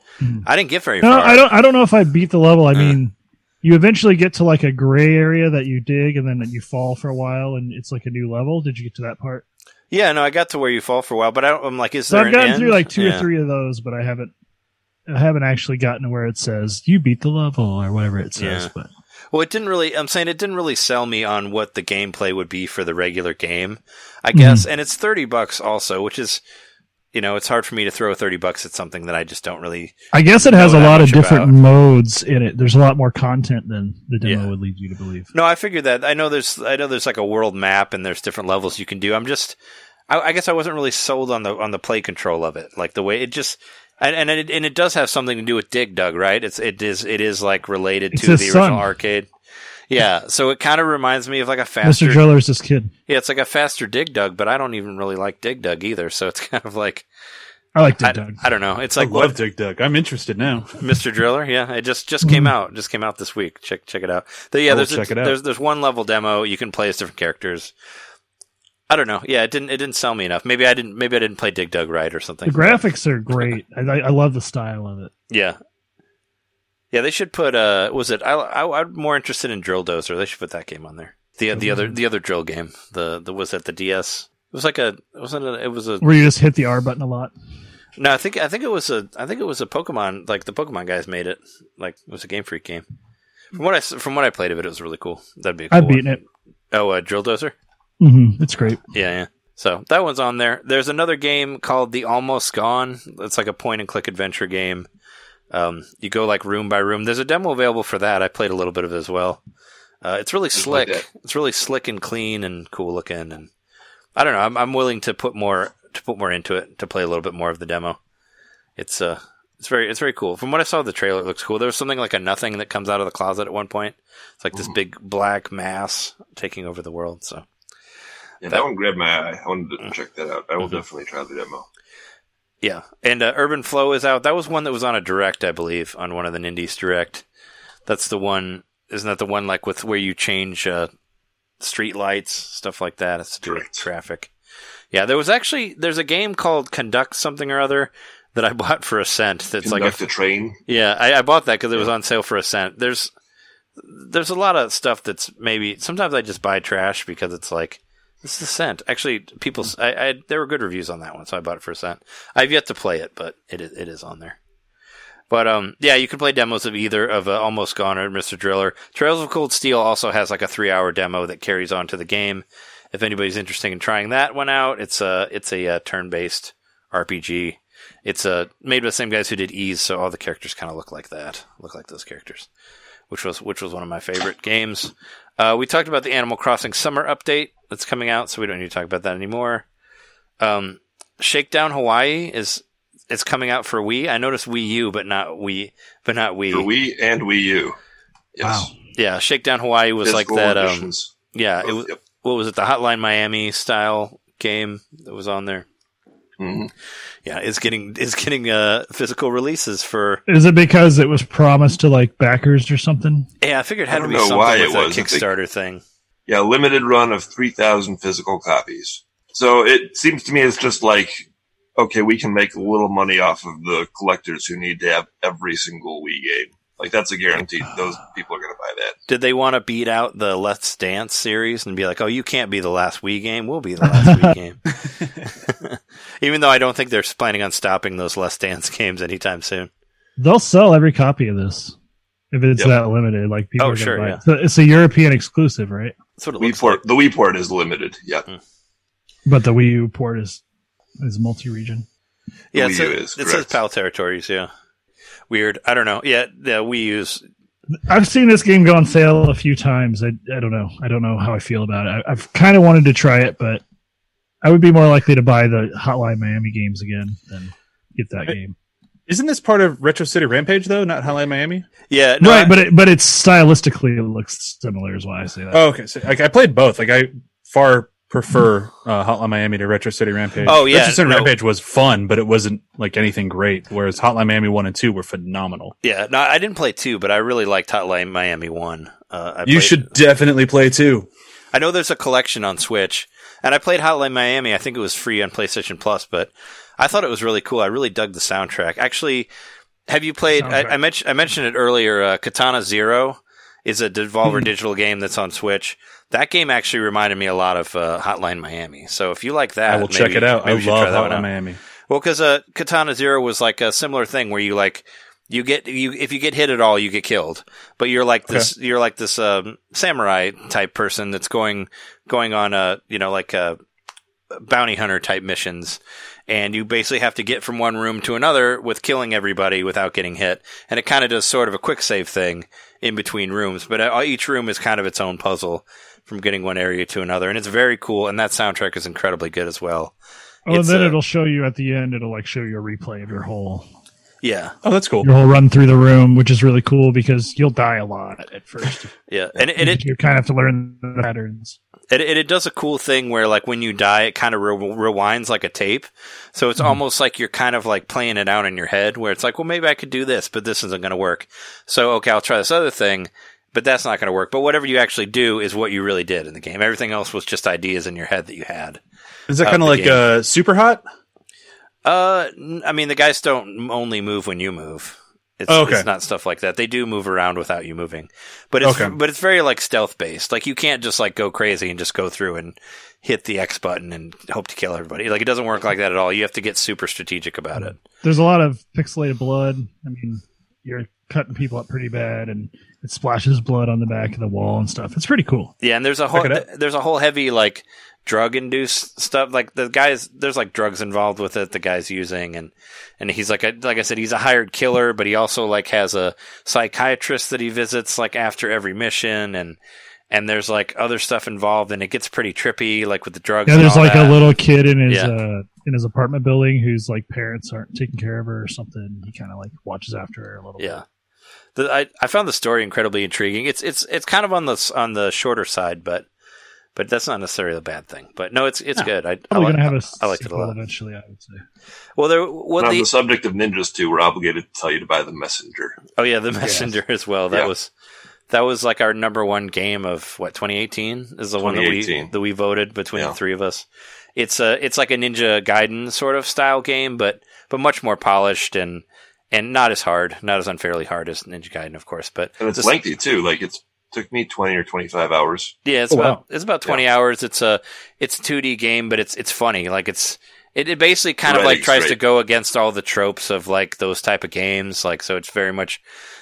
I didn't get very No, far. I don't. I don't know if I beat the level. I mean, you eventually get to like a gray area that you dig, and then you fall for a while, and it's like a new level. Did you get to that part? Yeah, no, I got to where you fall for a while, but I I'm like, is So there I've gotten through like two Yeah. or three of those, but I haven't I haven't actually gotten to where it says you beat the level or whatever it says. Yeah. But Well, it didn't really. I'm saying it didn't really sell me on what the gameplay would be for the regular game. I guess, hmm. and it's thirty bucks also, which is, you know, it's hard for me to throw thirty bucks at something that I just don't really. I guess it has a lot of different about. modes in it. There's a lot more content than the demo Yeah. would lead you to believe. No, I figured that. I know there's. I know there's like a world map and there's different levels you can do. I'm just. I, I guess I wasn't really sold on the on the play control of it, like the way it just. And and it, and it does have something to do with Dig Dug, right? It's it is it is like related It's to the original son. arcade. Yeah, so it kind of reminds me of like a faster Mr. Driller's this kid. Yeah, it's like a faster Dig Dug, but I don't even really like Dig Dug either. So it's kind of like I like I, Dig Dug. I don't know. It's like I like love what Dig Dug. I'm interested now. Mr. Driller. Yeah, it just just came mm-hmm. out. Just came out this week. Check check it out. But yeah, I will there's a- it out. there's there's one level demo you can play as different characters. I don't know. Yeah, it didn't it didn't sell me enough. Maybe I didn't maybe I didn't play Dig Dug right or something. The graphics are great. I, I I love the style of it. Yeah. Yeah, they should put. Uh, was it? I, I I'm more interested in Drill Dozer. They should put that game on there. The the other the other drill game. The the was that the DS? It was like a it wasn't a, it was a Where you just hit the R button a lot. No, I think I think it was a I think it was a Pokemon like the Pokemon guys made it like it was a Game Freak game. From what I from what I played of it, it was really cool. That'd be a cool I've one. beaten it. Oh, uh, Drill Dozer. hmm It's great. Yeah, yeah. So that one's on there. There's another game called The Almost Gone. It's like a point and click adventure game. Um, you go like room by room. There's a demo available for that. I played a little bit of it as well. Uh, it's really Just like slick. it's really slick and clean and cool looking. And I don't know. I'm, I'm willing to put more to put more into it to play a little bit more of the demo. It's uh, it's very it's very cool. From what I saw of the trailer, it looks cool. There was something like a nothing that comes out of the closet at one point. It's like this big black mass taking over the world. So Yeah, that one grabbed my eye. I wanted to check that out. I will Mm-hmm. definitely try the demo. Yeah, and uh, Urban Flow is out. That was one that was on a direct, I believe, on one of the Nindies direct. That's the one. Isn't that the one like with where you change uh, street lights, stuff like that? It's to do with traffic. Yeah, there was actually there's a game called Conduct something or other that I bought for a cent. That's like Conduct a a train. yeah, I, I bought that because it was on sale for a cent. There's there's a lot of stuff that's maybe sometimes I just buy trash because it's like this is a cent. Actually, people I, I there were good reviews on that one, so I bought it for a cent. I've yet to play it, but it is, it is on there. But um, yeah, you can play demos of either of uh, Almost Gone or Mr. Driller. Trails of Cold Steel also has like a three hour demo that carries on to the game. If anybody's interested in trying that one out, it's a it's a uh, turn based RPG. It's uh, made by the same guys who did Ys, so all the characters kind of look like that, look like those characters, which was which was one of my favorite games. Uh, we talked about the Animal Crossing Summer Update that's coming out, so we don't need to talk about that anymore. Um, Shakedown Hawaii is it's coming out for Wii. I noticed Wii U, but not Wii, but not Wii. For Wii and Wii U. Yes. Yeah, Shakedown Hawaii was like that. Um, editions. yeah, it was. yep. What was it? The Hotline Miami style game that was on there. Mhm. Yeah, is getting it's getting uh, physical releases for. Is it because it was promised to like backers or something? Yeah, I figured it had I to be know something why with it a was. I think- Kickstarter thing. Yeah, limited run of 3,000 physical copies. So it seems to me it's just like, okay, we can make a little money off of the collectors who need to have every single Wii game. Like, that's a guarantee. Those people are going to buy that. Did they want to beat out the Let's Dance series and be like, "Oh, you can't be the last Wii game. We'll be the last Wii game." Even though I don't think they're planning on stopping those Let's Dance games anytime soon. They'll sell every copy of this if it's Yep. that limited. Like people Oh, are gonna sure, buy yeah. it. So it's a European exclusive, right? That's what it Wii looks port, like. the Wii port is limited. Yeah. Hmm. But the Wii U port is is multi-region. Yeah, it Wii says, U is, it says. PAL territories. Yeah, weird. I don't know. Yeah, the Wii U's. I've seen this game go on sale a few times. I, I don't know. I don't know how I feel about it. I, I've kind of wanted to try it, but I would be more likely to buy the Hotline Miami games again than get that Hey, game. Isn't this part of Retro City Rampage though, not Hotline Miami? Yeah, no, right, I- but it, but it's stylistically it looks similar. Is why I say that. Oh, okay. So, like I played both. Like I far prefer uh, Hotline Miami to Retro City Rampage. Oh, yeah, Retro City no. Rampage was fun, but it wasn't like anything great. Whereas Hotline Miami one and two were phenomenal. yeah. No, I didn't play two, but I really liked Hotline Miami one. Uh, I you played- should definitely play two. I know there's a collection on Switch, and I played Hotline Miami. I think it was free on PlayStation Plus, but I thought it was really cool. I really dug the soundtrack. Actually, have you played? I, I mentioned I mentioned it earlier. Uh, Katana Zero is a Devolver Digital game that's on Switch. That game actually reminded me a lot of uh, Hotline Miami. So if you like that, I will maybe- check it out. I maybe you should love try that one Hotline out. Miami. Well, because uh, Katana Zero was like a similar thing where you like you get you if you get hit at all, you get killed. But you're like this you're like this um, samurai type person that's going going on a you know like a bounty hunter type missions. And you basically have to get from one room to another with killing everybody without getting hit. And it kind of does sort of a quick save thing in between rooms. But uh, each room is kind of its own puzzle from getting one area to another. And it's very cool. And that soundtrack is incredibly good as well. Oh, and then uh, it'll show you at the end. It'll like show you a replay of your whole Yeah. Oh, that's cool. your whole run through the room, which is really cool because you'll die a lot at first. Yeah. And, and it, you kind of have to learn the patterns. It, it, it does a cool thing where, like, when you die, it kind of re- rewinds like a tape. So it's almost like you're kind of like playing it out in your head, where it's like, well, maybe I could do this, but this isn't going to work. So, okay, I'll try this other thing, but that's not going to work. But whatever you actually do is what you really did in the game. Everything else was just ideas in your head that you had. Is that kind of like game. uh, Superhot? Uh, n- I mean, the guys don't only move when you move. It's, Oh, okay. it's not stuff like that. They do move around without you moving, but it's Okay. but it's very like stealth based. Like you can't just like go crazy and just go through and hit the X button and hope to kill everybody. Like it doesn't work like that at all. You have to get super strategic about it. There's a lot of pixelated blood. I mean, you're cutting people up pretty bad, and it splashes blood on the back of the wall and stuff. It's pretty cool. Yeah, and there's a whole it out. th- there's a whole heavy like drug induced stuff. Like the guys, there's like drugs involved with it. The guy's using and and he's like a, like I said, he's a hired killer, but he also like has a psychiatrist that he visits like after every mission and. And there's like other stuff involved, and it gets pretty trippy, like with the drugs. Yeah, and there's like that. a little kid in his Yeah. uh, in his apartment building whose like parents aren't taking care of her or something. He kind of like watches after her a little Yeah. The, I, I found the story incredibly intriguing. It's it's it's kind of on the on the shorter side, but but that's not necessarily a bad thing. But no, it's it's No, good. I I, Probably li- gonna have a I liked it a lot. eventually. I would say. Well, there what on the the subject of ninjas too, we're obligated to tell you to buy the messenger. oh yeah the messenger as well. That Yeah. was that was like our number one game of what 2018 is the one that we that we voted between Yeah. the three of us. It's a it's like a Ninja Gaiden sort of style game, but but much more polished and and not as hard, not as unfairly hard as Ninja Gaiden, of course. But And it's this- lengthy too. Like it's took me twenty or twenty five hours. Yeah, it's Oh, about wow. it's about twenty hours. It's a it's a two D game, but it's it's funny. Like it's it, it basically kind of like Writing's tries to go against all the tropes of like those type of games. Like so, it's very much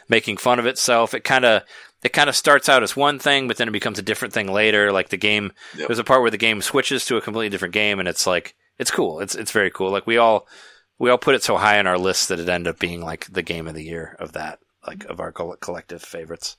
making fun of itself. It kind of it kind of starts out as one thing, but then it becomes a different thing later. Like the game, Yep. there's a part where the game switches to a completely different game, and it's like it's cool. It's it's very cool. Like we all we all put it so high on our list that it ended up being like the game of the year of that, like of our collective favorites.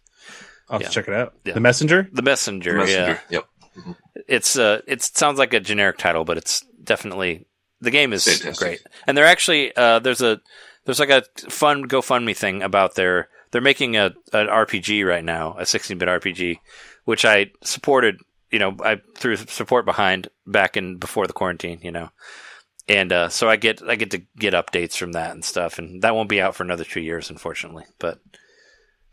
I'll have Yeah. check it out. Yeah. The Messenger? The Messenger, The messenger. yeah Yep. it's uh it sounds like a generic title but it's definitely the game is Fantastic. great and they're actually uh there's a there's like a fun gofundme thing about their they're making a an rpg right now a 16-bit rpg which i supported you know i threw support behind back in before the quarantine you know and uh so i get i get to get updates from that and stuff and that won't be out for another two years unfortunately but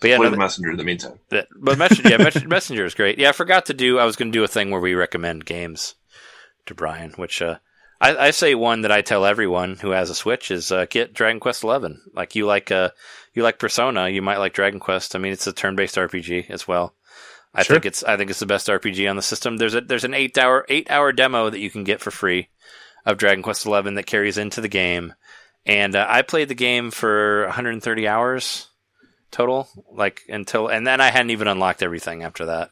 but yeah Play no, the messenger in the meantime. but, but Messenger, yeah, Messenger is great. Yeah, I forgot to do. I was going to do a thing where we recommend games to Brian, which uh, I, I say one that I tell everyone who has a Switch is uh, get Dragon Quest Eleven. Like you like uh, you like Persona, you might like Dragon Quest. I mean, it's a turn-based RPG as well. I Sure. think it's I think it's the best RPG on the system. There's a there's an eight hour eight hour demo that you can get for free of Dragon Quest Eleven that carries into the game, and uh, I played the game for 130 hours total, like until and then I hadn't even unlocked everything after that.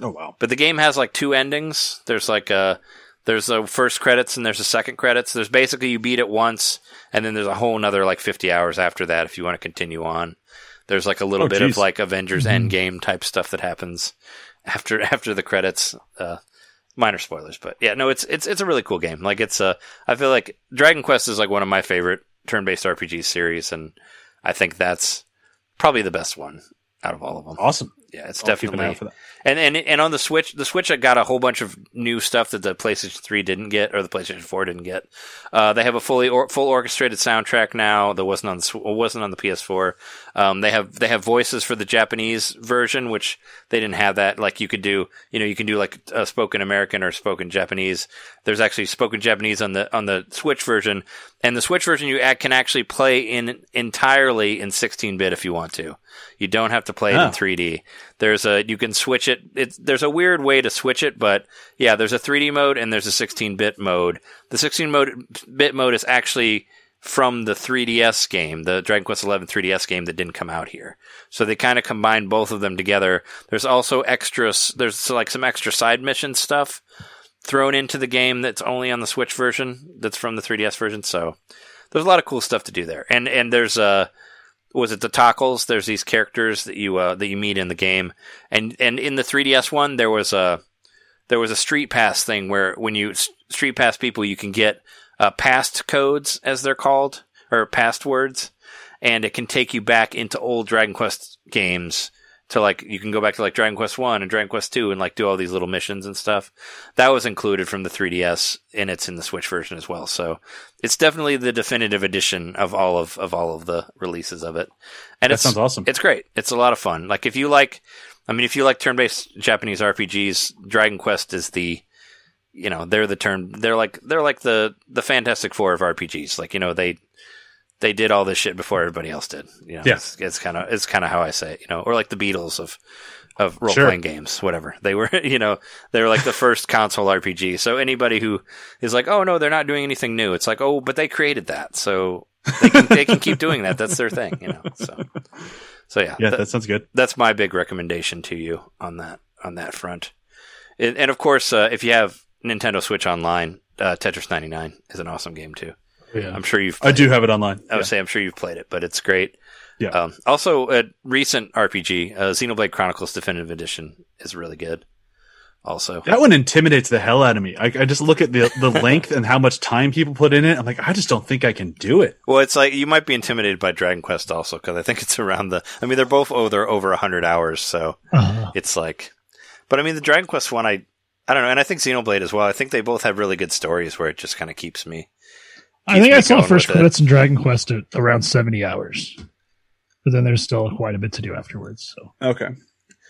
Oh, wow. But the game has like two endings. There's like a there's a first credits and there's a second credits. There's basically you beat it once and then there's a whole another like 50 hours after that if you want to continue on. There's like a little Oh, bit of like Avengers Endgame type stuff that happens after after the credits. Uh, minor spoilers, but yeah, no, it's it's it's a really cool game. Like it's a, I feel like Dragon Quest is like one of my favorite turn-based RPG series, and I think that's probably the best one out of all of them. Awesome. Yeah, it's I'll an definitely that. and and and on the Switch, the Switch got a whole bunch of new stuff that the PlayStation 3 didn't get or the PlayStation 4 didn't get. Uh, they have a fully or, full orchestrated soundtrack now that wasn't on the, wasn't on the PS4. Um, they have they have voices for the Japanese version, which they didn't have that. Like you could do, you know, you can do like a spoken American or spoken Japanese. There's actually spoken Japanese on the on the Switch version, and the Switch version you can actually play in entirely in 16 bit if you want to. You don't have to play it Oh. in 3D. There's a you can switch it. There's a weird way to switch it, but yeah, there's a 3D mode and there's a 16-bit mode. The 16-bit mode is actually from the 3DS game, the Dragon Quest XI 3DS game that didn't come out here. So they kind of combined both of them together. There's also extra. There's like some extra side mission stuff thrown into the game that's only on the Switch version. That's from the 3DS version. So there's a lot of cool stuff to do there. And and there's uh was it the Tockles? There's these characters that you uh, that you meet in the game, and and in the 3DS one there was a there was a street pass thing where when you street pass people you can get uh, past codes as they're called or past words, and it can take you back into old Dragon Quest games to like you can go back to like Dragon Quest One and Dragon Quest Two and like do all these little missions and stuff. That was included from the 3DS and it's in the Switch version as well. So it's definitely the definitive edition of all of of all of the releases of it. And That it's sounds awesome. It's great. It's a lot of fun. Like if you like, I mean, if you like turn-based Japanese RPGs, Dragon Quest is the you know they're the turn they're like they're like the the Fantastic Four of RPGs. Like you know they they did all this shit before everybody else did. You know, Yeah. it's, it's kind of it's kind of how I say it. You know, or like the Beatles of of role Sure. playing games, whatever. They were, you know, they were like the first console RPG. So anybody who is like, oh no, they're not doing anything new. It's like, oh, but they created that, so they can they can keep doing that. That's their thing, you know. So so yeah, Yeah, th- that sounds good. that's my big recommendation to you on that on that front. And, and of course, uh, if you have Nintendo Switch Online, uh, Tetris 99 is an awesome game too. Yeah. I'm sure you've. I do it. have it online. I would say I'm sure you've played it, but it's great. Yeah. Um, also, a recent RPG, uh, Xenoblade Chronicles Definitive Edition, is really good. Also, That one intimidates the hell out of me. I, I just look at the the length and how much time people put in it. I'm like, I just don't think I can do it. well, it's like you might be intimidated by Dragon Quest also because I think it's around the. I mean, they're both oh, they're over hundred hours, so Uh, it's like. But I mean, the Dragon Quest one, I I don't know, and I think Xenoblade as well. I think they both have really good stories where it just kind of keeps me. I think I saw first credits in Dragon Quest at around 70 hours. But then there's still quite a bit to do afterwards. So, Okay.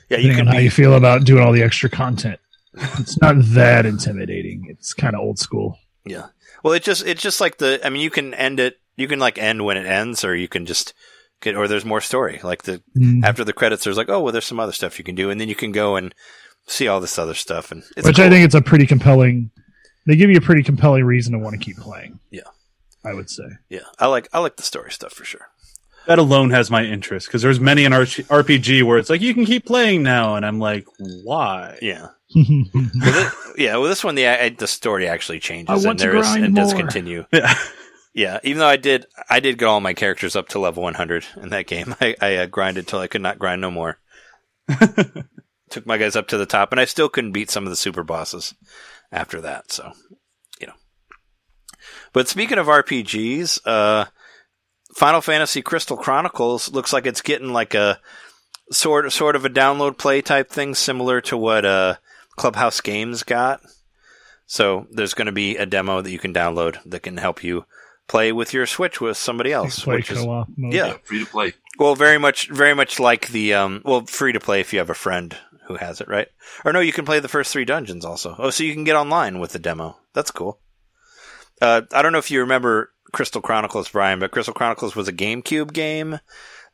Yeah, you can on how you feel about doing all the extra content, it's not that intimidating. It's kind of old school. Yeah. Well, it just it's just like the. I mean, you can end it. You can like end when it ends, or you can just get. Or there's more story. Like the Mm. after the credits, there's like, oh, well, there's some other stuff you can do, and then you can go and see all this other stuff. And it's Which cool. I think it's a pretty compelling. They give you a pretty compelling reason to want to keep playing. Yeah. I would say. yeah, I like I like the story stuff for sure. That alone has my interest because there's many in R- RPG where it's like you can keep playing now, and I'm like, why? Yeah. Well, thi- yeah. Well, this one the I, the story actually changes, I want and to there is grind and does continue. Yeah. Yeah, even though I did, I did get all my characters up to level 100 in that game. I, I uh, grinded till I could not grind no more. Took my guys up to the top, and I still couldn't beat some of the super bosses after that. So, you know. But speaking of RPGs, uh, Final Fantasy Crystal Chronicles looks like it's getting like a sort sort of a download play type thing, similar to what uh, Clubhouse Games got. So there's going to be a demo that you can download that can help you play with your Switch with somebody else, Play which is co-op mode. yeah, free to play. well, very much, very much like the um, well, free to play if you have a friend who has it, right? Or no, you can play the first three dungeons also. Oh, so you can get online with the demo. That's cool. Uh, I don't know if you remember Crystal Chronicles, Brian, but Crystal Chronicles was a GameCube game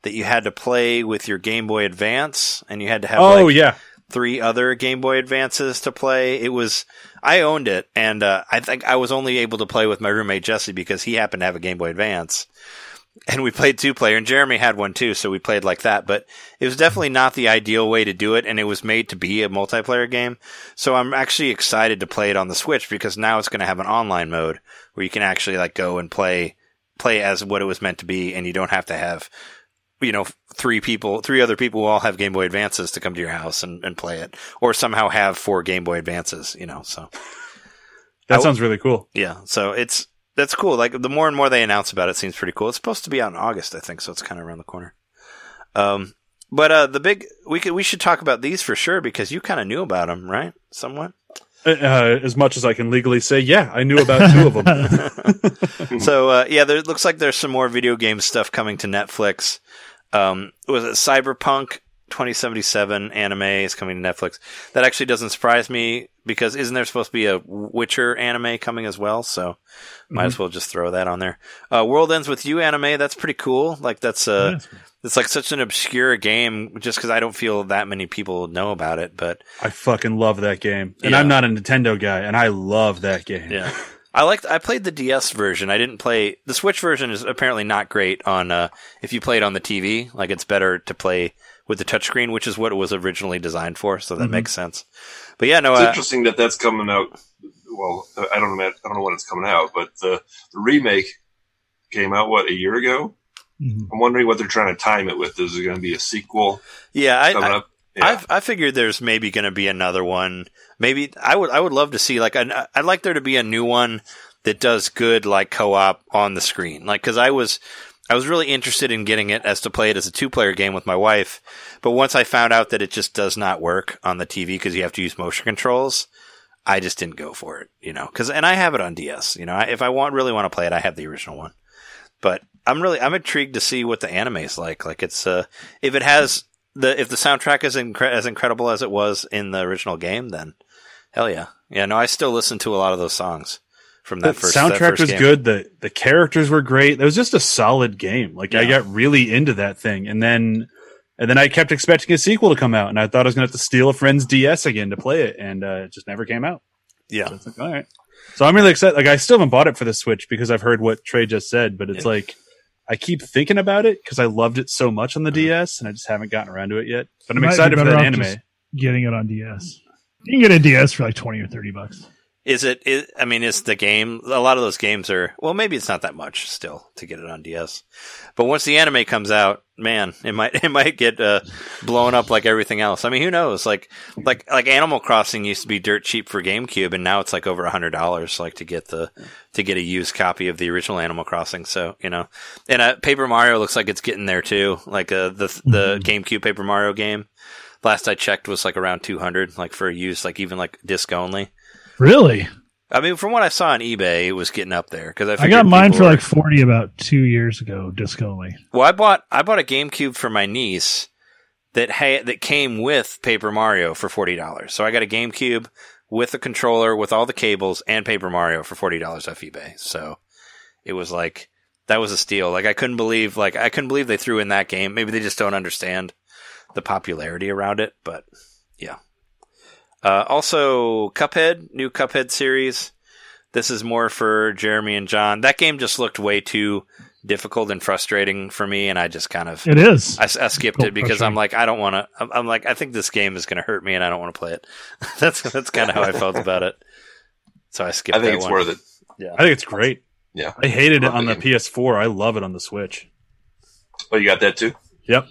that you had to play with your Game Boy Advance, and you had to have Oh like, yeah. three other Game Boy Advances to play. It was I owned it, and uh, I think I was only able to play with my roommate Jesse because he happened to have a Game Boy Advance, and we played two player. And Jeremy had one too, so we played like that. But it was definitely not the ideal way to do it, and it was made to be a multiplayer game. So I'm actually excited to play it on the Switch because now it's going to have an online mode where you can actually like go and play play as what it was meant to be, and you don't have to have you know, three people, three other people who all have Game Boy Advances to come to your house and, and play it, or somehow have four Game Boy Advances, you know. So That I- sounds really cool. yeah, so it's that's cool. Like the more and more they announce about it, seems pretty cool. It's supposed to be out in August, I think, so it's kind of around the corner. Um, but uh, the big we could we should talk about these for sure because you kind of knew about them, right? Somewhat. Uh, as much as I can legally say, yeah, I knew about two of them. so uh, yeah, there looks like there's some more video game stuff coming to Netflix. Um, was it Cyberpunk 2077 anime is coming to Netflix. That actually doesn't surprise me because isn't there supposed to be a Witcher anime coming as well? So might as well just throw that on there. Uh, World Ends with You anime. That's pretty cool. Like that's uh, it's like such an obscure game just because I don't feel that many people know about it. But I fucking love that game, and Yeah. I'm not a Nintendo guy, and I love that game. yeah, I liked. I played the DS version. I didn't play the Switch version. Is apparently not great on uh, if you play it on the TV. Like it's better to play with the touchscreen, which is what it was originally designed for. So that Mhm. makes sense. But yeah, no, It's uh, interesting that that's coming out. Well, I don't know. I don't know when it's coming out, but the, the remake came out what a year ago. Mhm. I'm wondering what they're trying to time it with. Is it going to be a sequel yeah, I, coming I, up? Yeah. I I figured there's maybe going to be another one. Maybe I would I would love to see like an, I'd like there to be a new one that does good like co-op on the screen. Like cuz I was I was really interested in getting it as to play it as a two-player game with my wife, but once I found out that it just does not work on the TV cuz you have to use motion controls, I just didn't go for it, you know. Cuz and I have it on DS, you know. I, if I want really want to play it, I have the original one. But I'm really I'm intrigued to see what the anime is like. Like it's uh if it has the if the soundtrack is incre- as incredible as it was in the original game, then hell yeah, yeah. No, I still listen to a lot of those songs from The that first that soundtrack first was game. good. The the characters were great. It was just a solid game. Like I got really into that thing, and then and then I kept expecting a sequel to come out, and I thought I was going to have to steal a friend's DS again to play it, and uh, it just never came out. Yeah, So it's like, all right. So I'm really excited. Like I still haven't bought it for the Switch because I've heard what Trey just said, but it's Yeah. like I keep thinking about it because I loved it so much on the Uh-huh. DS, and I just haven't gotten around to it yet. But I'm Might be excited for better that anime. Getting it on DS. You can get a DS for like twenty or thirty bucks. Is it? Is, I mean, is the game? A lot of those games are. Well, maybe it's not that much still to get it on DS, but once the anime comes out, man, it might it might get uh, blown up like everything else. I mean, who knows? Like like like Animal Crossing used to be dirt cheap for GameCube, and now it's like over a hundred dollars, like to get the to get a used copy of the original Animal Crossing. So you know, and uh, Paper Mario looks like it's getting there too. Like uh, the the GameCube Paper Mario game, last I checked was like around two hundred, like for a used, like even like disc only. Really? I mean, from what I saw on eBay, it was getting up there because I, I got mine for were- like forty about two years ago, disc only. Well, I bought I bought a GameCube for my niece that ha- that came with Paper Mario for forty dollars. So I got a GameCube with a controller, with all the cables, and Paper Mario for forty dollars off eBay. So it was like that was a steal. Like I couldn't believe like I couldn't believe they threw in that game. Maybe they just don't understand the popularity around it, but yeah. Uh, also, Cuphead, new Cuphead series. This is more for Jeremy and John. That game just looked way too difficult and frustrating for me, and I just kind of It is. I, I skipped it because I'm like I don't want to. I'm, I'm like I think this game is going to hurt me, and I don't want to play it. that's that's kind of how I felt about it. So I skipped. I think that it's one. worth it. Yeah. I think it's great. Yeah. I hated it on the the PS4. I love it on the Switch. Oh, you got that too? Yep.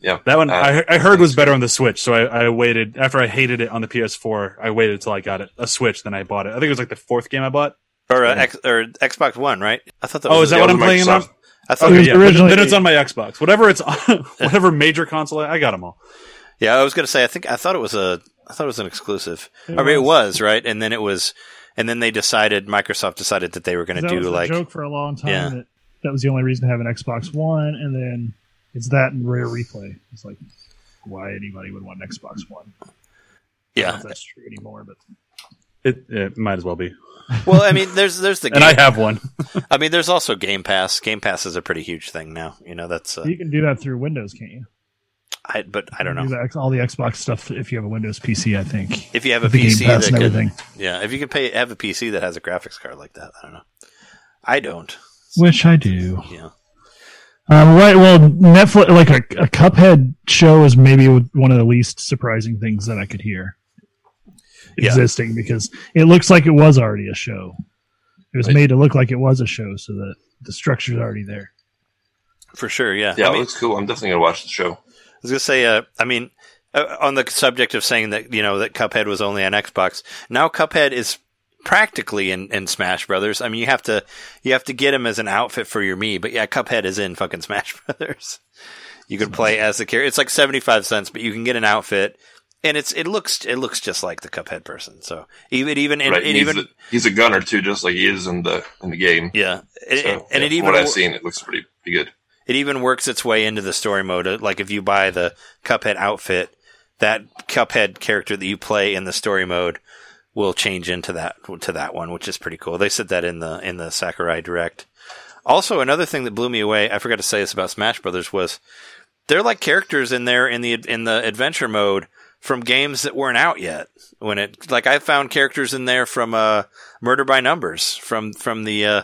Yeah. That one Uh, I, I heard was better on the Switch, so I, I waited after I hated it on the PS4. I waited until I got it a Switch, then I bought it. I think it was like the fourth game I bought. or uh, X, or Xbox One, right? I thought that. Oh, was is that what I'm playing on? Microsoft. I thought. Okay. Okay, was yeah, originally- then it's on my Xbox. Whatever it's on, whatever major console, I, I got them all. Yeah, I was going to say. I think I thought it was a. I thought it was an exclusive. I mean, it was right, and then it was, and then they decided. Microsoft decided that they were going to do was the like. joke for a long time. Yeah. That, that was the only reason to have an Xbox One, and then it's that and Rare Replay. It's like why anybody would want an Xbox One. I don't know Yeah. if that's true anymore, but It, it might as well be. Well, I mean, there's there's the. And I have one. I mean, there's also Game Pass. Game Pass is a pretty huge thing now. You know, that's. Uh, you can do that through Windows, can't you? I, but I don't know do the all the Xbox stuff if you have a Windows PC. I think if you have a the PC Pass that and can. everything. Yeah, if you can pay have a PC that has a graphics card like that, I don't know. I don't. Which I do. Yeah. Um, right. Well, Netflix, like a, a Cuphead show, is maybe one of the least surprising things that I could hear Yeah. existing because it looks like it was already a show. It was Right. made to look like it was a show, so that the structure's already there. For sure, yeah. Yeah, I it looks cool. I'm definitely gonna watch the show. I was gonna say, uh, I mean, uh, on the subject of saying that you know that Cuphead was only on Xbox, now Cuphead is practically in, in Smash Brothers. I mean, you have to you have to get him as an outfit for your Mii, but yeah, Cuphead is in fucking Smash Brothers. You can play as the character. It's like seventy five cents, but you can get an outfit, and it's it looks it looks just like the Cuphead person. So even even and right? it he's, even a, he's a gunner too, just like he is in the in the game. yeah, it, So, and yeah, it even what I've seen, it looks pretty pretty good. it even works its way into the story mode. Uh, Like if you buy the Cuphead outfit, that Cuphead character that you play in the story mode will change into that to that one, which is pretty cool. They said that in the in the Sakurai Direct. Also, another thing that blew me away, I forgot to say this about Smash Brothers was they're like characters in there in the in the adventure mode from games that weren't out yet. When it like I found characters in there from uh Murder by Numbers from from the uh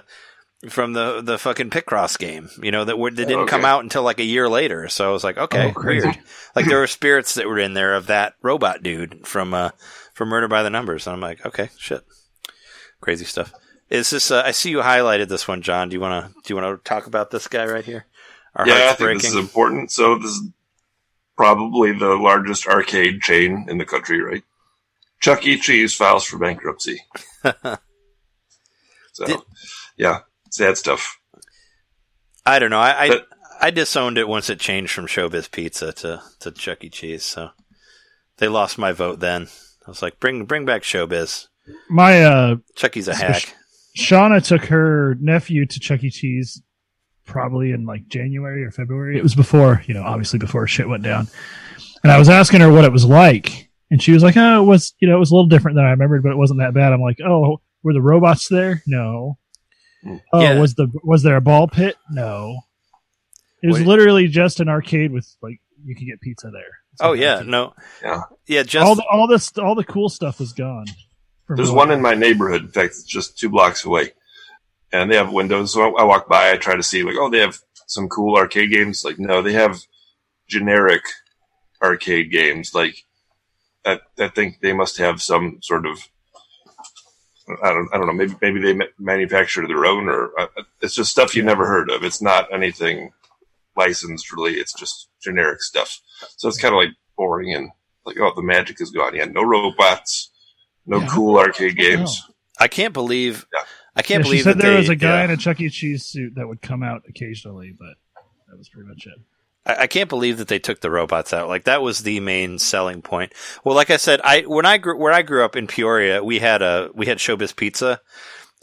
from the the fucking Picross game, you know that were, that didn't come out until like a year later. So I was like, okay, Oh, weird. Like there were spirits that were in there of that robot dude from uh from Murder by the Numbers, and I'm like, okay, shit, crazy stuff. Is this? Uh, I see you highlighted this one, John. Do you want to do you want to talk about this guy right here? Our yeah, I think this is important. So this is probably the largest arcade chain in the country, right? Chuck E. Cheese files for bankruptcy. So, Did- yeah, sad stuff. I don't know. I I, I disowned it once it changed from Showbiz Pizza to to Chuck E. Cheese. So they lost my vote. Then I was like, bring bring back Showbiz. My uh, Chucky's a So hack. Shauna took her nephew to Chuck E. Cheese probably in like January or February. It was before, you know, obviously before shit went down. And I was asking her what it was like, and she was like, "Oh, it was, you know, it was a little different than I remembered, but it wasn't that bad." I'm like, "Oh, were the robots there? No. Oh, Yeah. was the was there a ball pit? No. It was Wait. literally just an arcade with like you could get pizza there. It's Oh yeah, no, Yeah. yeah. Just all the all this all the cool stuff is gone. There's one in my neighborhood. In fact, it's just two blocks away, and they have windows. So I, I walk by, I try to see like, oh, they have some cool arcade games. Like, no, they have generic arcade games. Like, I, I think they must have some sort of. I don't. I don't know. Maybe maybe they ma- manufacture their own, or uh, it's just stuff you never heard of. It's not anything licensed, really. It's just generic stuff. So it's kind of like boring and like, oh, the magic is gone. Yeah, no robots, no Yeah. cool arcade games. I can't believe. Yeah. I can't Yeah, she believe said that there they, was a guy yeah. in a Chuck E. Cheese suit that would come out occasionally, but that was pretty much it. I, I can't believe that they took the robots out. Like that was the main selling point. Well, like I said, I when I grew where I grew up in Peoria, we had a we had Showbiz Pizza.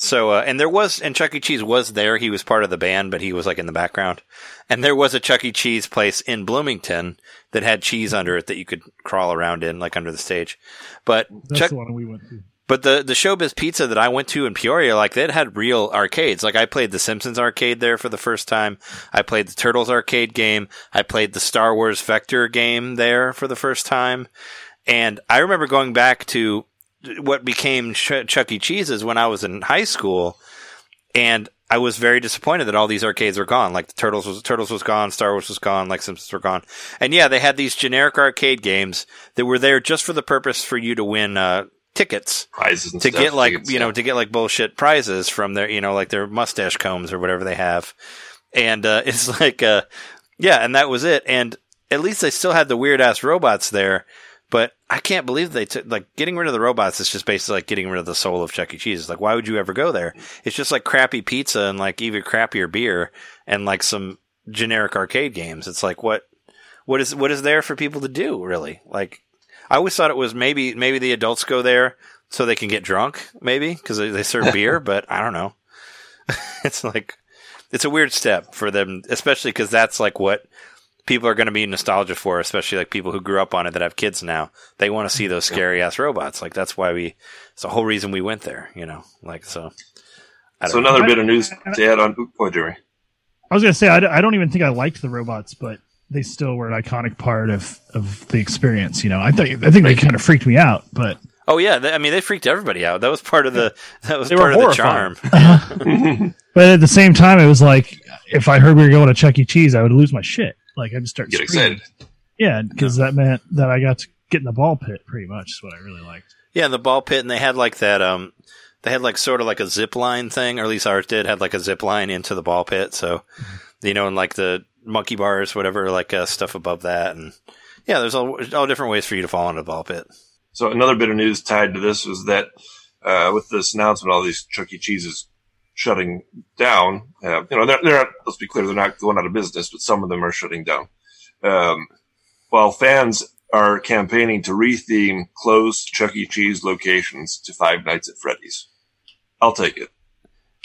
So uh, and there was and Chuck E. Cheese was there. He was part of the band, but he was like in the background. And there was a Chuck E. Cheese place in Bloomington that had cheese under it that you could crawl around in, like under the stage. But That's Chuck, the one we went to. but the the Showbiz Pizza that I went to in Peoria, like they had real arcades. Like I played the Simpsons arcade there for the first time. I played the Turtles arcade game. I played the Star Wars Vector game there for the first time. And I remember going back to what became Ch- Chuck E. Cheese's when I was in high school, and I was very disappointed that all these arcades were gone. Like the Turtles was Turtles was gone, Star Wars was gone, like Simpsons were gone. And yeah, they had these generic arcade games that were there just for the purpose for you to win uh, tickets Prizes and to stuff. get like you know yeah. to get like bullshit prizes from their you know like their mustache combs or whatever they have and uh, it's like uh yeah and that was it and at least they still had the weird ass robots there but I can't believe they took like getting rid of the robots is just basically like getting rid of the soul of Chuck E. Cheese. It's like why would you ever go there? It's just like crappy pizza and like even crappier beer and like some generic arcade games. It's like what what is what is there for people to do really? Like I always thought it was maybe maybe the adults go there so they can get drunk, maybe because they, they serve beer. But I don't know. it's like it's a weird step for them, especially because that's like what people are going to be nostalgia for, especially like people who grew up on it that have kids now. They want to see those scary ass robots. Like that's why we. It's the whole reason we went there. You know, like so. I So don't know. another bit of news to add on. Oh, Jeremy. I was gonna say I don't even think I liked the robots, but they still were an iconic part of, of the experience. You know, I think I think they kind of freaked me out, but Oh yeah, they, I mean they freaked everybody out. That was part of the that was They part of the charm. but at the same time, it was like if I heard we were going to Chuck E. Cheese, I would lose my shit. Like I'd start Get screaming. excited. Yeah, because that meant that I got to get in the ball pit. Pretty much is what I really liked. Yeah, the ball pit, and they had like that. Um, they had like sort of like a zip line thing, or at least ours did. Had like a zip line into the ball pit, so you know, and like the monkey bars, whatever, like uh, stuff above that, and yeah, there's all all different ways for you to fall into the ball pit. So another bit of news tied to this was that uh, with this announcement, all these Chuck E. Cheeses shutting down. Uh, you know, they're, they're not, let's be clear, they're not going out of business, but some of them are shutting down. Um, while fans are campaigning to retheme closed Chuck E. Cheese locations to Five Nights at Freddy's. I'll take it.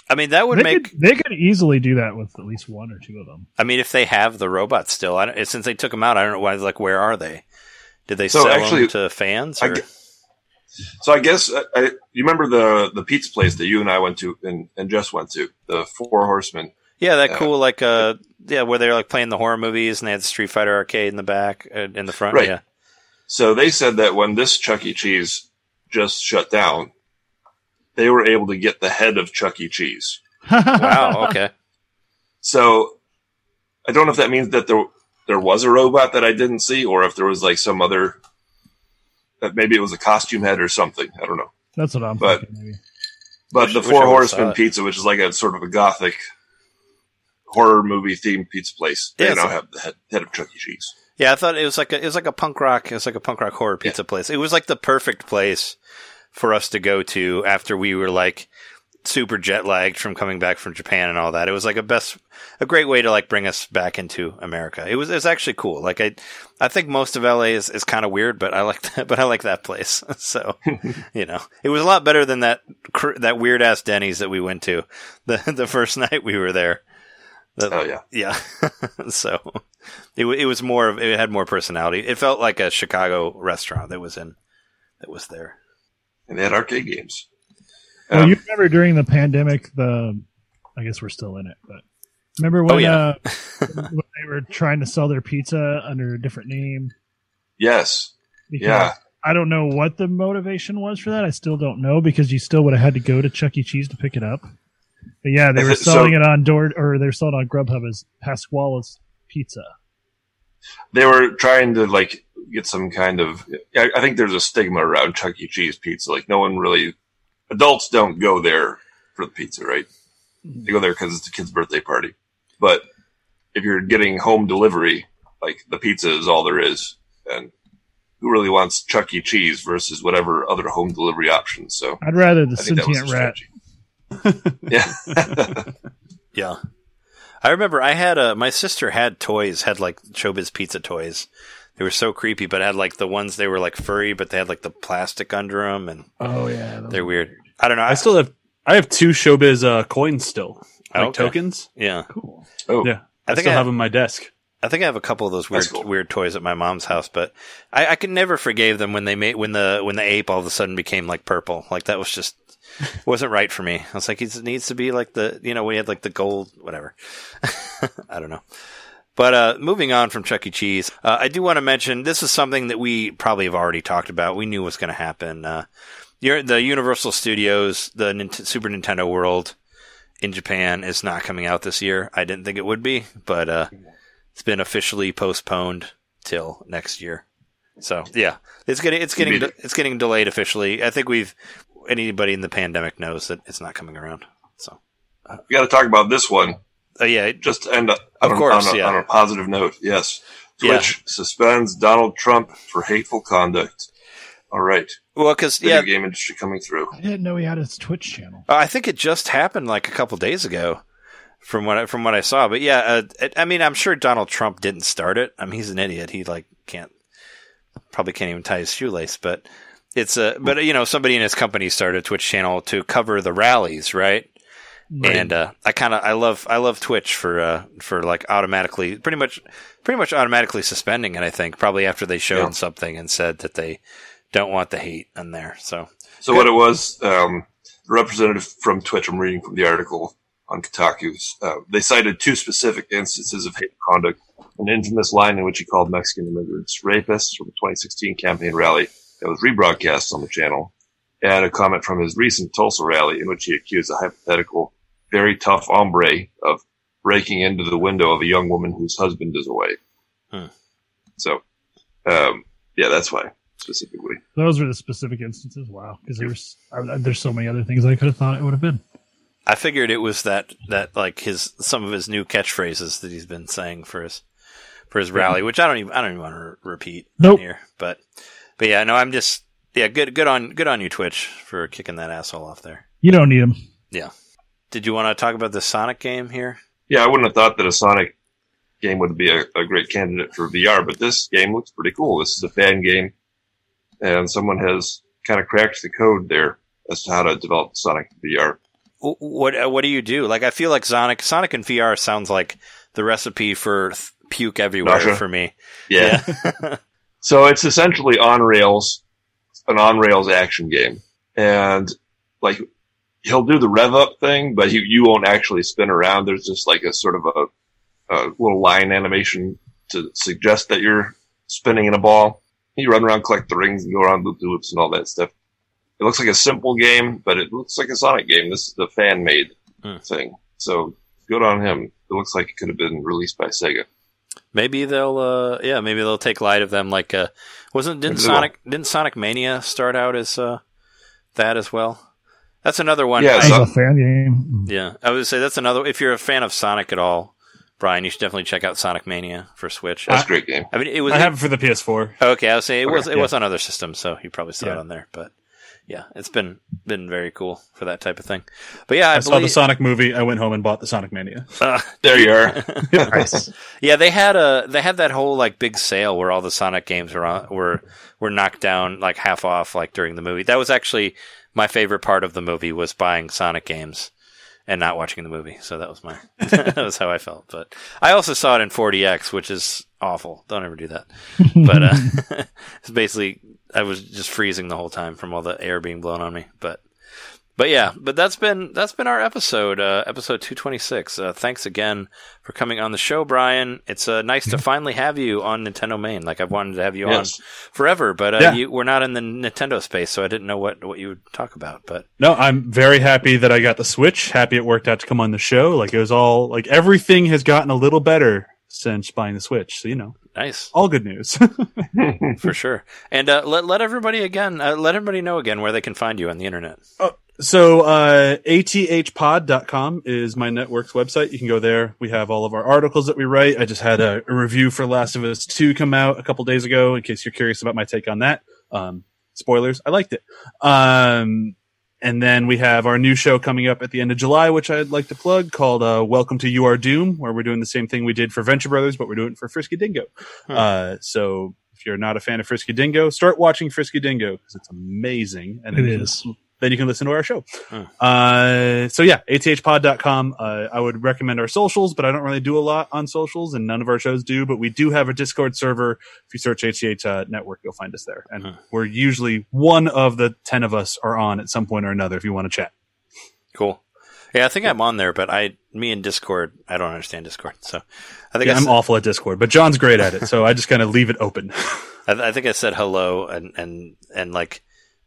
I mean, that would they, make. could, they could easily do that with at least one or two of them. I mean, if they have the robots still, I don't, since they took them out, I don't know why. Like, where are they? Did they So sell actually, them to fans? Or? gue- So I guess uh, I, you remember the the pizza place that you and I went to and, and just went to the Four Horsemen. yeah, that uh, cool. Like, uh, yeah, where they're like playing the horror movies, and they had the Street Fighter arcade in the back, uh, in the front. Right. Yeah, So they said that when this Chuck E. Cheese just shut down, they were able to get the head of Chuck E. Cheese. wow. Okay. So I don't know if that means that there there was a robot that I didn't see, or if there was like some other that maybe it was a costume head or something. I don't know. That's what I'm But- thinking. Maybe. But Wish- the Four Horsemen. Pizza, which is like a sort of a gothic horror movie themed pizza place, Yeah, they it's now a- have the head, head of Chuck E. Cheese. Yeah, I thought it was like a it was like a punk rock it was like a punk rock horror pizza place. It was like the perfect place for us to go to after we were like super jet lagged from coming back from Japan and all that. It was like a best a great way to like bring us back into America. It was it was actually cool. Like I I think most of LA is, is kind of weird, but I like that but I like that place. so, you know, it was a lot better than that cr- that weird ass Denny's that we went to the the first night we were there. The- Oh yeah, yeah. so it, it was more of it had more personality. It felt like a Chicago restaurant that was in that was there. and they had arcade games. Well, Um, you remember during the pandemic, the I guess we're still in it, but remember when, Oh, yeah. uh, when they were trying to sell their pizza under a different name? yes, Because yeah, I don't know what the motivation was for that. I still don't know because you still would have had to go to Chuck E. Cheese to pick it up. But yeah, they were it- so- selling it on door or they're selling it on Grubhub as Pasqually's Pizza. they were trying to like get some kind of. I, I think there's a stigma around Chuck E. Cheese pizza. Like no one really, adults don't go there for the pizza, right? They go there because it's the kid's birthday party. But if you're getting home delivery, like the pizza is all there is, and who really wants Chuck E. Cheese versus whatever other home delivery options? So I'd rather the I think that was sentient the rat. yeah. Yeah. I remember I had a my sister had toys, had like Showbiz pizza toys. They were so creepy, but had like the ones they were like furry, but they had like the plastic under them, and Oh yeah, they're weird. I don't know. I still have I have two showbiz uh, coins still, like Okay. tokens. yeah. cool. oh, Yeah, I I, think still I have have- them on my desk. I think I have a couple of those weird cool. weird toys at my mom's house, but I, I could never forgave them when they made when the when the ape all of a sudden became like purple. Like that was just wasn't right for me. I was like, it needs to be like the you know we had like the gold whatever. I don't know. But uh, moving on from Chuck E. Cheese, uh, I do want to mention this is something that we probably have already talked about. We knew was going to happen. Uh, the Universal Studios, the Nint- Super Nintendo World in Japan is not coming out this year. I didn't think it would be, but uh, it's been officially postponed till next year. So yeah, it's getting it's getting Immediate. it's getting delayed officially. I think we've anybody in the pandemic knows that it's not coming around. So we got to talk about this one. Uh, yeah, just to end on, Of on, course, on, a, yeah. on a positive note. Yes. Yeah. Twitch suspends Donald Trump for hateful conduct. All right. well because Video yeah, game industry coming through. I didn't know he had his Twitch channel. Uh, I think it just happened like a couple days ago, from what I, from what I saw. But yeah, uh, it, I mean, I'm sure Donald Trump didn't start it. I mean, he's an idiot. He like can't probably can't even tie his shoelace. But it's a but you know somebody in his company started a Twitch channel to cover the rallies, right? And uh, I kind of I love I love Twitch for uh, for like automatically pretty much pretty much automatically suspending it. I think probably after they showed Yeah. something and said that they don't want the hate in there. So So what it was, um, the representative from Twitch, I'm reading from the article on Kotaku, uh, they cited two specific instances of hate conduct. An infamous line in which he called Mexican immigrants rapists from the 2016 campaign rally that was rebroadcast on the channel, and a comment from his recent Tulsa rally in which he accused a hypothetical, very tough hombre of breaking into the window of a young woman whose husband is away. Hmm. So, um, yeah, that's why specifically. Those were the specific instances. Wow, because there's there's so many other things I could have thought it would have been. I figured it was that that like his some of his new catchphrases that he's been saying for his for his rally, which I don't even I don't even want to re- repeat Nope. here. But but yeah, no, I'm just yeah, good good on good on you Twitch for kicking that asshole off there. You don't need them. Did you want to talk about the Sonic game here? Yeah, I wouldn't have thought that a Sonic game would be a, a great candidate for VR, but this game looks pretty cool. This is a fan game, and someone has kind of cracked the code there as to how to develop Sonic VR. what uh, what do you do? Like I feel like Sonic Sonic and VR sounds like the recipe for th- puke everywhere Nausea. for me. Yeah. so it's essentially on rails, an on rails action game, and like he'll do the rev up thing, but you you won't actually spin around. There's just like a sort of a, a little line animation to suggest that you're spinning in a ball. You run around, collect the rings, and go around loop the loops and all that stuff. It looks like a simple game, but it looks like a Sonic game. This is the fan made Hmm. thing. So good on him. It looks like it could have been released by Sega. Maybe they'll uh yeah, maybe they'll take light of them like uh wasn't didn't. Sonic didn't Sonic Mania start out as uh that as well? That's another one. Yeah, It's a fan game. Yeah, I would say that's another. If you're a fan of Sonic at all, Brian, you should definitely check out Sonic Mania for Switch. That's a great game. I mean, it was. I have it for the PS4. okay, I was saying it was. It yeah. was on other systems, so you probably saw it on there. But yeah, it's been been very cool for that type of thing. But yeah, I, I saw the. Sonic movie. I went home and bought the Sonic Mania. uh, There you are. Nice. yeah, they had a they had that whole like big sale where all the Sonic games were on, were were knocked down like half off like during the movie. That was actually my favorite part of the movie was buying Sonic games and not watching the movie. So that was my that was how I felt. But I also saw it in 4DX, which is awful. Don't ever do that. But uh, it's basically I was just freezing the whole time from all the air being blown on me. But but yeah, but that's been that's been our episode, uh, episode two twenty six. Uh, thanks again for coming on the show, Brian. It's uh, nice to finally have you on Nintendo Main. Like I've wanted to have you Yes. on forever, but uh, Yeah. you, we're not in the Nintendo space, so I didn't know what what you would talk about. But No, I'm very happy that I got the Switch. Happy it worked out to come on the show. Like it was all like everything has gotten a little better since buying the Switch. So you know, nice all good news. for sure. And uh, let let everybody again, uh, let everybody know again where they can find you on the internet. So, uh, athpod.com is my network's website. You can go there. We have all of our articles that we write. I just had a, a review for Last of Us 2 come out a couple days ago, in case you're curious about my take on that. Um, spoilers, I liked it. Um, and then we have our new show coming up at the end of July, which I'd like to plug, called uh, Welcome to You Are Doom, where we're doing the same thing we did for Venture Brothers, but we're doing it for Frisky Dingo. Uh, so if you're not a fan of Frisky Dingo, start watching Frisky Dingo because it's amazing. And It can- is. Then you can listen to our show. Hmm. Uh, so yeah, athpod.com. Uh, I would recommend our socials, but I don't really do a lot on socials and none of our shows do, but we do have a discord server. If you search HCH uh, network, you'll find us there. And Hmm. we're usually one of the 10 of us are on at some point or another if you want to chat. Cool. Yeah, I think I'm on there, but I, me and Discord, I don't understand Discord, so I think Yeah, I I'm awful at discord, but John's great at it. So I just kind of leave it open. I, I think I said hello and and and like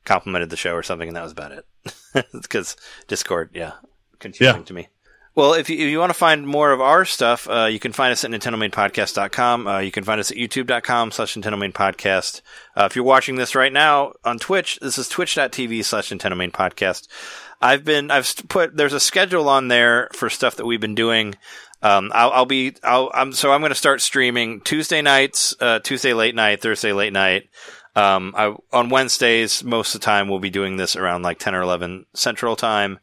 complimented the show or something, and that was about it. Because Discord, yeah, confusing Yeah. to me. Well, if you, if you want to find more of our stuff, uh, you can find us at NintendoMainPodcast.com. Uh, you can find us at YouTube.com slash Nintendo Main Podcast. Uh, if you're watching this right now on Twitch, this is twitch.tv slash Nintendo Main Podcast. I've been, I've put, there's a schedule on there for stuff that we've been doing. Um, I'll, I'll be, I'll, I'm, so I'm going to start streaming Tuesday nights, uh, Tuesday late night, Thursday late night. Um, I, on Wednesdays, most of the time we'll be doing this around like 10 or 11 central time.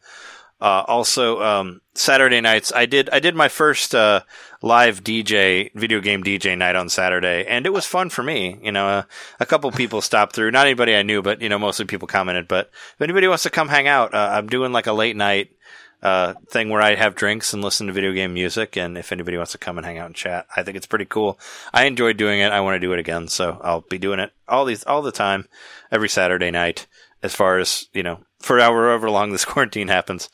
Uh, also, um, Saturday nights, I did, I did my first, uh, live DJ, video game DJ night on Saturday, and it was fun for me. You know, uh, a couple people stopped through, not anybody I knew, but, you know, mostly people commented. But if anybody wants to come hang out, uh, I'm doing like a late night, uh, thing where I have drinks and listen to video game music. And if anybody wants to come and hang out and chat, I think it's pretty cool. I enjoy doing it. I want to do it again. So I'll be doing it all these, all the time, every Saturday night, as far as, you know, for however long this quarantine happens.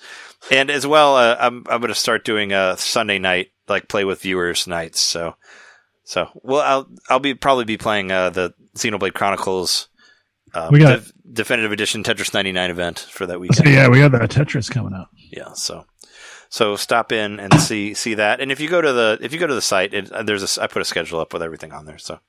And as well, uh, I'm, I'm going to start doing a Sunday night, like play with viewers nights. So, so, well, I'll, I'll be probably be playing, uh, the Xenoblade Chronicles, uh, We got- Def- definitive edition Tetris 99 event for that So weekend. yeah, we got that Tetris coming up. Yeah, so so stop in and see see that. And if you go to the if you go to the site, it, uh, there's a I put a schedule up with everything on there, so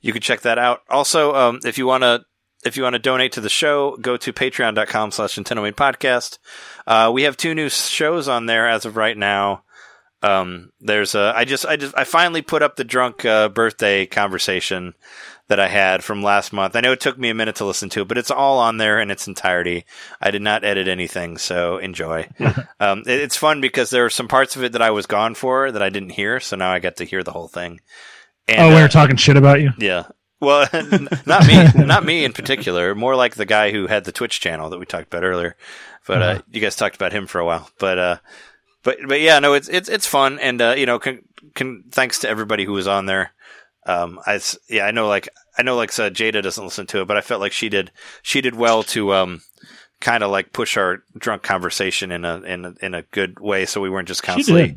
you can check that out. Also, um, if you want to if you want to donate to the show, go to patreon.com slash Nintendo Podcast. Uh, we have two new shows on there as of right now. Um, there's a, I just, I just, I finally put up the drunk, uh, birthday conversation that I had from last month. I know it took me a minute to listen to, but it's all on there in its entirety. I did not edit anything, so enjoy. um, it- it's fun because there are some parts of it that I was gone for that I didn't hear, so now I get to hear the whole thing. And, oh, we uh, talking shit about you. yeah. Well, not me, not me in particular. More like the guy who had the Twitch channel that we talked about earlier. But uh, Uh-huh. you guys talked about him for a while. But uh, but but yeah, no, it's it's it's fun, and uh, you know, con- con- thanks to everybody who was on there. Um, I yeah, I know like I know like uh, Jada doesn't listen to it, but I felt like she did she did well to um kind of like push our drunk conversation in a in a, in a good way, so we weren't just constantly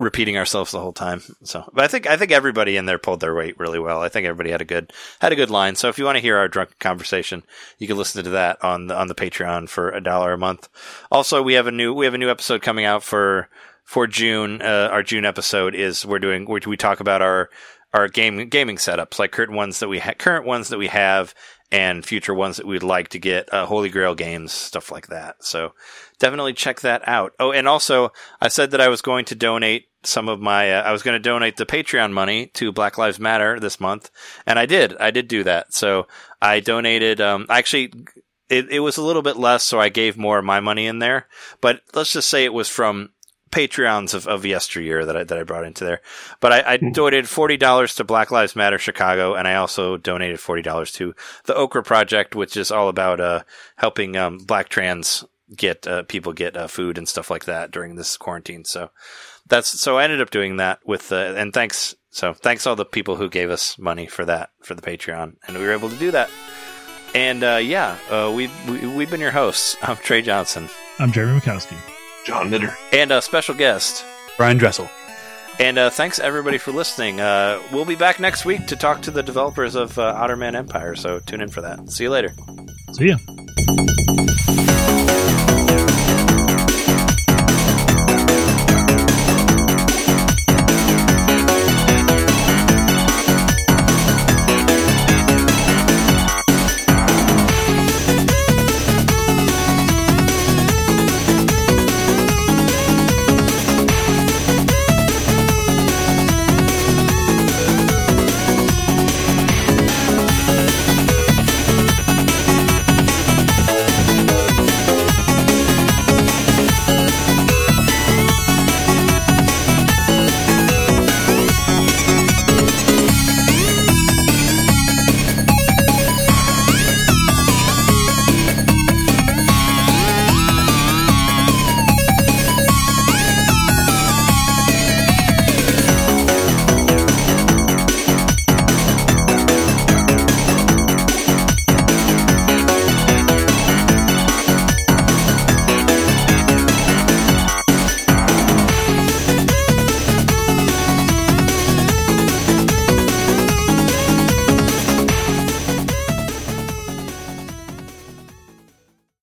repeating ourselves the whole time. So, but I think I think everybody in there pulled their weight really well. I think everybody had a good had a good line. So if you want to hear our drunk conversation, you can listen to that on the on the Patreon for a dollar a month. Also, we have a new we have a new episode coming out for for June. Uh, our June episode is we're doing we, we talk about our our game gaming setups, like current ones that we ha- current ones that we have. And future ones that we'd like to get, uh, Holy Grail games, stuff like that. So definitely check that out. Oh, and also, I said that I was going to donate some of my, uh, I was going to donate the Patreon money to Black Lives Matter this month, and I did. I did do that. So I donated, um, actually, it, it was a little bit less, so I gave more of my money in there. But let's just say it was from Patreons of, of yesteryear that I, that I brought into there. But I, I donated $40 to Black Lives Matter Chicago, and I also donated $40 to the Okra Project, which is all about, uh, helping, um, black trans get, uh, people get, uh, food and stuff like that during this quarantine. So that's, so I ended up doing that with, uh, and thanks, so thanks all the people who gave us money for that, for the Patreon, and we were able to do that. And, uh, yeah, uh, we've, we, we've been your hosts. I'm Trey Johnson. I'm Jeremy Mikowski. John Knitter. And a special guest, Brian Dressel. And uh, thanks everybody for listening. Uh, we'll be back next week to talk to the developers of uh, Otterman Empire. So tune in for that. See you later. See ya.